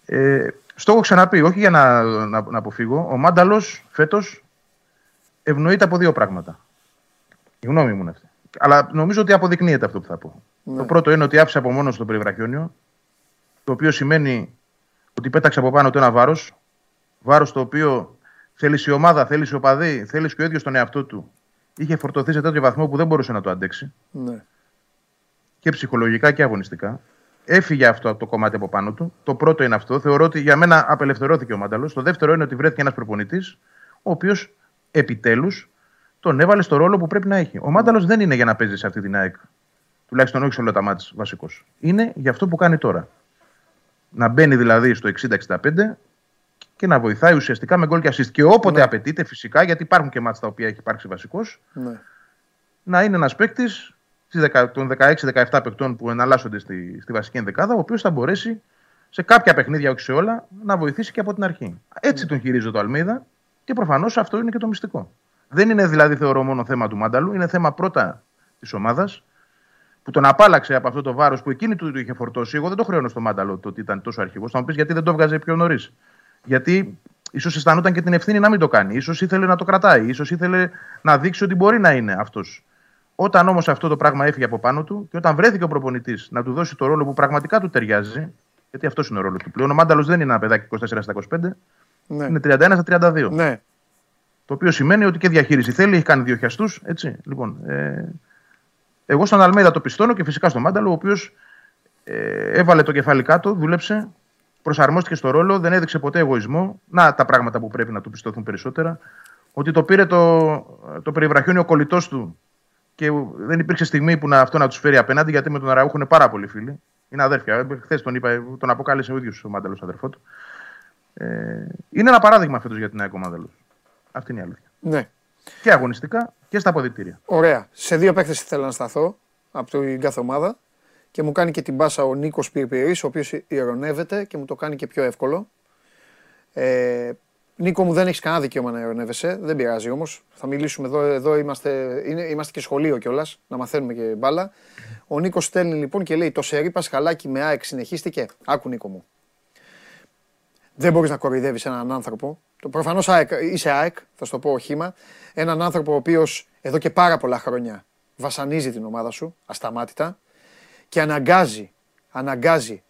Ε, στο έχω ξαναπεί, όχι για να, να, να αποφύγω. Ο Μάνταλος φέτος ευνοείται από δύο πράγματα. Η γνώμη μου είναι αυτή. Αλλά νομίζω ότι αποδεικνύεται αυτό που θα πω. Ναι. Το πρώτο είναι ότι άφησε από μόνος του το περιβραχιόνιο, το οποίο σημαίνει ότι πέταξε από πάνω του ένα βάρος. Βάρος το οποίο θέλει η ομάδα, θέλει ο παδί, θέλει και ο ίδιος τον εαυτό του. Είχε φορτωθεί σε τέτοιο βαθμό που δεν μπορούσε να το αντέξει Ναι. και ψυχολογικά και αγωνιστικά. Έφυγε αυτό το κομμάτι από πάνω του. Το πρώτο είναι αυτό. Θεωρώ ότι για μένα απελευθερώθηκε ο Μάνταλος. Το δεύτερο είναι ότι βρέθηκε ένας προπονητής, ο οποίος επιτέλους τον έβαλε στο ρόλο που πρέπει να έχει. Ο Μάνταλος δεν είναι για να παίζει σε αυτή την ΑΕΚ. Τουλάχιστον όχι σε όλα τα μάτια βασικός. Είναι για αυτό που κάνει τώρα. Να μπαίνει δηλαδή στο 60-65 και να βοηθάει ουσιαστικά με γκολ και assist. Και όποτε Ναι. απαιτείται φυσικά, γιατί υπάρχουν και μάτια τα οποία έχει υπάρξει βασικός, Ναι. να είναι ένας παίκτης των 16-17 παικτών που εναλλάσσονται στη, στη βασική ενδεκάδα, ο οποίος θα μπορέσει σε κάποια παιχνίδια, όχι σε όλα, να βοηθήσει και από την αρχή. Έτσι τον χειρίζεται το Αλμίδα και προφανώς αυτό είναι και το μυστικό. Δεν είναι δηλαδή, θεωρώ, μόνο θέμα του Μάνταλου, είναι θέμα πρώτα της ομάδας που τον απάλαξε από αυτό το βάρος που εκείνη του το είχε φορτώσει. Εγώ δεν το χρεώνω στο Μάνταλο το ότι ήταν τόσο αρχηγός. Θα μου πεις γιατί δεν το έβγαζε πιο νωρίς. Γιατί ίσως αισθανόταν και την ευθύνη να μην το κάνει. σω ήθελε να το κρατάει. ίσως ήθελε να δείξει ότι μπορεί να είναι αυτός. Όταν όμως αυτό το πράγμα έφυγε από πάνω του και όταν βρέθηκε ο προπονητής να του δώσει το ρόλο που πραγματικά του ταιριάζει, γιατί αυτός είναι ο ρόλος του πλέον. Ο Μάνταλος δεν είναι ένα παιδάκι 24 στα 25, Ναι. είναι 31 στα 32. ναι. Το οποίο σημαίνει ότι και διαχείριση θέλει, έχει κάνει δύο χιαστούς. Λοιπόν, ε, εγώ στον Αλμέδα το πιστώνω και φυσικά στον Μάνταλο, ο οποίος ε, έβαλε το κεφάλι κάτω, δούλεψε, προσαρμόστηκε στο ρόλο, δεν έδειξε ποτέ εγωισμό. Να τα πράγματα που πρέπει να του πιστωθούν περισσότερα. Ότι το πήρε το, το περιβραχιόνιο κολλητός του και δεν υπήρξε στιγμή που να, αυτό να τους φέρει απέναντι, γιατί με τον Αραούχο είναι πάρα πολλοί φίλοι. Είναι αδέρφια. Χθες τον, είπα, τον αποκάλεσε ο ίδιος ο Μάνταλος, αδερφό του. Ε, είναι ένα παράδειγμα φέτος για την ΑΕΚ ο Μάνταλος. Αυτή είναι η αλήθεια. ναι. Και αγωνιστικά και στα αποδητήρια. Ωραία. Σε δύο παίκτες ήθελα να σταθώ από την κάθε ομάδα και μου κάνει και την μπάσα ο Νίκος Πυρπυρή, ο οποίος ειρωνεύεται και μου το κάνει και πιο εύκολο. Ε, Νίκο μου, δεν έχεις κανένα δικαίωμα να ειρωνεύεσαι. Δεν πειράζει όμως. Θα μιλήσουμε εδώ. Εδώ είμαστε, είναι, είμαστε και σχολείο κιόλας, να μαθαίνουμε και μπάλα. Ο Νίκος στέλνει λοιπόν και λέει: Το σερί Πασχαλάκι με ΑΕΚ συνεχίστηκε. Άκου Νίκο μου. Δεν μπορείς να κοροϊδεύεις έναν άνθρωπο. Προφανώς είσαι ΑΕΚ, θα σου το πω οχήμα. Έναν άνθρωπο ο οποίος εδώ και πάρα πολλά χρόνια βασανίζει την ομάδα σου ασταμάτητα και αναγκάζει, αναγκάζει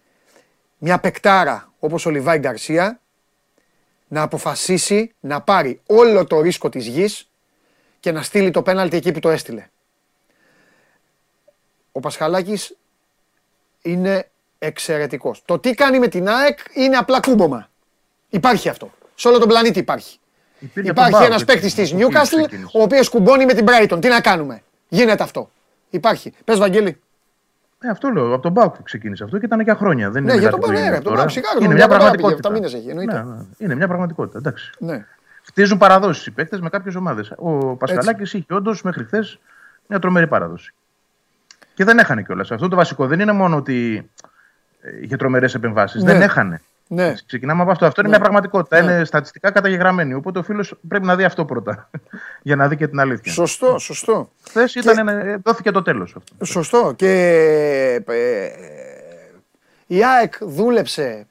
μια παικτάρα όπως ο Λιβάη Γκαρσία να αποφασίσει να πάρει όλο το ρίσκο της γης και να στείλει το πέναλτι εκεί που το έστειλε. Ο Πασχαλάκης είναι εξαιρετικός. Το τι κάνει με την ΑΕΚ είναι απλά κούμπομα. Υπάρχει αυτό. Σε όλο τον πλανήτη υπάρχει. Υπήρχε Υπάρχει από τον ένας Πάοκ, παίκτης έτσι, της ο οποίος Newcastle, ξεκίνησε. ο οποίος κουμπώνει με την Brighton. Τι να κάνουμε; Γίνεται αυτό. Υπάρχει. Πες, Βαγγέλη. Ε, αυτό λέω. Από τον Μπάουκ ξεκίνησε αυτό και ήταν για χρόνια. Δεν Ναι, είναι για κάτι τον που Πάοκ, έγινε ναι, από τον τώρα. Πάοκ, σιγά, Είναι τον μια Πάοκ πήγε, πραγματικότητα. επτά μήνες έχει, εννοείται. Ναι, ναι. Είναι μια πραγματικότητα. Εντάξει. Ναι. Χτίζουν παραδόσεις οι παίκτες με κάποιες ομάδες. Ο Πασχαλάκης είχε όντως μέχρι χθες μια τρομερή παράδοση. Και δεν έχανε κιόλας. Αυτό το βασικό δεν είναι μόνο ότι ε, είχε τρομερές επεμβάσεις. Ναι. Δεν έχανε. Ναι. Ξεκινάμε από αυτό. Αυτό είναι Ναι. μια πραγματικότητα. Ναι. Είναι στατιστικά καταγεγραμμένη. Οπότε ο φίλος πρέπει να δει αυτό πρώτα. [LAUGHS] για να δει και την αλήθεια. Σωστό, σωστό. Χθες ήταν, ε, δόθηκε το τέλος αυτό. Σωστό. Και ε, η ΑΕΚ δούλεψε,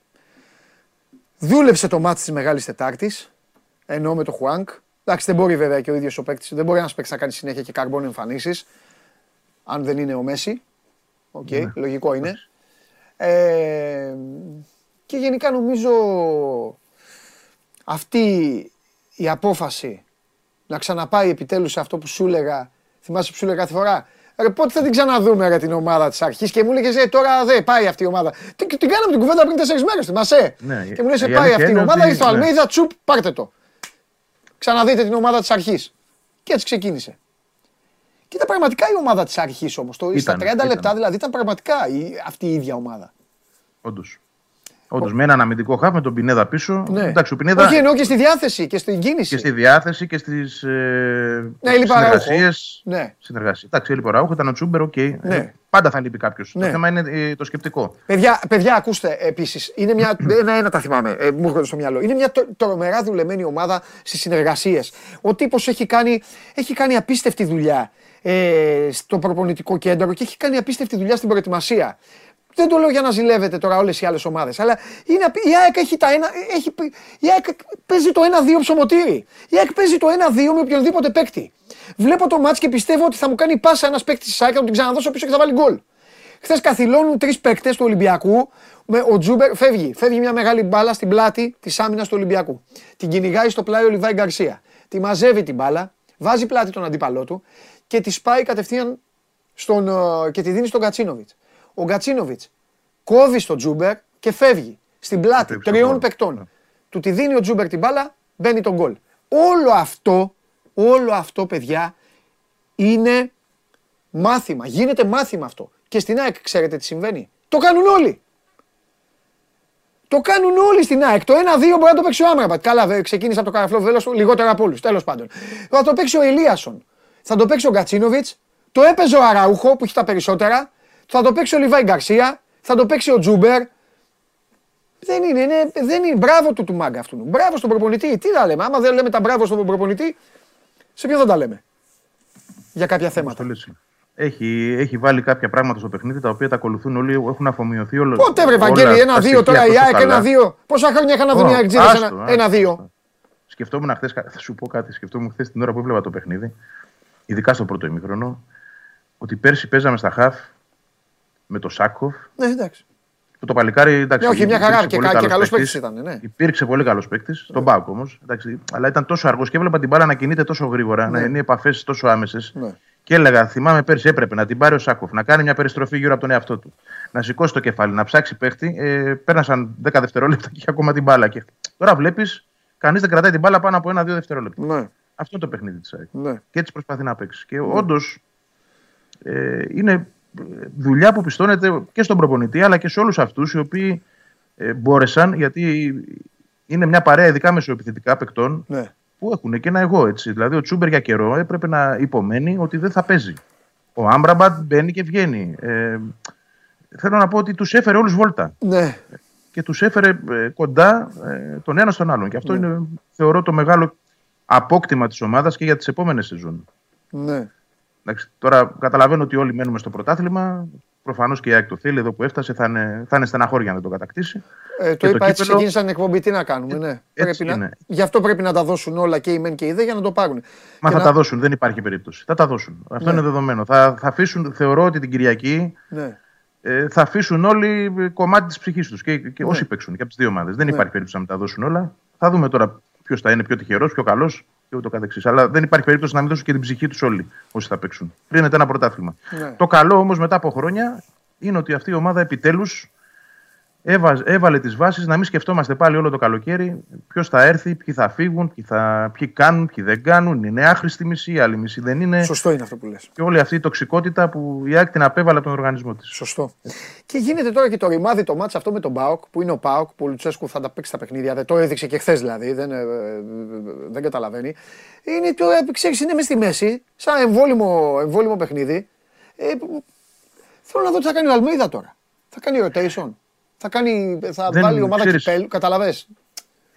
δούλεψε το ματς της Μεγάλης Τετάρτης, ενώ με το Χουάνγκ. Εντάξει, δεν μπορεί βέβαια και ο ίδιος ο παίκτης, δεν μπορεί ένας παίκτης να κάνει συνέχεια και καρμπόν εμφανίσεις, αν δεν είναι ο Μέσι. Οκ, λογικό είναι. Ε, και γενικά νομίζω αυτή η απόφαση να ξαναπάει επιτέλους σε αυτό που σου έλεγα, θυμάσαι που σου έλεγα κάθε φορά, Ρε, πότε θα την ξαναδούμε ρε, την ομάδα της αρχής και μου έλεγε ε, τώρα δεν πάει αυτή η ομάδα. Την, την κάναμε την κουβέντα πριν τέσσερις μέρες, θυμάσαι; Ναι, και μου λες, η πάει αλήθεια αυτή η είναι ομάδα, ότι- ήρθε ο ναι. Αλμέιδα, τσουπ, πάρτε το. Ξαναδείτε την ομάδα της αρχής. Και έτσι ξεκίνησε. Και ήταν πραγματικά η ομάδα της αρχής όμως. Στα 30 Ήταν, λεπτά ήταν. δηλαδή ήταν πραγματικά η, αυτή η ίδια ομάδα. Όντως. Όντως, με έναν αμυντικό χαφ με τον Πινέδα πίσω. Ναι. Εντάξει, ο Πινέδα Όχι, εννοώ και στη διάθεση και στην κίνηση. και στη διάθεση και στις ε, Ναι, έλειπε ο Αραούχο. συνεργασίες. Ναι. Συνεργασία. Εντάξει, έλειπε ο Αραούχο, ήταν ο Τσούμπερ, οκ. Ναι. Ε, Πάντα θα λείπει κάποιος. Ναι. Το θέμα είναι ε, το σκεπτικό. Παιδιά, παιδιά ακούστε επίσης. Είναι μια. [CLEARS THROAT] Ένα-ένα τα θυμάμαι. Ε, μου έρχονται στο μυαλό. Είναι μια τρο- τρομερά δουλεμένη ομάδα στις συνεργασίες. Ο τύπος έχει κάνει, έχει κάνει απίστευτη δουλειά. ε, στο προπονητικό κέντρο και έχει κάνει απίστευτη δουλειά στην προετοιμασία. Δεν το λέω για να ζηλεύετε τώρα όλες οι άλλες ομάδες. Αλλά είναι, απ- η ΑΕΚ έχει τα ένα. Έχει, η ΑΕΚ παίζει το 1-2 ψωμοτήρι. Η ΑΕΚ παίζει το 1-2 με οποιονδήποτε παίκτη. Βλέπω το μάτς και πιστεύω ότι θα μου κάνει πάσα ένας παίκτης της ΑΕΚ, θα του την ξαναδώσω πίσω και θα βάλει γκολ. Χθες καθυλώνουν τρεις παίκτες του Ολυμπιακού. Με ο Τζούμπερ φεύγει. Φεύγει μια μεγάλη μπάλα στην πλάτη της άμυνας του Ολυμπιακού. Την κυνηγάει στο πλάι ο Λιβάι Γκαρσία. Τη μαζεύει την μπάλα, βάζει πλάτη τον αντίπαλό του και τη σπάει κατευθείαν στον, ε, και τη δίνει στον Γκατσίνοβιτς. Ο Γκατσίνοβιτς κόβει στον Τσούμπερ και φεύγει στην πλάτη Φεύγει στον τριών γκολ. παικτών. Του τη δίνει ο Τσούμπερ την μπάλα, μπαίνει το γκολ. Όλο αυτό, όλο αυτό παιδιά είναι μάθημα. Γίνεται μάθημα αυτό. Και στην ΑΕΚ ξέρετε τι συμβαίνει. Το κάνουν όλοι. Το κάνουν όλοι στην ΑΕΚ. Το 1-2 μπορεί να το παίξει ο Άμραμπατ. Καλά, βε, ξεκίνησε από το καραφλό βέλος λιγότερο από όλους. Τέλος πάντων. Θα το παίξει ο Ελίασον. Θα το παίξει ο Γκατσίνοβιτς. Το έπαιζε ο Αραούχο που έχει τα περισσότερα. Θα το παίξει ο Λιβάη Γκαρσία. Θα το παίξει ο Τζούμπερ. Δεν είναι, είναι, δεν είναι. Μπράβο του του μάγκα αυτού. Μπράβο στον προπονητή. Τι να λέμε. Άμα δεν λέμε τα μπράβο στον προπονητή, σε ποιον θα τα λέμε; Για κάποια θέματα. Το λες. Έχει, έχει βάλει κάποια πράγματα στο παιχνίδι τα οποία τα ακολουθούν όλοι, έχουν αφομοιωθεί όλο. Πότε βρε όλα Βαγγέλη, τα ένα-δύο στοιχεία τώρα η τόσο ΑΕΚ, καλά. ένα-δύο. Πόσα χρόνια είχαν να δουν οι Ω, Αεκτζίδες άστο, ένα- άστο, ένα-δύο. άστο. Σκεφτόμουν χθες, θα σου πω κάτι. Σκεφτόμουν χθες την ώρα που έβλεπα το παιχνίδι, ειδικά στο πρώτο ημίχρονο, ότι πέρσι παίζαμε στα χαφ με το Σάκοφ. Ναι, εντάξει. Που το παλικάρι εντάξει. Ναι, όχι, μια υπήρξε χαρά και πολύ κα- και καλός καλός παίκτης. παίκτης ήταν, ναι. Υπήρξε πολύ καλός παίκτης, στον Πάοκ όμως. Αλλά ήταν τόσο αργός και έβλεπα την μπάλα να κινείται τόσο γρήγορα, Ναι. να είναι επαφές τόσο άμεσες. Ναι. Και έλεγα, θυμάμαι πέρσι έπρεπε να την πάρει ο Σάκοφ, να κάνει μια περιστροφή γύρω από τον εαυτό του. Να σηκώσει το κεφάλι, να ψάξει παίχτη. Ε, πέρασαν 10 δευτερόλεπτα και είχε ακόμα την μπάλα. Και τώρα βλέπεις, κανείς δεν κρατάει την μπάλα πάνω από ένα-δύο δευτερόλεπτα. Ναι, Αυτό είναι το παιχνίδι της ΑΕΚ. ναι. Και έτσι προσπαθεί να παίξει. Και όντως ε, είναι δουλειά που πιστώνεται και στον προπονητή αλλά και σε όλους αυτούς οι οποίοι ε, μπόρεσαν, γιατί είναι μια παρέα ειδικά μεσοεπιθετικά παικτών ναι. που έχουν και ένα εγώ έτσι. Δηλαδή ο Τσούμπερ για καιρό έπρεπε να υπομένει ότι δεν θα παίζει. Ο Άμπραμπατ μπαίνει και βγαίνει. Ε, θέλω να πω ότι τους έφερε όλους βόλτα Ναι, και τους έφερε ε, κοντά ε, τον ένας στον άλλον. Και αυτό είναι, θεωρώ, το μεγάλο απόκτημα της ομάδας και για τις επόμενες σεζόν. ναι. Εντάξει, τώρα καταλαβαίνω ότι όλοι μένουμε στο πρωτάθλημα. Προφανώς και η ΑΕΚ το θέλει. Εδώ που έφτασε θα είναι, θα είναι στεναχώρια να το κατακτήσει. Ε, το Και το είπα έτσι, κύπελο- ξεκίνησα την εκπομπή. Τι να κάνουμε, ναι. έτσι Πρέπει να... είναι. Γι' αυτό πρέπει να τα δώσουν όλα και οι μεν και οι δε για να το πάρουν. Μα Και θα να- τα δώσουν, δεν υπάρχει περίπτωση. Θα τα δώσουν. Αυτό Ναι. είναι δεδομένο. Θα, θα αφήσουν, θεωρώ ότι την Κυριακή Ναι. ε, θα αφήσουν όλοι ε, κομμάτι της ψυχής τους. Και, και Ναι. όσοι παίξουν και από τις δύο ομάδες. Δεν Ναι. υπάρχει περίπτωση να μην τα δώσουν όλα. Θα δούμε τώρα ποιος θα είναι πιο τυχερός, πιο καλός και ούτω καθεξής. Αλλά δεν υπάρχει περίπτωση να μην δώσουν και την ψυχή τους όλοι όσοι θα παίξουν. Κρίνεται ένα πρωτάθλημα. Ναι. Το καλό όμως μετά από χρόνια είναι ότι αυτή η ομάδα επιτέλους έβαλε τις βάσεις να μην σκεφτόμαστε πάλι όλο το καλοκαίρι ποιος θα έρθει, ποιοι θα φύγουν, ποιοι, θα, ποιοι κάνουν, ποιοι δεν κάνουν. Είναι άχρηστη μισή, η άλλη μισή δεν είναι. Σωστό είναι αυτό που λες. Και όλη αυτή η τοξικότητα που η ΑΕΚ την απέβαλε από τον οργανισμό της. Σωστό. Και γίνεται τώρα και το ρημάδι το μάτς αυτό με τον Πάοκ, που είναι ο Πάοκ, που ο Λουτσέσκου θα τα παίξει τα παιχνίδια. Δεν το έδειξε και χθες δηλαδή, δεν, ε, ε, δεν καταλαβαίνει. Είναι, το, ε, ξέρεις, είναι μες στη μέση, σαν εμβόλυμο, εμβόλυμο παιχνίδι. Ε, που- θέλω να δω τι θα κάνει ο Αλμίδα τώρα. Θα κάνει rotation. Θα, κάνει, θα Δεν βάλει ομάδα ξέρεις. κυπέλου. Καταλαβες.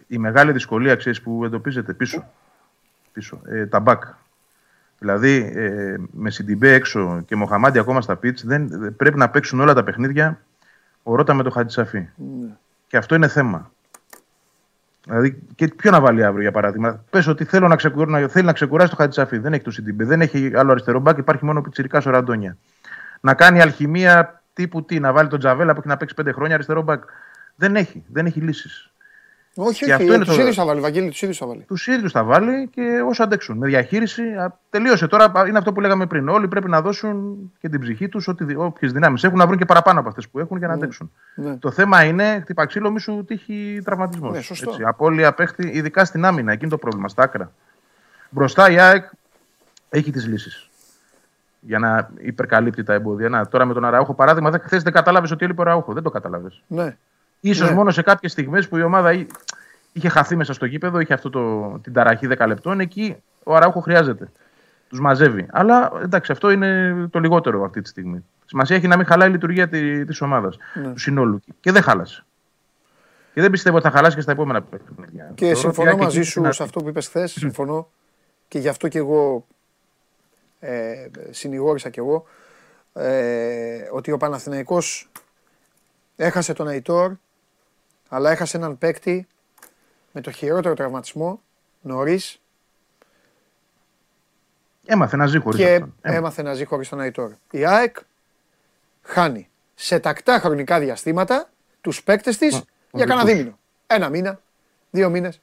Η μεγάλη δυσκολία ξέρεις, που εντοπίζεται πίσω. πίσω ε, τα μπακ. Δηλαδή ε, με Σιντιμπέ έξω και Μοχαμάντι ακόμα στα πίτς δεν, δεν- πρέπει να παίξουν όλα τα παιχνίδια ο Ρότα με το Χατζησαφή. Ναι. Και αυτό είναι θέμα. Δηλαδή, και ποιο να βάλει αύριο για παράδειγμα. Πες ότι θέλω να ξεκουρά, να, θέλει να ξεκουράσει το Χατζησαφή. Δεν έχει το Σιντιμπέ, δεν έχει άλλο αριστερό μπακ, υπάρχει μόνο ο Πιτσυρικά ο Ραντόνια. Να κάνει αλχημία τύπου τι, να βάλει τον Τζαβέλα που έχει να παίξει πέντε χρόνια αριστερό μπακ. Δεν έχει, δεν έχει λύσεις. Όχι, Και όχι, αυτό είναι τους το- ίδιους θα βάλει, Βαγγέλη, τους ίδιους θα βάλει. Τους ίδιους θα βάλει και όσο αντέξουν. Με διαχείριση. α, τελείωσε τώρα. α, Είναι αυτό που λέγαμε πριν. Όλοι πρέπει να δώσουν και την ψυχή τους, όποιες δυνάμεις έχουν, να βρουν και παραπάνω από αυτές που έχουν για να αντέξουν. Ναι. Το θέμα είναι χτυπά ξύλο, μη σου τύχει τραυματισμός. Ναι, σωστό. Απόλυα παίχτη, ειδικά στην άμυνα. Εκείνο το πρόβλημα, στα άκρα. Μπροστά η ΑΕΚ έχει τις λύσεις. Για να υπερκαλύπτει τα εμπόδια. Να, τώρα με τον Αραούχο παράδειγμα, χθες δεν κατάλαβες ότι έλειπε ο Αραούχο. Δεν το κατάλαβες. Ναι. σω Ναι. μόνο σε κάποιες στιγμές που η ομάδα εί- είχε χαθεί μέσα στο γήπεδο, είχε αυτό το, την ταραχή 10 λεπτών. Εκεί ο Αραούχο χρειάζεται. Τους μαζεύει. Αλλά εντάξει, αυτό είναι το λιγότερο αυτή τη στιγμή. Σημασία έχει να μην χαλάει η λειτουργία τη ομάδας, Ναι. του συνόλου. Και δεν χάλασε. Και δεν πιστεύω ότι θα χαλάσει και στα επόμενα παιχνίδια. Και Θεωρώ συμφωνώ ότι η ΑΕΚ μαζί εκεί σου είναι σε αυτό που είπες χθες. Συμφωνώ. Και γι' αυτό και εγώ ε, συνηγόρησα κι εγώ, ε, ότι ο Παναθηναϊκός έχασε τον Αϊτόρ, αλλά έχασε έναν παίκτη με το χειρότερο τραυματισμό, νωρίς, Έμαθε να ζει χωρίς και αυτόν. Έμα- έμαθε να ζει χωρίς τον Αϊτόρ. Η ΑΕΚ χάνει σε τακτά χρονικά διαστήματα τους παίκτες της για κανένα δικούς. δίμηνο. Ένα μήνα, δύο μήνες.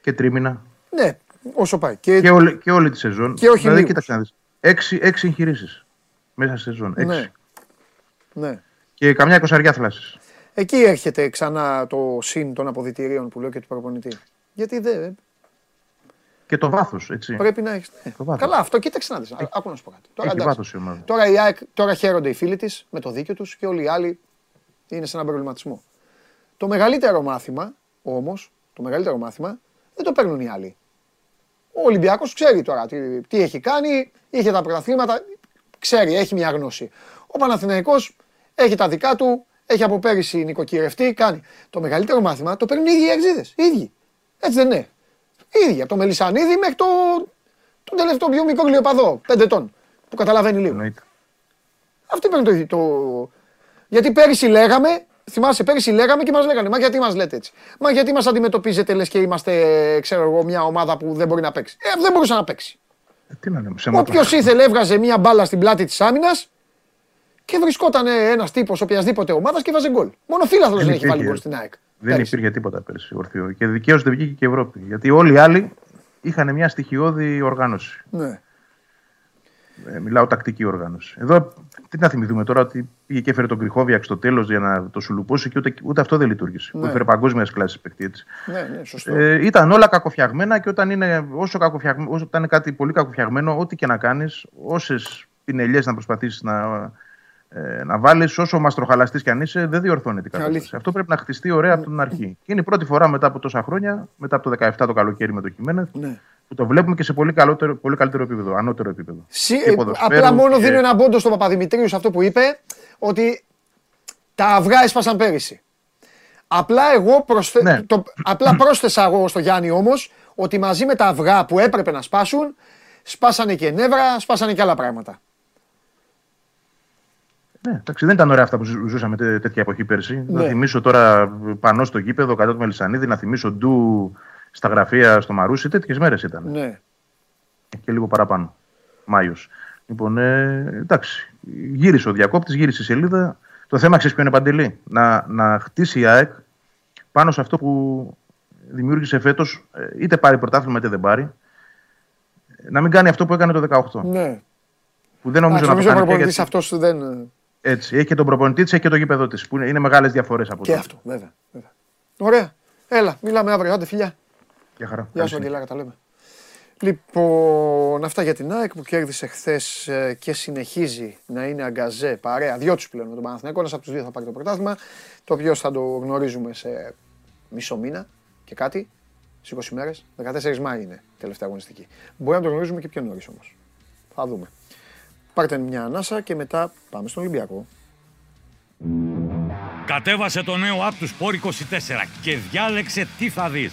Και τρίμηνα. Ναι, όσο πάει. Και, Και, όλη, και όλη τη σεζόν. Και όχι δηλαδή, λίγους. Κοίταξε να δεις. Έξι, έξι εγχειρήσεις μέσα στη σεζόν. Έξι. ναι, ναι. Και καμιά εικοσαριά θλάσσης. Εκεί έρχεται ξανά το συν των αποδητηρίων που λέω και του προπονητή. Γιατί δεν Και το βάθος, έτσι. πρέπει να έχει. Το βάθος. Καλά, αυτό κοίταξε να δεις. Άκου να σου πω κάτι. Τώρα, Έχει εντάξει, βάθος η ομάδα. τώρα, η ΑΕΚ, τώρα χαίρονται οι φίλοι της με το δίκιο τους και όλοι οι άλλοι είναι σε έναν προβληματισμό. Το μεγαλύτερο μάθημα όμω, το μεγαλύτερο μάθημα δεν το παίρνουν οι άλλοι. Ο Ολυμπιακός ξέρει τώρα τι, τι έχει κάνει, είχε τα πρωταθλήματα, ξέρει, έχει μια γνώση. Ο Παναθηναϊκός έχει τα δικά του, έχει από πέρυσι νοικοκυρευτεί, κάνει. Το μεγαλύτερο μάθημα το παίρνουν οι ίδιοι οι εξήδες, οι ίδιοι. Έτσι δεν είναι. Οι ίδιοι, από το Μελισανίδη μέχρι το, τον τελευταίο πιο μικρό γλυοπαδό, πέντε ετών, που καταλαβαίνει λίγο. Εννοείται. Αυτοί παίρνουν το, το... Γιατί πέρυσι λέγαμε, θυμάσαι, πέρυσι λέγαμε και μας λέγανε, Μα γιατί μας λέτε έτσι; Μα γιατί μας αντιμετωπίζετε λες και είμαστε, ξέρω εγώ, μια ομάδα που δεν μπορεί να παίξει; Ε, δεν μπορούσε να παίξει. Ε, τι να λέμε, ψέματα. Όποιος ήθελε έβγαζε μια μπάλα στην πλάτη της άμυνας και βρισκόταν ένας τύπος οποιασδήποτε ομάδας και βάζε γκολ. Μόνο φίλαθλο δεν, Δεν έχει βάλει υπήρχε. γκολ στην ΑΕΚ. Δεν Πέρυσι. υπήρχε τίποτα πέρσι ορθίο. Και δικαίως δεν βγήκε και η Ευρώπη. Γιατί όλοι οι άλλοι είχαν μια στοιχειώδη οργάνωση. Ναι. Ε, μιλάω τακτική οργάνωση. Εδώ τι να θυμηθούμε τώρα ότι πήγε και έφερε τον Κρυχόβιακ στο τέλος για να το σουλουπώσει και ούτε, ούτε αυτό δεν λειτουργήσε. Ναι. Που έφερε παγκόσμιας κλάσης παίκτη έτσι. ναι, ναι, σωστό. Ε, ήταν όλα κακοφιαγμένα και όταν είναι, όσο κακοφιαγμένο, όσο όταν είναι κάτι πολύ κακοφιαγμένο, ό,τι και να κάνεις, όσες πινελιές να προσπαθήσεις να, ε, να βάλεις, όσο μαστροχαλαστής κι αν είσαι, δεν διορθώνεται η κατάσταση. Αλήθεια. Αυτό πρέπει να χτιστεί ωραία από την αρχή. Και είναι η πρώτη φορά μετά από τόσα χρόνια, μετά από το 17 το καλοκαίρι με το Χιμένεθ, Ναι. Που το βλέπουμε και σε πολύ, καλότερο, πολύ καλύτερο επίπεδο, ανώτερο επίπεδο. Συ- Και ε, ποδοσφαίρους απλά μόνο και- δίνω ένα πόντο στον Παπαδημητρίους σε αυτό που είπε, ότι τα αυγά έσπασαν πέρυσι. Απλά εγώ προσθε... Ναι. το... απλά [CLEARS THROAT] πρόσθεσα εγώ στο Γιάννη όμως ότι μαζί με τα αυγά που έπρεπε να σπάσουν, σπάσανε και νεύρα, σπάσανε και άλλα πράγματα. Ναι, εντάξει, δεν ήταν ωραία αυτά που ζου- ζούσαμε τέ- τέτοια εποχή πέρσι. Ναι. Να θυμίσω τώρα πανώ στο γήπεδο κατά του Μελισανίδη, να θυμίσω ντου στα γραφεία στο Μαρούσι. Τέτοιες μέρες ήταν. Ναι. Και λίγο παραπάνω. Μάιος. Λοιπόν, ε, εντάξει. Γύρισε ο διακόπτης, γύρισε η σελίδα. Το θέμα ξέρεις ποιο είναι παντελή; Να, να χτίσει η ΑΕΚ πάνω σε αυτό που δημιούργησε φέτος, είτε πάρει πρωτάθλημα είτε δεν πάρει. Να μην κάνει αυτό που έκανε το 18. Ναι. Που δεν νομίζω Εντάξει, να το νομίζω ο κάνει πια, προπονητής γιατί- αυτός δεν... έτσι. Έχει και τον προπονητή της, έχει και το γήπεδο της. Που είναι, είναι μεγάλες διαφορές από Και τότε. αυτό, βέβαια. βέβαια. Ωραία. Έλα, μιλάμε αύριο. Άντε, φιλιά. Γεια χαρά. Γεια σου, Καλή Αγγελάκα, τα λέμε. Λοιπόν, αυτά για την ΑΕΚ που κέρδισε χθες και συνεχίζει να είναι αγκαζέ παρέα. Δυο τους πλέον με τον Παναθηναϊκό. Ένας από τους δύο θα πάρει το πρωτάθλημα. Το ποιο θα το γνωρίζουμε σε μισό μήνα και κάτι. Στι 20 μέρες. 14 Μάη είναι η τελευταία αγωνιστική. Μπορεί να το γνωρίζουμε και πιο νωρίς όμως. Θα δούμε. Πάρτε μια ανάσα και μετά πάμε στον Ολυμπιακό. Κατέβασε το νέο app του Sport 24 και διάλεξε τι θα δεις.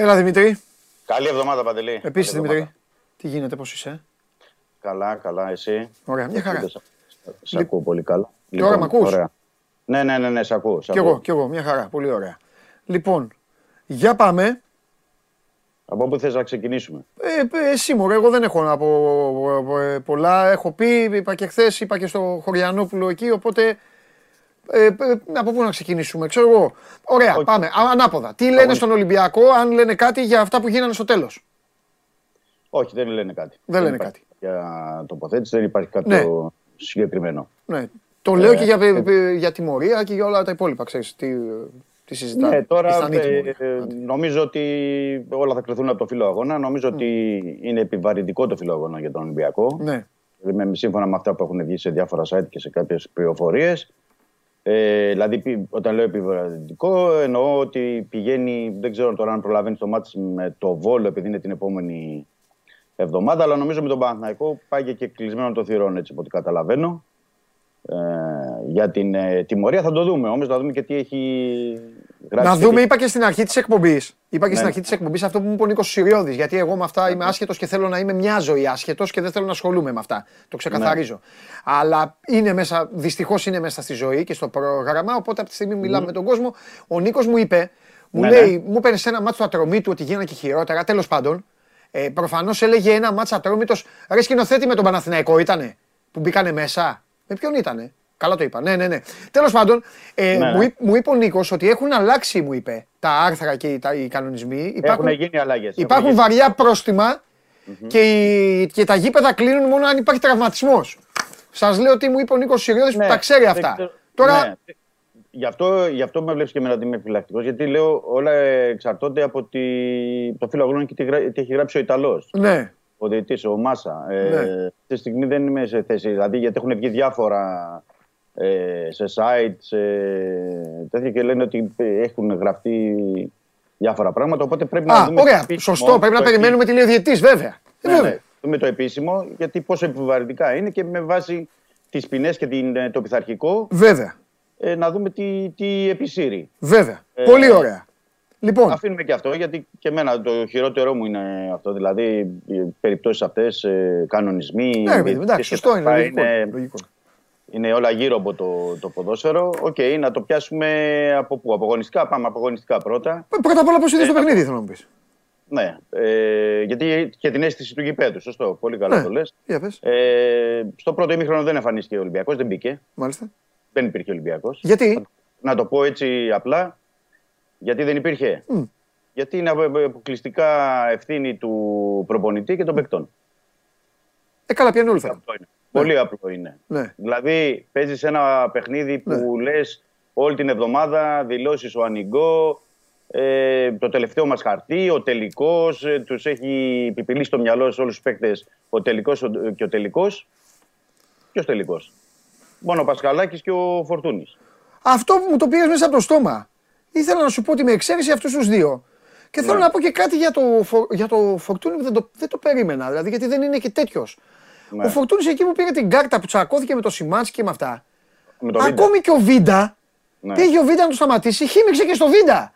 Έλα Δημητρή. Καλή εβδομάδα, Παντελή. Επίσης Καλή εβδομάδα. Δημητρή. Τι γίνεται, πώς είσαι; Καλά, καλά, εσύ; Ωραία, μια χαρά. Δεν σ' Σ' ακούω πολύ καλά. Τώρα μ' ακούς; Ωραία. Ναι, ναι, ναι, ναι, σ' ακούω. Σ Κι ακούω. εγώ, κι εγώ, μια χαρά. Πολύ ωραία. Λοιπόν, για πάμε. Από πού θες να ξεκινήσουμε; Ε, ε, εσύ μωρέ, εγώ δεν έχω να πω ε, πολλά. Έχω πει, είπα και χθες, είπα και στο Χωριανόπουλο εκεί, οπότε ε, ε, από πού να ξεκινήσουμε, ξέρω εγώ. Ωραία, Όχι. πάμε. Α, ανάποδα. Τι λένε στον Ολυμπιακό, αν λένε κάτι για αυτά που γίνανε στο τέλος; Όχι, δεν λένε κάτι. Δεν λένε υπάρχει Για τοποθέτηση δεν υπάρχει κάτι Ναι. συγκεκριμένο. Ναι. Το λέω Ε, και για, ε. ε, για τιμωρία και για όλα τα υπόλοιπα, ξέρεις. Τι, Τι συζητάμε. Ναι, τώρα Ήσταν έτοιμο, ε, ναι. ε, νομίζω ότι όλα θα κρυθούν από το φύλλο αγώνα. Νομίζω ότι είναι επιβαρυντικό το φύλλο αγώνα για τον Ολυμπιακό. Ναι. με, σύμφωνα με αυτά που έχουν βγει σε διάφορα site και σε κάποιες πληροφορίες. Ε, δηλαδή, πι- όταν λέω επιβαρυντικό, εννοώ ότι πηγαίνει, δεν ξέρω τώρα αν προλαβαίνεις το μάτι με το Βόλο, επειδή είναι την επόμενη εβδομάδα, αλλά νομίζω με τον Παναθηναϊκό πάει και κλεισμένο το θηρόν, έτσι από ό,τι καταλαβαίνω. Ε, για την ε, τιμωρία θα το δούμε όμως, να δούμε και τι έχει γράψει. Να και δούμε, τι- είπα και στην αρχή της εκπομπής. Είπα και Ναι. στην αρχή της εκπομπής αυτό που μου είπε ο Νίκος Σιριώδη. Γιατί εγώ με αυτά είμαι άσχετος και θέλω να είμαι μια ζωή άσχετος και δεν θέλω να ασχολούμαι με αυτά. Το ξεκαθαρίζω. Αλλά είναι μέσα, δυστυχώς είναι μέσα στη ζωή και στο πρόγραμμα. Οπότε από τη στιγμή που μιλάμε με τον κόσμο, ο Νίκος μου είπε, μου Ναι, λέει, ναι. μου έπαιρνε σε ένα μάτσο ατρωμί του ότι γίνανε και χειρότερα. Τέλος πάντων, ε, προφανώς έλεγε ένα μάτσο ατρώμητο. Ρε σκηνοθέτη με τον Παναθηναϊκό ήτανε που μπήκανε μέσα. Με ποιον ήτανε; Καλά το είπα. Ναι, ναι, ναι. Τέλος πάντων, ε, Ναι, ναι. μου, είπε- μου είπε ο Νίκος ότι έχουν αλλάξει, μου είπε, τα άρθρα και οι, τα, οι κανονισμοί. Υπάρχουν, Έχουν γίνει αλλαγές. Έχουν υπάρχουν γίνει. βαριά πρόστιμα και, οι- και τα γήπεδα κλείνουν μόνο αν υπάρχει τραυματισμός. Σας λέω ότι μου είπε ο Νίκος Σιριώδη που Ναι, τα ξέρει δεν αυτά. ξέρω- Τώρα, ναι. Γι' αυτό, γι' αυτό με βλέπεις και εμένα ότι είμαι φυλακτικό. Γιατί λέω όλα εξαρτώνται από τη, το φύλλο αγώνων και τι, γρα- τι έχει γράψει ο Ιταλός. ναι, Ο διαιτητής, ο Μάσα. Ε, Ναι. Αυτή τη στιγμή δεν είμαι σε θέση. Δηλαδή, γιατί έχουν βγει διάφορα ε, σε site, σε τέτοια και λένε ότι έχουν γραφτεί διάφορα πράγματα. Οπότε πρέπει να Α, δούμε. ωραία. το επίσημο, Σωστό. Πρέπει να το περιμένουμε τι λέει ο διαιτητής, βέβαια. Ε, ναι, βέβαια. ναι. Δούμε το επίσημο, γιατί πόσο επιβαρυντικά είναι και με βάση τις ποινές και την, ε, το πειθαρχικό Βέβαια. ε, να δούμε τι, τι επισύρει. Βέβαια. Ε, Πολύ ωραία. Λοιπόν, Αφήνουμε και αυτό, γιατί και εμένα το χειρότερό μου είναι αυτό. Δηλαδή, οι περιπτώσεις αυτές, κανονισμοί. ναι, ρε παιδί μου, εντάξει, διαιτητές και σωστό τα είναι. λοιπά, Λογικό. είναι, λογικό. Είναι όλα γύρω από το, το ποδόσφαιρο. Οκ, να το πιάσουμε από πού, από αγωνιστικά. Πάμε από αγωνιστικά πρώτα. Ε, Πρώτα απ' όλα, πώς είδες το Ε, παιχνίδι, θέλω να μου πεις. Ναι, ε, γιατί και την αίσθηση του γηπέδου. Σωστό, πολύ καλά Ναι. το λες. Για πες. Ε, στο πρώτο ημίχρονο δεν εμφανίστηκε ο Ολυμπιακός, δεν μπήκε. Μάλιστα. Δεν υπήρχε Ολυμπιακός. Γιατί; Να το πω έτσι απλά. Γιατί δεν υπήρχε. Μμ. Γιατί είναι απο- αποκλειστικά ευθύνη του προπονητή και των παικτών. Ε, καλά, πιάνει όλοι φέρνουν. Αυτό είναι. Πολύ απλό είναι. Ναι. Δηλαδή, παίζεις ένα παιχνίδι που Ναι. λες όλη την εβδομάδα δηλώσεις ο Ανιγκό, ε, το τελευταίο μας χαρτί, ο τελικός. Ε, τους έχει επιπηλήσει στο μυαλό σε όλους τους παίκτες ο τελικός και ο τελικός. Ποιος τελικός; Μόνο ο Πασχαλάκης και ο Φορτούνης. Αυτό που μου το πήγε μέσα από το στόμα. Ήθελα να σου πω ότι με εξαίρεση αυτούς τους δύο. Και θέλω Ναι. να πω και κάτι για το, Φο- για το Φορτούνι που δεν το, δεν το περίμενα. Δηλαδή, γιατί δεν είναι και τέτοιος. Ναι. Ο Φορτούνης εκεί που πήρε την κάρτα που τσακώθηκε με το Σιμάνσκι και με αυτά. Με το Βίντα. Ακόμη και ο Βίντα. Ναι. Πήγε ο Βίντα να το σταματήσει, χίμηξε και στο Βίντα.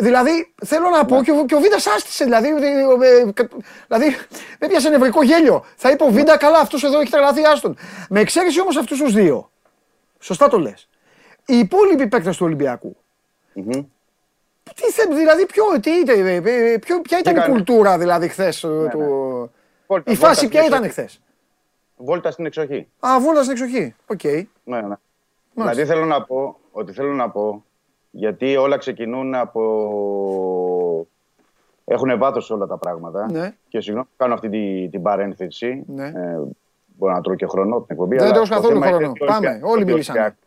Δηλαδή, θέλω να Ναι. πω και ο, και ο Βίντα άστησε. Δηλαδή, ε, ε, κα- δηλαδή, με πιάσε νευρικό γέλιο. Θα είπε ο Βίντα, καλά, αυτός εδώ έχει τρελαθεί, άστον. Με εξαίρεση όμως αυτούς τους δύο. Σωστά το λες. Οι υπόλοιποι παίκτες του Ολυμπιακού. Μμμ. Τι θε, δηλαδή, ποιο, τι, ε, ε, ποιο, ποια ήταν η έκανε. κουλτούρα δηλαδή χθες. ναι. Βόλτα, Η βόλτα φάση στην ποια ήταν εξοχή. χθες; Βόλτα στην εξοχή. Α, βόλτα στην εξοχή. Οκ. Ναι, ναι. Δηλαδή θέλω να πω ότι θέλω να πω γιατί όλα ξεκινούν από. Έχουν βάθος όλα τα πράγματα. Ναι. Και συγγνώμη που κάνω αυτή τη, την παρένθεση. Ναι. Ε, μπορώ να τρώω και χρόνο από την εκπομπή. Δεν αλλά τρώω το καθόλου θέμα είναι χρόνο. ότι ο Πάμε. Ολυμπιακός- Όλοι ότι ο μιλήσανε. Ολυμπιακός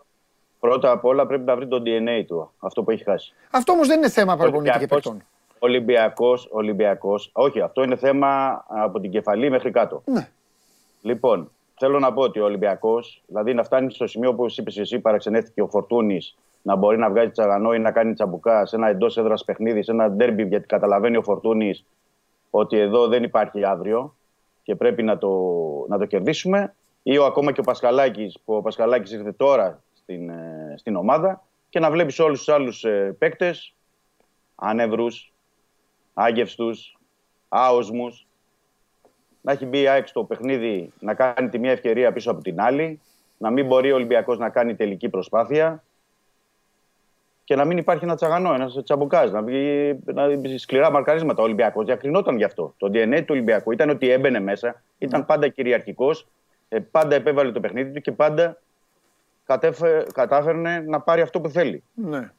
Πρώτα απ' όλα πρέπει να βρει το DNA του. Αυτό που έχει χάσει. Αυτό όμως δεν είναι θέμα προπονητή και παικτών. Ολυμπιακός, Ολυμπιακός. Όχι, αυτό είναι θέμα από την κεφαλή μέχρι κάτω. Ναι. Λοιπόν, θέλω να πω ότι ο Ολυμπιακός, δηλαδή να φτάνει στο σημείο που είπες εσύ, παραξενεύτηκε ο Φορτούνης να μπορεί να βγάζει τσαγανό ή να κάνει τσαμπουκά σε ένα εντός έδρας παιχνίδι, σε ένα ντέρμπι, γιατί καταλαβαίνει ο Φορτούνης ότι εδώ δεν υπάρχει αύριο και πρέπει να το, να το κερδίσουμε. Ή ο, ακόμα και ο Πασχαλάκης, που ο Πασχαλάκης ήρθε τώρα στην, ε, στην ομάδα και να βλέπεις όλους τους άλλους ε, παίκτες ανεύρου, άγευστους, άοσμους, να έχει μπει η ΑΕΚ στο παιχνίδι να κάνει τη μία ευκαιρία πίσω από την άλλη, να μην μπορεί ο Ολυμπιακός να κάνει τελική προσπάθεια και να μην υπάρχει ένα τσαγανό, ένας τσαμπουκάζ, να βγει να βγει σκληρά μαρκαρίσματα. Ο Ολυμπιακός διακρινόταν γι' αυτό. Το DNA του Ολυμπιακού ήταν ότι έμπαινε μέσα, ήταν πάντα κυριαρχικός, ε, πάντα επέβαλε το παιχνίδι του και πάντα κατέφε- κατάφερνε να πάρει αυτό που θέλει. Ναι.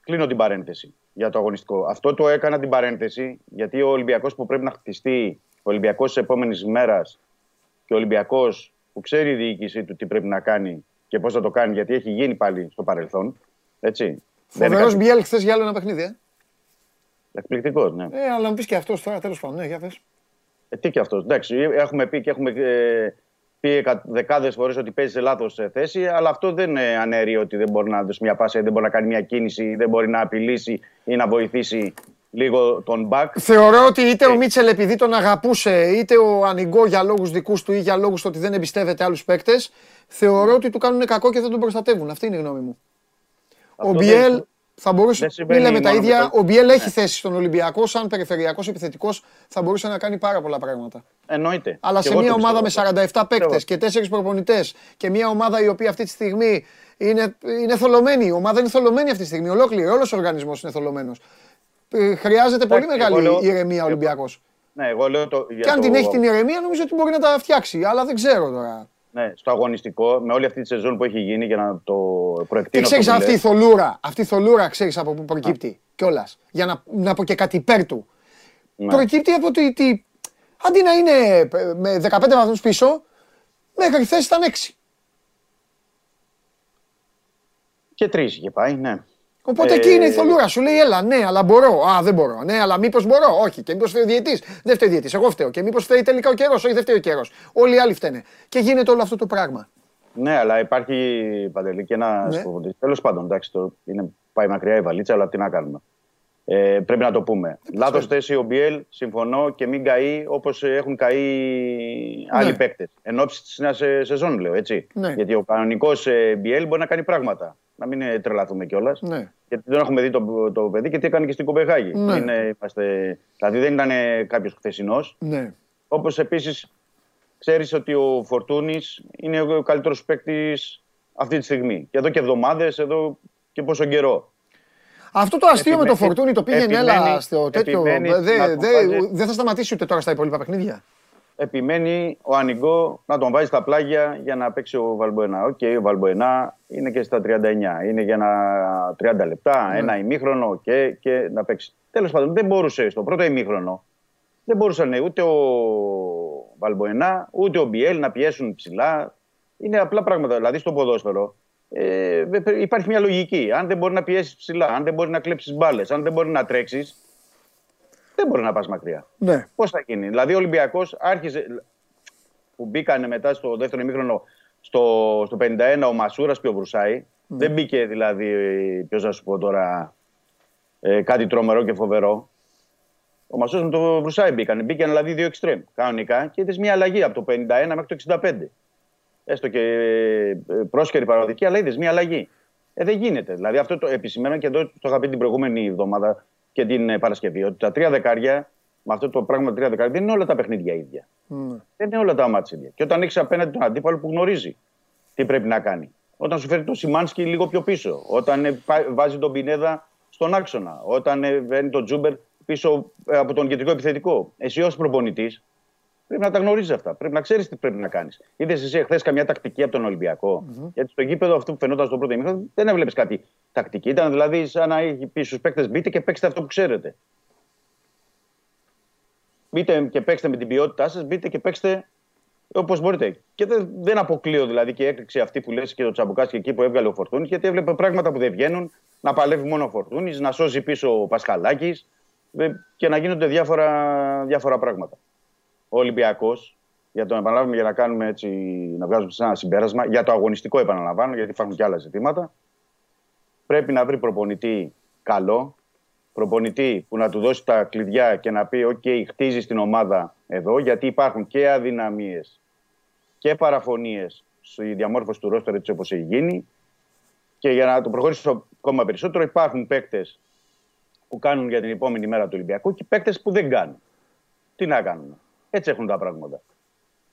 Κλείνω την παρένθεση για το αγωνιστικό. Αυτό το έκανα την παρένθεση γιατί ο Ολυμπιακός που πρέπει να χτιστεί, ο Ολυμπιακός της επόμενης ημέρα και ο Ολυμπιακός που ξέρει η διοίκησή του τι πρέπει να κάνει και πώς θα το κάνει, γιατί έχει γίνει πάλι στο παρελθόν. Έτσι. Δεν είναι Φοβερός κάτι Μπιέλ χθες για άλλο ένα παιχνίδι. Ε, εκπληκτικός, ναι. ε αλλά μου πεις και αυτός τώρα τέλος πάντων. Ναι, για πες. Ε, τι και αυτός. Εντάξει, έχουμε πει και έχουμε ε, πει δεκάδες φορές ότι παίζει σε λάθος θέση, αλλά αυτό δεν ε, αναιρεί ότι δεν μπορεί να δώσει μια πάσα, δεν μπορεί να κάνει μια κίνηση, δεν μπορεί να απειλήσει ή να βοηθήσει λίγο τον back. Θεωρώ ότι είτε ο Μίτσελ επειδή τον αγαπούσε, είτε ο Ανιγκό για λόγους δικούς του ή για λόγους ότι δεν εμπιστεύεται άλλους παίκτες, θεωρώ ότι του κάνουν κακό και δεν τον προστατεύουν. Αυτή είναι η γνώμη μου. Αυτό Ο δεν- Μπιέλ θα μπορούσε. δεν Μην συμβαίνει λέμε τα μόνο με ίδια. το- Ο Μπιέλ έχει Ναι. θέση στον Ολυμπιακό. Σαν περιφερειακός επιθετικός θα μπορούσε να κάνει πάρα πολλά πράγματα. Εννοείται. Αλλά Και σε εγώ μια το ομάδα με πιστεύω 47 παίκτες Πιστεύω. και 4 προπονητές και μια ομάδα η οποία αυτή τη στιγμή είναι, είναι θολωμένη. Η ομάδα είναι θολωμένη αυτή τη στιγμή. Ολόκληρη, όλος ο οργανισμός είναι θολωμένος. Χρειάζεται πολύ Εντάξει, μεγάλη εγώ λέω- ηρεμία ο εγώ- Ολυμπιακός. Ναι, εγώ λέω το, για Και αν το- την έχει την ηρεμία, νομίζω ότι μπορεί να τα φτιάξει. Αλλά δεν ξέρω τώρα. Ναι, στο αγωνιστικό, με όλη αυτή τη σεζόν που έχει γίνει για να το Και προεκτείνω. ξέρεις αυτό που αυτή η λες. θολούρα, αυτή η θολούρα ξέρεις από πού προκύπτει κιόλας. Για να, να πω και κάτι υπέρ του. Ναι. Προκύπτει από το ότι αντί να είναι ε, με 15 βαθμούς πίσω, μέχρι χθες ήταν 6. Και τρεις είχε πάει, ναι. Οπότε Ε, εκεί είναι η θολούρα. Σου λέει, έλα, ναι, αλλά μπορώ. Α, δεν μπορώ. Ναι, αλλά μήπως μπορώ; Όχι. Και μήπως φταίει ο διαιτή. Δεν φταίει ο διαιτή. Εγώ φταίω. Και μήπως φταίει τελικά ο καιρός; Όχι, δεν φταίει ο καιρός. Όλοι οι άλλοι φταίνε. Και γίνεται όλο αυτό το πράγμα. Ναι, αλλά υπάρχει παντελή και ένα Ναι. ναι. Τέλος πάντων, εντάξει, το είναι, πάει μακριά η βαλίτσα, αλλά τι να κάνουμε. Ε, πρέπει να το πούμε. Λάθος θέση ο Μπιέλ, συμφωνώ και μην καεί όπως έχουν καεί άλλοι Ναι. παίκτες. Εν ώψη της νέας σεζόν, λέω έτσι. Ναι. Γιατί ο κανονικός Μπιέλ μπορεί να κάνει πράγματα. Να μην ε, τρελαθούμε κιόλας. Ναι. Γιατί δεν έχουμε δει το, το παιδί και τι έκανε και στην Κοπεχάγη. Ναι. Είναι, είμαστε, δηλαδή δεν ήταν κάποιος χθεσινός. Ναι. Όπως επίσης ξέρεις ότι ο Φορτούνης είναι ο καλύτερος παίκτης αυτή τη στιγμή. Και εδώ και εβδομάδες, εδώ και πόσο καιρό. Αυτό το αστείο με το Επιμένει- φορτούνι το πήγαινε έλα επιμένει- στο τέτοιο. επιμένει Δεν να δε, το βάζει- δεν θα σταματήσει ούτε τώρα στα υπόλοιπα παιχνίδια. Επιμένει ο Ανιγκό να τον βάζει στα πλάγια για να παίξει ο Βαλμπουενά. Οκ, ο Βαλμπουενά είναι και στα 39. Είναι για ένα 30 λεπτά, Ναι. ένα ημίχρονο και, και να παίξει. Τέλος πάντων, δεν μπορούσε στο πρώτο ημίχρονο. Δεν μπορούσαν ούτε ο Βαλμπουενά ούτε ο Μπιέλ να πιέσουν ψηλά. Είναι απλά πράγματα. Δηλαδή στο ποδόσφαιρο ε, δε- υπάρχει μια λογική. Αν δεν μπορεί να πιέσεις ψηλά, αν δεν μπορεί να κλέψεις μπάλες, αν δεν μπορεί να τρέξεις, δεν μπορεί να πας μακριά. Ναι. Πώς θα γίνει; Δηλαδή ο Ολυμπιακός άρχισε. που μπήκανε μετά στο δεύτερο ημίχρονο στο, στο 51 ο Μασούρας και ο Βρουσάη. Δεν μπήκε δηλαδή, ποιος να σου πω τώρα, ε, κάτι τρομερό και φοβερό. Ο Μασούρας με το Βρουσάη μπήκανε. Μπήκαν δηλαδή δύο εξτρέμ κανονικά και είδες μια αλλαγή από το 51 μέχρι το 65. Έστω και ε, πρόσχερη παραδική, αλλά είδες μια αλλαγή. Ε, δεν γίνεται. Δηλαδή αυτό το επισημαίνω και εδώ το είχα πει την προηγούμενη εβδομάδα και την ε, Παρασκευή. Ότι τα τρία δεκάρια, με αυτό το πράγμα τα τρία δεκάρια, δεν είναι όλα τα παιχνίδια ίδια. Ναι. Δεν είναι όλα τα μάτια ίδια. Και όταν έχεις απέναντι τον αντίπαλο που γνωρίζει τι πρέπει να κάνει. Όταν σου φέρει το Σιμάνσκι λίγο πιο πίσω. Όταν ε, πά- βάζει τον Πινέδα στον άξονα. Όταν ε, βαίνει τον Τζούμπερ πίσω ε, από τον κεντρικό επιθετικό. Εσύ ως προπονητής πρέπει να τα γνωρίζεις αυτά. Πρέπει να ξέρεις τι πρέπει να κάνεις. Είδες εσύ εχθές καμιά τακτική από τον ολυμπιακο Γιατί στο γήπεδο αυτό που φαινόταν στο πρώτο ημίχρονο δεν έβλεπες κάτι τακτική. Ήταν δηλαδή σαν να έχει πει στους παίκτες μπείτε και παίξτε αυτό που ξέρετε. Μπείτε και παίξτε με την ποιότητά σας, μπείτε και παίξτε όπως μπορείτε. Και δεν, δεν αποκλείω δηλαδή και η έκρηξη αυτή που λες και ο Τσαμπουκάς και εκεί που έβγαλε ο Φορτούνης, γιατί έβλεπε πράγματα που δεν βγαίνουν, να παλεύει μόνο ο Φορτούνης, να σώζει πίσω ο Πασχαλάκης και να γίνονται διάφορα, διάφορα πράγματα. Ο Ολυμπιακός, για το επαναλάβουμε, για να κάνουμε έτσι, να βγάζουμε σε ένα συμπέρασμα, για το αγωνιστικό επαναλαμβάνω, γιατί υπάρχουν και άλλα ζητήματα, πρέπει να βρει προπονητή καλό, προπονητή που να του δώσει τα κλειδιά και να πει: OK, χτίζεις την ομάδα εδώ, γιατί υπάρχουν και αδυναμίες και παραφωνίες στη διαμόρφωση του ρόστερ έτσι όπως έχει γίνει. Και για να το προχωρήσω ακόμα περισσότερο, υπάρχουν παίκτες που κάνουν για την επόμενη μέρα του Ολυμπιακού και παίκτες που δεν κάνουν. Τι να κάνουν. Έτσι έχουν τα πράγματα.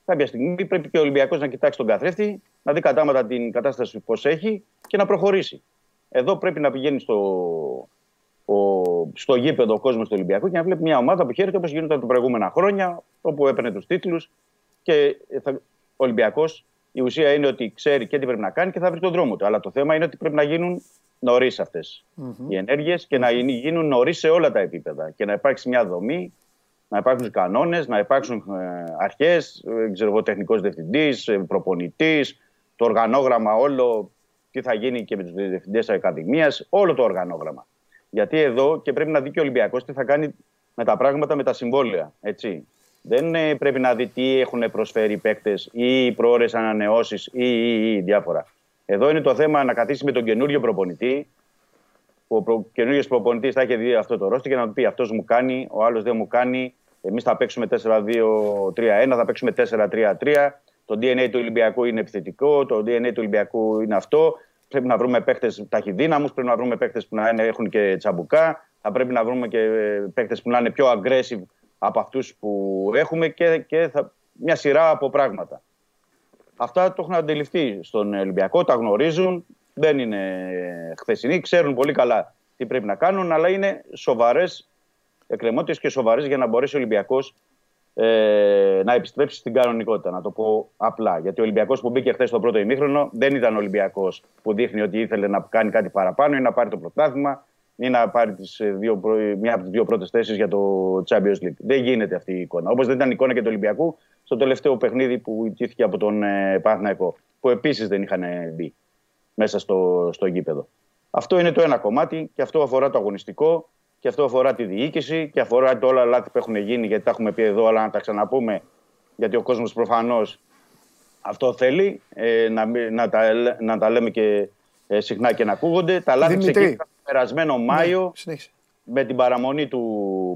Κάποια στιγμή πρέπει και ο Ολυμπιακός να κοιτάξει τον καθρέφτη, να δει κατάματα την κατάσταση πώς έχει και να προχωρήσει. Εδώ πρέπει να πηγαίνει στο, ο, στο γήπεδο ο κόσμος του Ολυμπιακού και να βλέπει μια ομάδα που χαίρεται όπως γίνονταν τα προηγούμενα χρόνια, όπου έπαιρνε τους τίτλους. Και θα, ο Ολυμπιακός, η ουσία είναι ότι ξέρει και τι πρέπει να κάνει και θα βρει τον δρόμο του. Αλλά το θέμα είναι ότι πρέπει να γίνουν νωρίς αυτές οι ενέργειες και να γίνουν νωρίς σε όλα τα επίπεδα. Και να υπάρξει μια δομή, να υπάρξουν κανόνες, να υπάρξουν αρχές, τεχνικός διευθυντής, προπονητής, το οργανόγραμμα όλο τι θα γίνει και με τους διευθυντές Ακαδημίας, όλο το οργανόγραμμα. Γιατί εδώ και πρέπει να δει και ο Ολυμπιακός τι θα κάνει με τα πράγματα, με τα συμβόλαια. Έτσι. Δεν ε, πρέπει να δει τι έχουν προσφέρει οι παίκτες ή προώρες ανανεώσεις ή, ή, ή διάφορα. Εδώ είναι το θέμα να καθίσει με τον καινούριο προπονητή. Ο προ... καινούριο προπονητής θα έχει δει αυτό το ρόστι και να του πει: Αυτός μου κάνει, ο άλλος δεν μου κάνει. Εμείς θα παίξουμε 4-2-3-1, θα παίξουμε 4-3-3. Το DNA του Ολυμπιακού είναι επιθετικό, το DNA του Ολυμπιακού είναι αυτό. Πρέπει να βρούμε παίχτε ταχυδύναμους, πρέπει να βρούμε παίχτε που να έχουν και τσαμπουκά. Θα πρέπει να βρούμε και παίχτε που να είναι πιο aggressive από αυτούς που έχουμε και, και θα, μια σειρά από πράγματα. Αυτά το έχουν αντιληφθεί στον Ολυμπιακό, τα γνωρίζουν. Δεν είναι χθεσινοί, ξέρουν πολύ καλά τι πρέπει να κάνουν, αλλά είναι σοβαρές εκκρεμότητες και σοβαρές για να μπορέσει ο Ολυμπιακός ε, να επιστρέψει στην κανονικότητα. Να το πω απλά. Γιατί ο Ολυμπιακός που μπήκε χθες στο πρώτο ημίχρονο δεν ήταν ο Ολυμπιακός που δείχνει ότι ήθελε να κάνει κάτι παραπάνω ή να πάρει το πρωτάθλημα ή να πάρει τις δύο, μια από τις δύο πρώτες θέσεις για το Champions League. Δεν γίνεται αυτή η εικόνα. Όπως δεν ήταν η εικόνα και του Ολυμπιακού στο τελευταίο παιχνίδι που ιτήθηκε από τον ε, Παναθηναϊκό, που επίσης δεν είχαν μπει μέσα στο, στο γήπεδο. Αυτό είναι το ένα κομμάτι και αυτό αφορά το αγωνιστικό και αυτό αφορά τη διοίκηση και αφορά το όλα λάθη που έχουν γίνει, γιατί τα έχουμε πει εδώ, αλλά να τα ξαναπούμε, γιατί ο κόσμος προφανώς αυτό θέλει, ε, να, να, τα, να τα λέμε και ε, συχνά και να ακούγονται. Τα λάθη ξεκίνησαν περασμένο ναι, Μάιο με την παραμονή του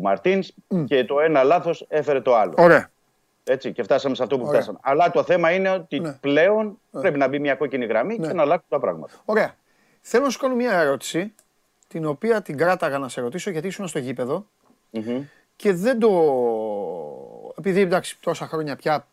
Μαρτίνς και το ένα λάθος έφερε το άλλο. Ωραία. Έτσι, και φτάσαμε σε αυτό που φτάσαμε. Αλλά το θέμα είναι ότι ναι. πλέον πρέπει να μπει μια κόκκινη γραμμή και να αλλάξουν τα πράγματα. Ωραία. Θέλω να σου κάνω μια ερώτηση την οποία την κράταγα να σε ρωτήσω γιατί ήσουν στο γηπεδο και δεν το... Επειδή εντάξει τόσα χρόνια πια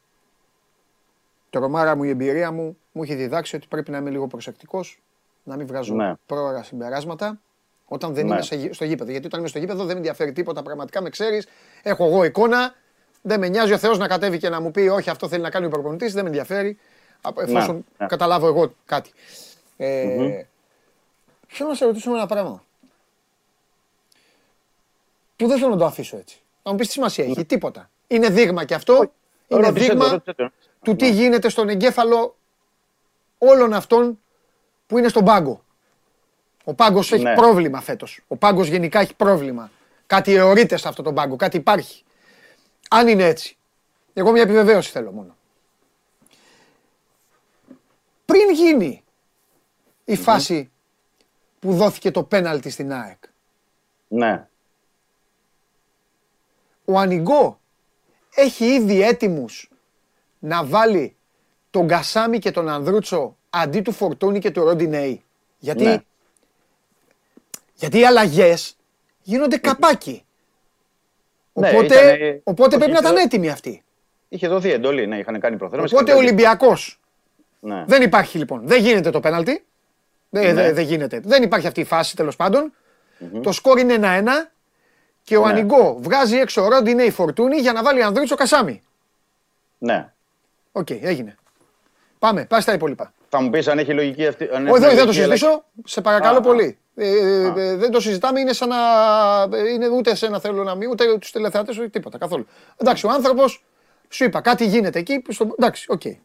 τρομάρα μου η εμπειρία μου μου έχει διδάξει ότι πρέπει να είμαι λίγο προσεκτικός, να μην βγάζω ναι. πρόωρα συμπεράσματα όταν δεν ναι. είμαι στο γήπεδο. Γιατί όταν είμαι στο γήπεδο δεν με ενδιαφέρει τίποτα, πραγματικά με ξέρεις. Έχω εγώ εικόνα. Δεν με νοιάζει ο Θεός να κατέβει και να μου πει: Όχι, αυτό θέλει να κάνει ο προπονητής. Δεν με ενδιαφέρει. Εφόσον ναι, ναι. καταλάβω εγώ κάτι. Ε, Θέλω να σε ρωτήσω ένα πράγμα που δεν θέλω να το αφήσω έτσι. Να μου πεις τι σημασία έχει, τίποτα. Είναι δείγμα και αυτό. Είναι δείγμα του τι γίνεται στον εγκέφαλο όλων αυτών που είναι στον πάγκο. Ο πάγκος έχει ναι. πρόβλημα φέτος. Ο πάγκος γενικά έχει πρόβλημα. Κάτι αιωρείται σε αυτό τον πάγκο, κάτι υπάρχει. Αν είναι έτσι. Εγώ μια επιβεβαίωση θέλω μόνο. Πριν γίνει η φάση που δόθηκε το πέναλτι στην ΑΕΚ. Ναι ο Ανιγκό έχει ήδη έτοιμους να βάλει τον Κασάμι και τον Ανδρούτσο αντί του Φορτούνη και του Ροντινέη. Γιατί, ναι. γιατί οι αλλαγές γίνονται καπάκι. Ναι, οπότε οπότε πρέπει να ήταν έτοιμοι αυτοί. Είχε δοθεί εντολή, ναι, είχαν κάνει προθέρμανση. Οπότε ο Ολυμπιακό. Ναι. Δεν υπάρχει λοιπόν. Δεν γίνεται το πέναλτι. Δεν, ναι. δεν γίνεται. Δεν υπάρχει αυτή η φάση τέλος Το σκόρ είναι 1-1 και ο ναι. Ανιγκό βγάζει έξω Ρόντινε η Φορτούνη για να βάλει Ανδρούτσο Κασάμι. Ναι. Οκ, okay, έγινε. Πάμε, πάμε στα υπόλοιπα. Θα μου πεις αν έχει λογική αυτή. Όχι, δεν θα το συζητήσω. Σε παρακαλώ πολύ. Ε, ε, ε, δεν το συζητάμε, είναι σαν να. Είναι ούτε σε ένα θέλω να μην, ούτε τους τηλεθεατές, ούτε τίποτα καθόλου. Εντάξει, ο άνθρωπος σου είπα κάτι γίνεται εκεί. Στο... Εντάξει, οκ. Okay.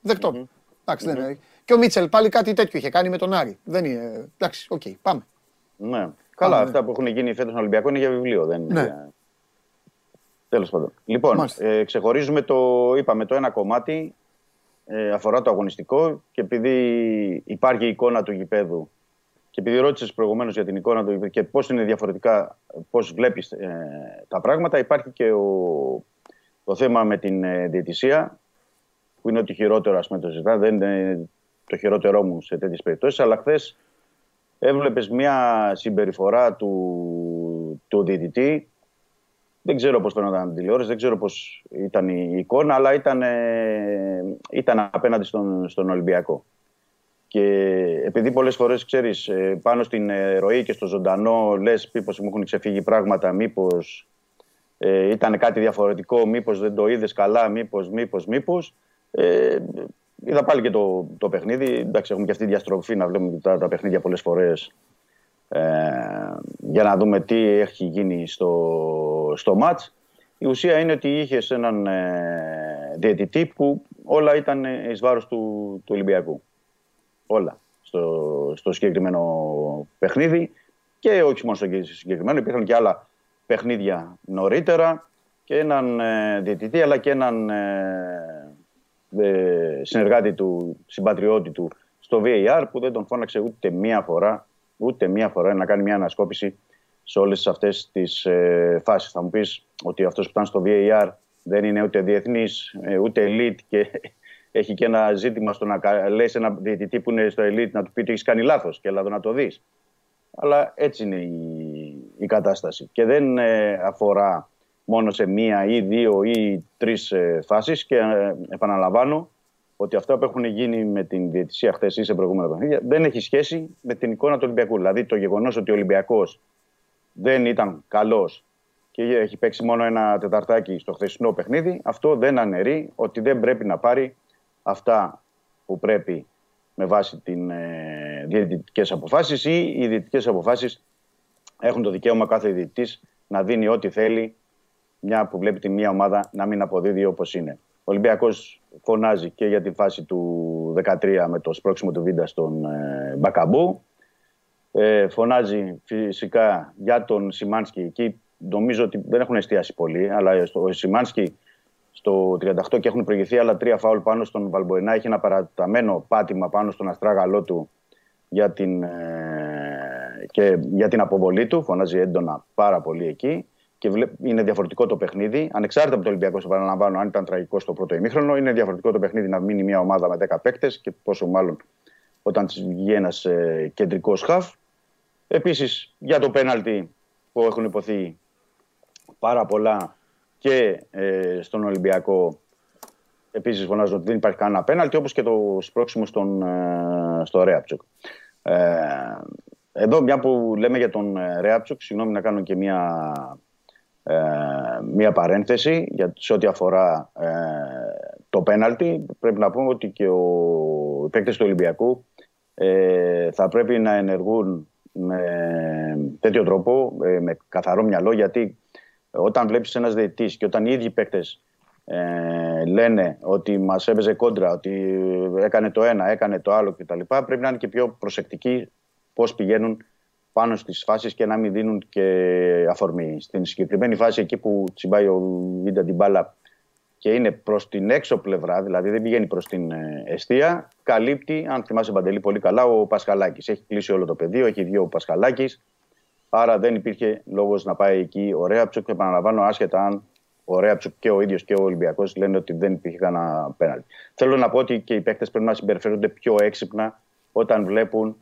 Δεκτό. Mm-hmm. Εντάξει, mm-hmm. δεν είναι. Και ο Μίτσελ πάλι κάτι τέτοιο είχε κάνει με τον Άρη. Δεν είναι. Εντάξει, οκ, okay, πάμε. Ναι. Καλά, αυτά που έχουν γίνει φέτος στον Ολυμπιακό είναι για βιβλίο. Δεν είναι ναι. για... Τέλος πάντων. Λοιπόν, ε, ξεχωρίζουμε το, είπαμε, το ένα κομμάτι ε, αφορά το αγωνιστικό και επειδή υπάρχει η εικόνα του γηπέδου και επειδή ρώτησες προηγουμένως για την εικόνα του γηπέδου και πώς είναι διαφορετικά, πώς βλέπεις ε, τα πράγματα, υπάρχει και ο, το θέμα με την ε, διαιτησία που είναι ότι χειρότερο, ας πούμε, το ζητά. Δεν είναι το χειρότερό μου σε τέτοιες περιπτώσεις, αλλά χθες έβλεπες μια συμπεριφορά του, του διαιτητή. Δεν ξέρω πώς φαίνονταν την τηλεόραση, δεν ξέρω πώς ήταν η εικόνα, αλλά ήταν, ε, ήταν απέναντι στον, στον Ολυμπιακό. Και επειδή πολλές φορές, ξέρεις, ε, πάνω στην ροή και στο ζωντανό λες μήπως μου έχουν ξεφύγει πράγματα, μήπως ε, ήταν κάτι διαφορετικό, μήπως δεν το είδες καλά, μήπως, μήπως, μήπως. Ε, Είδα πάλι και το, το παιχνίδι. Εντάξει, έχουμε και αυτή τη διαστροφή να βλέπουμε τα, τα παιχνίδια πολλές φορές ε, για να δούμε τι έχει γίνει στο, στο μάτς. Η ουσία είναι ότι είχες έναν ε, διαιτητή που όλα ήταν εις βάρος του, του Ολυμπιακού. Όλα. στο, στο συγκεκριμένο παιχνίδι και όχι μόνο στο συγκεκριμένο, υπήρχαν και άλλα παιχνίδια νωρίτερα και έναν ε, διαιτητή αλλά και έναν ε, ε, συνεργάτη του, συμπατριώτη του στο VAR που δεν τον φώναξε ούτε μία φορά, ούτε μία φορά να κάνει μια ανασκόπηση σε όλες αυτές τις ε, φάσεις. Θα μου πεις ότι αυτός που ήταν στο VAR δεν είναι ούτε διεθνής, ε, ούτε elite και [LAUGHS] έχει και ένα ζήτημα στο να λες ένα διαιτητή που είναι στο elite να του πει ότι έχεις κάνει λάθος και έλα να το δεις. Αλλά έτσι είναι η, η κατάσταση και δεν ε, αφορά μόνο σε μία ή δύο ή τρεις ε, φάσεις και ε, επαναλαμβάνω ότι αυτά που έχουν γίνει με την διαιτησία χθες ή σε προηγούμενα παιχνίδια δεν έχει σχέση με την εικόνα του Ολυμπιακού. Δηλαδή το γεγονός ότι ο Ολυμπιακός δεν ήταν καλός και έχει παίξει μόνο ένα τεταρτάκι στο χθεσινό παιχνίδι, αυτό δεν αναιρεί ότι δεν πρέπει να πάρει αυτά που πρέπει με βάση τι ε, διαιτητικές αποφάσεις ή οι διαιτητικές αποφάσεις έχουν το δικαίωμα κάθε διαιτητής να δίνει ό,τι θέλει, μια που βλέπει τη μία ομάδα να μην αποδίδει όπως είναι. Ο Ολυμπιακός φωνάζει και για τη φάση του 13 με το σπρώξιμο του Βίντα στον ε, Μπακαμπού. Ε, φωνάζει φυσικά για τον Σιμάνσκι. Εκεί νομίζω ότι δεν έχουν εστιάσει πολύ, αλλά ο Σιμάνσκι στο 38 και έχουν προηγηθεί άλλα τρία φάουλ πάνω στον Βαλμποενά. Έχει ένα παραταμένο πάτημα πάνω στον αστράγαλό του για την, ε, και για την αποβολή του. Φωνάζει έντονα πάρα πολύ εκεί και είναι διαφορετικό το παιχνίδι. Ανεξάρτητα από το Ολυμπιακό, σε παραλαμβάνω, αν ήταν τραγικό στο πρώτο ημίχρονο, είναι διαφορετικό το παιχνίδι να μείνει μια ομάδα με 10 παίκτες και πόσο μάλλον όταν της βγει ένας ε, κεντρικός χαφ. Επίσης για το πέναλτι που έχουν υποθεί πάρα πολλά και ε, στον Ολυμπιακό. Επίσης φωνάζω ότι δεν υπάρχει κανένα πέναλτι, όπως και το σπρώξιμο στον, ε, στο Ρέαπτσουκ. Ε, εδώ, μια που λέμε για τον ε, Ρέαπτσουκ, συγγνώμη να κάνω και μια ε, μία παρένθεση για, σε ό,τι αφορά ε, το πέναλτι. Πρέπει να πούμε ότι και ο, οι παίκτες του Ολυμπιακού ε, θα πρέπει να ενεργούν με τέτοιο τρόπο, ε, με καθαρό μυαλό, γιατί όταν βλέπεις ένας διαιτητής και όταν οι ίδιοι παίκτες ε, λένε ότι μας έπαιζε κόντρα, ότι έκανε το ένα, έκανε το άλλο κτλ. Πρέπει να είναι και πιο προσεκτικοί πώς πηγαίνουν πάνω στις φάσεις και να μην δίνουν και αφορμή. Στην συγκεκριμένη φάση, εκεί που τσιμπάει ο Βίντα την μπάλα και είναι προς την έξω πλευρά, δηλαδή δεν πηγαίνει προς την ε, αιστεία, καλύπτει, αν θυμάσαι Παντελή πολύ καλά, ο Πασχαλάκης. Έχει κλείσει όλο το πεδίο, έχει βγει ο Πασχαλάκης. Άρα δεν υπήρχε λόγος να πάει εκεί ο Ρέαψουκ. Και επαναλαμβάνω, άσχετα αν ο Ρέαψουκ και ο ίδιος και ο Ολυμπιακός λένε ότι δεν υπήρχε κανένα πέναλτι. Θέλω να πω ότι και οι παίκτες πρέπει να συμπεριφέρονται πιο έξυπνα όταν βλέπουν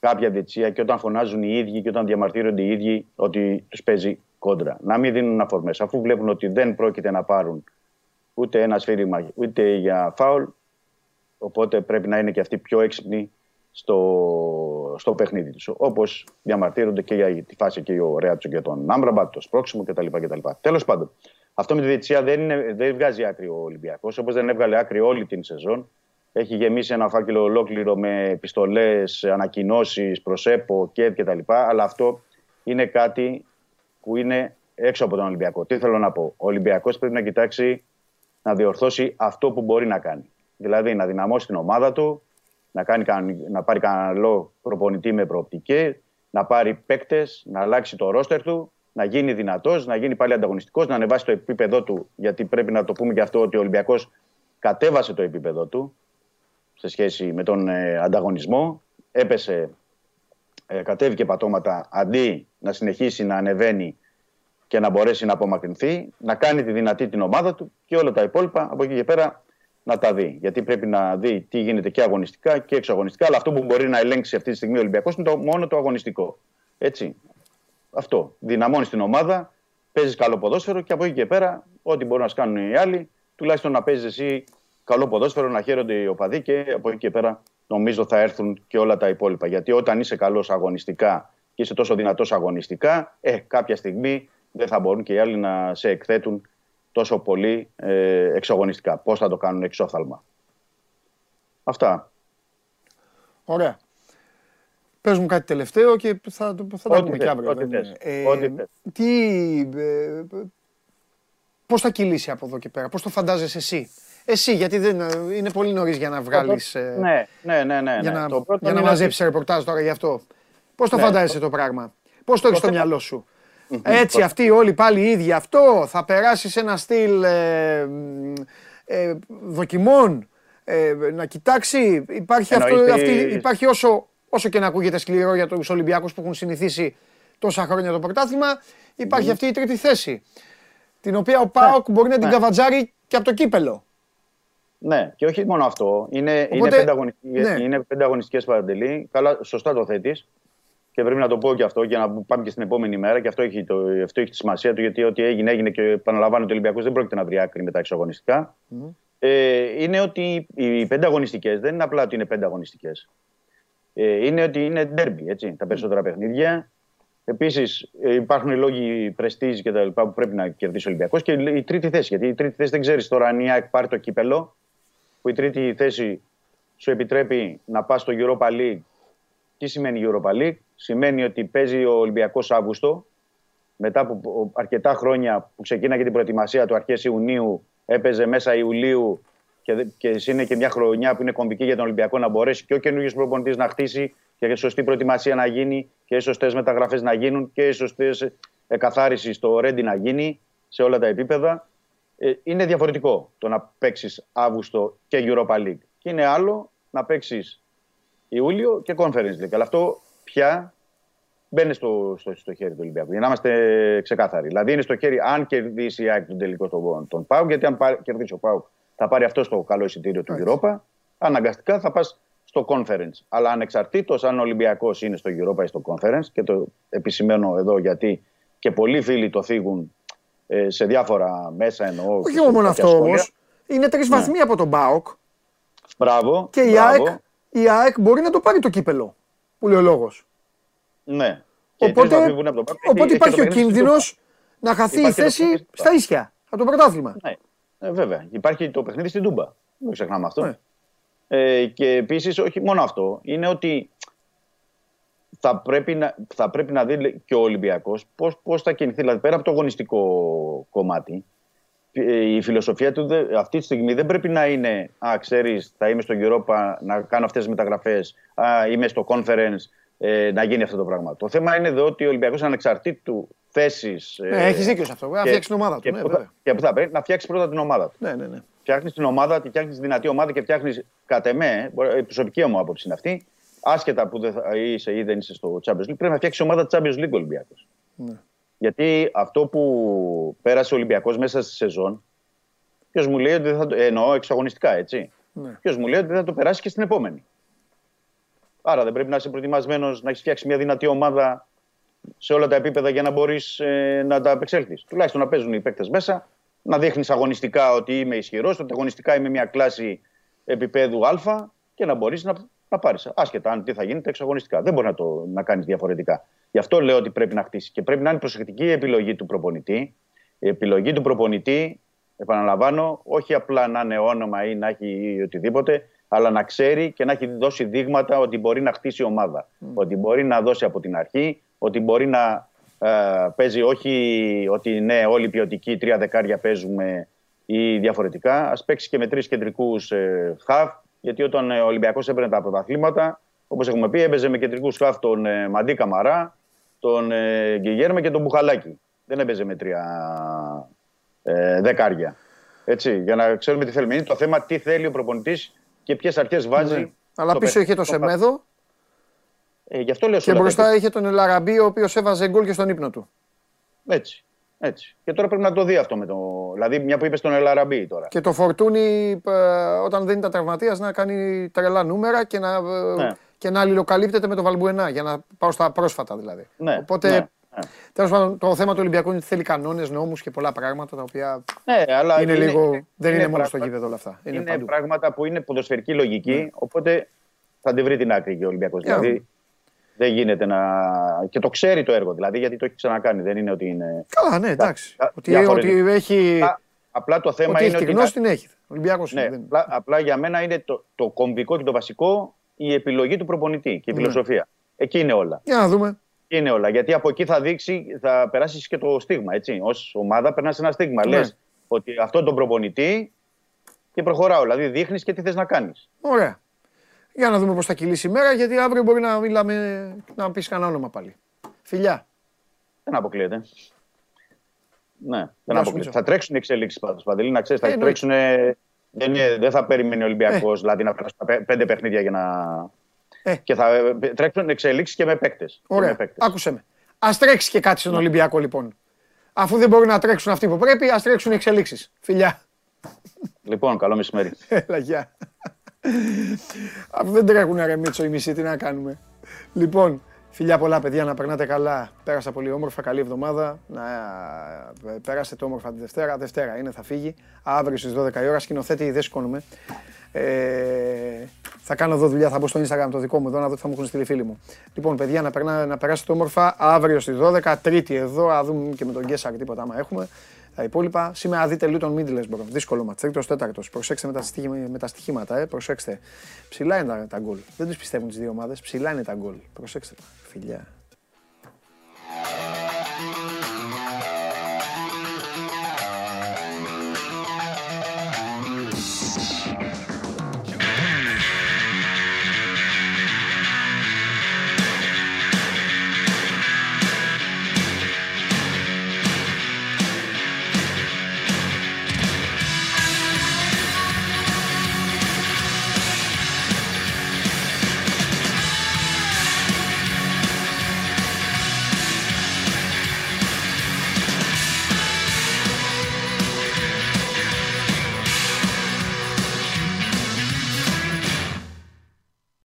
κάποια διετσία και όταν φωνάζουν οι ίδιοι και όταν διαμαρτύρονται οι ίδιοι ότι τους παίζει κόντρα. Να μην δίνουν αφορμέ. Αφού βλέπουν ότι δεν πρόκειται να πάρουν ούτε ένα σφύριγμα ούτε για φάουλ, οπότε πρέπει να είναι και αυτοί πιο έξυπνοι στο, στο παιχνίδι τους. Όπως διαμαρτύρονται και για τη φάση και ο Ρέατσο και τον Άμπραμπατ, το σπρώξιμο κτλ. κτλ. Τέλος πάντων, αυτό με τη διετσία δεν, είναι, δεν βγάζει άκρη ο Ολυμπιακός, όπως δεν έβγαλε άκρη όλη την σεζόν έχει γεμίσει ένα φάκελο ολόκληρο με επιστολές, ανακοινώσεις, προσέπο και κτλ. Αλλά αυτό είναι κάτι που είναι έξω από τον Ολυμπιακό. Τι θέλω να πω; Ο Ολυμπιακός πρέπει να κοιτάξει να διορθώσει αυτό που μπορεί να κάνει. Δηλαδή να δυναμώσει την ομάδα του, να, κάνει, να πάρει κανένα προπονητή με προοπτική, να πάρει παίκτες, να αλλάξει το ρόστερ του, να γίνει δυνατός, να γίνει πάλι ανταγωνιστικός, να ανεβάσει το επίπεδό του. Γιατί πρέπει να το πούμε και αυτό ότι ο Ολυμπιακός κατέβασε το επίπεδο του σε σχέση με τον ε, ανταγωνισμό. Έπεσε, ε, κατέβηκε πατώματα αντί να συνεχίσει να ανεβαίνει και να μπορέσει να απομακρυνθεί, να κάνει τη δυνατή την ομάδα του και όλα τα υπόλοιπα από εκεί και πέρα να τα δει. Γιατί πρέπει να δει τι γίνεται και αγωνιστικά και εξωαγωνιστικά. Αλλά αυτό που μπορεί να ελέγξει αυτή τη στιγμή ο Ολυμπιακός είναι το, μόνο το αγωνιστικό. Έτσι. Αυτό. Δυναμώνεις την ομάδα, παίζεις καλό ποδόσφαιρο και από εκεί και πέρα, ό,τι μπορούν να κάνουν οι άλλοι, τουλάχιστον να παίζεις εσύ καλό ποδόσφαιρο, να χαίρονται οι οπαδοί και από εκεί και πέρα νομίζω θα έρθουν και όλα τα υπόλοιπα. Γιατί όταν είσαι καλός αγωνιστικά και είσαι τόσο δυνατός αγωνιστικά, ε, κάποια στιγμή δεν θα μπορούν και οι άλλοι να σε εκθέτουν τόσο πολύ ε, εξαγωνιστικά. Πώς θα το κάνουν εξόφθαλμα. Αυτά. Ωραία. Πες μου κάτι τελευταίο και θα, θα τα πούμε και αύριο. Ό,τι θες. Ε, τι, ε, πώς θα κυλήσει από εδώ και πέρα, πώς το φαντάζεσαι εσύ; Εσύ, γιατί δεν, είναι πολύ νωρίς για να βγάλεις. Ναι, ναι, ναι. ναι, για ναι. να, Το πρώτο για να είναι μαζέψεις ρεπορτάζ τώρα γι' αυτό. Πώς το Ναι, φαντάζεσαι το πράγμα, Πώς το έχεις στο θέμα- μυαλό σου; Έτσι, αυτοί όλοι πάλι οι ίδιοι. Αυτό θα περάσεις σε ένα στυλ ε, μ, ε, δοκιμών. Ε, να κοιτάξει, υπάρχει, αυτό, Εννοείς αυτή, τη- υπάρχει όσο, όσο και να ακούγεται σκληρό για τους Ολυμπιακούς που έχουν συνηθίσει τόσα χρόνια το πρωτάθλημα, υπάρχει αυτή η τρίτη θέση. Την οποία ο Πάοκ μπορεί να την ναι. καβατζάρει και από το κύπελο. Ναι, και όχι μόνο αυτό. Είναι, Οπότε, είναι, πέντε, αγωνιστικές, ναι. είναι πέντε αγωνιστικές παντελή. Καλά, σωστά το θέτεις. Και πρέπει να το πω και αυτό για να πάμε και στην επόμενη μέρα. Και αυτό έχει, το, αυτό έχει τη σημασία του, γιατί ό,τι έγινε, έγινε και επαναλαμβάνω ότι ο Ολυμπιακός δεν πρόκειται να βρει άκρη με τα εξωαγωνιστικά. Ε, είναι ότι οι πέντε αγωνιστικές δεν είναι απλά ότι είναι πέντε αγωνιστικές. Ε, είναι ότι είναι ντέρμπι, έτσι, τα περισσότερα παιχνίδια. Επίσης, υπάρχουν λόγοι πρεστίζ και τα λοιπά που πρέπει να κερδίσει ο Ολυμπιακός και η τρίτη θέση. Γιατί η τρίτη θέση δεν ξέρεις τώρα αν η ΑΕΚ πάρει το κύπελο, που η τρίτη θέση σου επιτρέπει να πας στο Europa League. Τι σημαίνει Europa League, Σημαίνει ότι παίζει ο Ολυμπιακός Αύγουστο, μετά από αρκετά χρόνια που ξεκίναγε την προετοιμασία του αρχές Ιουνίου, έπαιζε μέσα Ιουλίου και, δε- και είναι και μια χρονιά που είναι κομβική για τον Ολυμπιακό να μπορέσει και ο καινούριο προπονητής να χτίσει και η σωστή προετοιμασία να γίνει και οι σωστές μεταγραφές να γίνουν και η σωστή εκαθάριση στο Ρέντι να γίνει σε όλα τα επίπεδα. Ε, είναι διαφορετικό το να παίξεις Αύγουστο και Europa League. Και είναι άλλο να παίξεις Ιούλιο και Conference League. Αλλά αυτό πια μπαίνει στο, στο, στο χέρι του Ολυμπιακού. Για να είμαστε ξεκάθαροι. Δηλαδή είναι στο χέρι, αν κερδίσει η ΑΕΚ τον τελικό τον, τον Πάουκ, γιατί αν πάρει, κερδίσει ο Πάουκ θα πάρει αυτό το καλό εισιτήριο του Europa. Αναγκαστικά θα πας στο conference. Αλλά ανεξαρτήτως αν ο Ολυμπιακός είναι στο Europa ή στο conference, και το επισημαίνω εδώ γιατί και πολλοί φίλοι το θίγουν ε, σε διάφορα μέσα εννοώ. Όχι και σε μόνο κάποια αυτό σχόλια. όμως. Είναι τρεις βαθμοί από τον Μπάοκ Μπράβο. και η μπράβο. ΑΕΚ, η ΑΕΚ μπορεί να το πάρει το κύπελο. Που λέει ο λόγος. Ναι. Και οι Οπότε, τρεις βαθμοί που είναι από τον Πάουκ, έχει- οπότε έχει υπάρχει το ο παιχνίδι στην κίνδυνος Τούμπα. να χαθεί η Υπάρχει το θέση παιχνίδι στην στα ίσια από το πρωτάθλημα. Ναι, ε, βέβαια. Υπάρχει το παιχνίδι στην Τούμπα. Δεν ξεχνάμε αυτό. Ναι. Ε, και επίσης, όχι μόνο αυτό, είναι ότι θα πρέπει να, θα πρέπει να δει και ο Ολυμπιακός πώς πώς θα κινηθεί. Δηλαδή, πέρα από το αγωνιστικό κομμάτι, ε, η φιλοσοφία του δε- αυτή τη στιγμή δεν πρέπει να είναι Α, ξέρεις, θα είμαι στο Europa να κάνω αυτές τις μεταγραφές. Α, είμαι στο conference ε, να γίνει αυτό το πράγμα. Το θέμα είναι εδώ ότι ο Ολυμπιακός ανεξαρτήτου θέσης. Ναι, έχεις δίκιο σε αυτό. Να φτιάξει την ομάδα του. Και, Ναι, που βέβαια. θα, και που θα πρέπει να φτιάξει πρώτα την ομάδα του. Ναι, ναι, ναι. Φτιάχνεις την ομάδα, τη φτιάχνεις δυνατή ομάδα και φτιάχνεις κατ' εμέ, μπορεί- η προσωπική μου άποψη είναι αυτή, άσχετα που δεν θα είσαι ή δεν είσαι στο Champions League, πρέπει να φτιάξει ομάδα Champions League Ολυμπιακός. Ναι. Γιατί αυτό που πέρασε ο Ολυμπιακός μέσα στη σεζόν, ποιος μου λέει ότι δεν θα το. εννοώ εξαγωνιστικά, έτσι. Ναι. Ποιος μου λέει ότι δεν θα το περάσει και στην επόμενη. Άρα δεν πρέπει να είσαι προετοιμασμένος να έχεις φτιάξει μια δυνατή ομάδα σε όλα τα επίπεδα για να μπορείς να τα απεξέλθεις. Τουλάχιστον να παίζουν οι παίκτες μέσα, να δείχνεις αγωνιστικά ότι είμαι ισχυρός, ότι αγωνιστικά είμαι μια κλάση επίπεδου Α και να μπορείς να, να πάρεις. Άσχετα αν τι θα γίνει τα εξαγωνιστικά. Δεν μπορεί να το να κάνεις διαφορετικά. Γι' αυτό λέω ότι πρέπει να χτίσει και πρέπει να είναι προσεκτική η επιλογή του προπονητή. Η επιλογή του προπονητή, επαναλαμβάνω, όχι απλά να είναι όνομα ή να έχει οτιδήποτε, αλλά να ξέρει και να έχει δώσει δείγματα ότι μπορεί να χτίσει ομάδα. Ότι μπορεί να δώσει από την αρχή, ότι μπορεί να ε, παίζει όχι ότι ναι, όλοι ποιοτικοί, τρία δεκάρια παίζουμε ή διαφορετικά. Α παίξει και με τρεις κεντρικούς ε, χαφ, γιατί όταν ε, ο Ολυμπιακός έπαιρνε τα πρωταθλήματα, όπως έχουμε πει, έπαιζε με κεντρικούς χαφ τον ε, Μαντί Καμαρά, τον ε, Γκυγέρμε και τον Μπουχαλάκη. Δεν έπαιζε με τρία ε, δεκάρια. Έτσι, για να ξέρουμε τι θέλουμε. Είναι το θέμα τι θέλει ο προπονητής και ποιες αρχές βάζει. Ναι. Αλλά στο πίσω παιχνίδι. είχε το Σεμέδο Ε, γι' αυτό λέω σε και όλα τα μπροστά είχε τον Ελαραμπή ο οποίος έβαζε γκολ και στον ύπνο του. Έτσι. Έτσι. Και τώρα πρέπει να το δει αυτό με το. Δηλαδή, μια που είπες στον Ελαραμπή τώρα. Και το φορτούνι ε, όταν δεν ήταν τραυματίας να κάνει τρελά νούμερα και να, ε, Ναι. και να αλληλοκαλύπτεται με το Βαλμπουενά για να πάω στα πρόσφατα δηλαδή. Ναι, Οπότε ναι, ναι. τέλος πάντων το θέμα του Ολυμπιακού είναι ότι θέλει κανόνες, νόμους και πολλά πράγματα τα οποία Ναι, αλλά είναι, λίγο. δεν είναι, μόνο στο πράγματα- γήπεδο όλα αυτά. Είναι, Είναι, παντού. πράγματα που είναι ποδοσφαιρική λογική, οπότε θα τη βρει την άκρη και ο Ολυμπιακός. Για να Δηλαδή, δεν γίνεται να. και το ξέρει το έργο, δηλαδή, γιατί το έχει ξανακάνει. Δεν είναι ότι είναι. Καλά, ναι, εντάξει. δια- Ότι, διαφορετικό. ότι έχει, Α, Απλά το θέμα ότι είναι έχει τη ότι. γνώση την έχει. Ολυμπιακός Ναι, είναι. δεν- απλά, απλά για μένα είναι το, το κομβικό και το βασικό η επιλογή του προπονητή και η Ναι. φιλοσοφία. Εκεί είναι όλα. Για να δούμε. Εκεί είναι όλα. Γιατί από εκεί θα δείξει, θα περάσεις και το στίγμα. Έτσι. Ω ομάδα περνάς ένα στίγμα. Ναι. Λες ότι αυτόν τον προπονητή και προχωράω. Δηλαδή δείχνεις και τι θες να κάνεις. Ωραία. Για να δούμε πώς θα κυλήσει η μέρα, γιατί αύριο μπορεί να μιλάμε, να πεις κανένα όνομα πάλι. Φιλιά. Δεν αποκλείεται. Ναι, δεν σου, αποκλείεται. Μίτσο. Θα τρέξουν οι εξελίξεις πάντως. Παντελή, να ξέρεις, θα Ε, εννοείται. τρέξουν. Δεν, είναι- δεν θα περιμένει ο Ολυμπιακός δηλαδή να περάσει τα πέ- πέντε παιχνίδια για να. Ε. Και θα ε, τρέξουν εξελίξεις και με παίκτες. Ωραία. Άκουσε με. Α τρέξει και κάτι στον Ολυμπιακό λοιπόν. Αφού δεν μπορούν να τρέξουν αυτοί που πρέπει, ας τρέξουν οι εξελίξεις. Φιλιά. Λοιπόν, καλό μεσημέρι. [LAUGHS] Έλα, γεια. Αφού δεν τρέχουν ρε Μίτσο οι μισοί, τι να κάνουμε. Λοιπόν, φιλιά πολλά παιδιά, να περνάτε καλά. Πέρασα πολύ όμορφα, καλή εβδομάδα. Να ε, πέρασετε όμορφα τη Δευτέρα. Δευτέρα είναι, θα φύγει. Αύριο στις 12 η ώρα, σκηνοθέτη, δεν σηκώνομαι. Ε, θα κάνω εδώ δουλειά, θα μπω στο Instagram το δικό μου εδώ να δω τι θα μου έχουν στείλει οι φίλοι μου. Λοιπόν, παιδιά, να, περνά, να περάσετε όμορφα αύριο στις 12, Τρίτη εδώ, α δούμε και με τον Γκέσσαρ τίποτα άμα έχουμε. Τα υπόλοιπα, σήμερα δείτε Λούτον Μίτλεσμπορ. Δύσκολο μα. Τρίτο τέταρτος. Προσέξτε με τα, με τα στοιχήματα. Ε. Προσέξτε. Ψηλά είναι τα, τα γκολ. Δεν τους πιστεύουν τις δύο ομάδες. Ψηλά είναι τα γκολ. Προσέξτε. Φιλιά.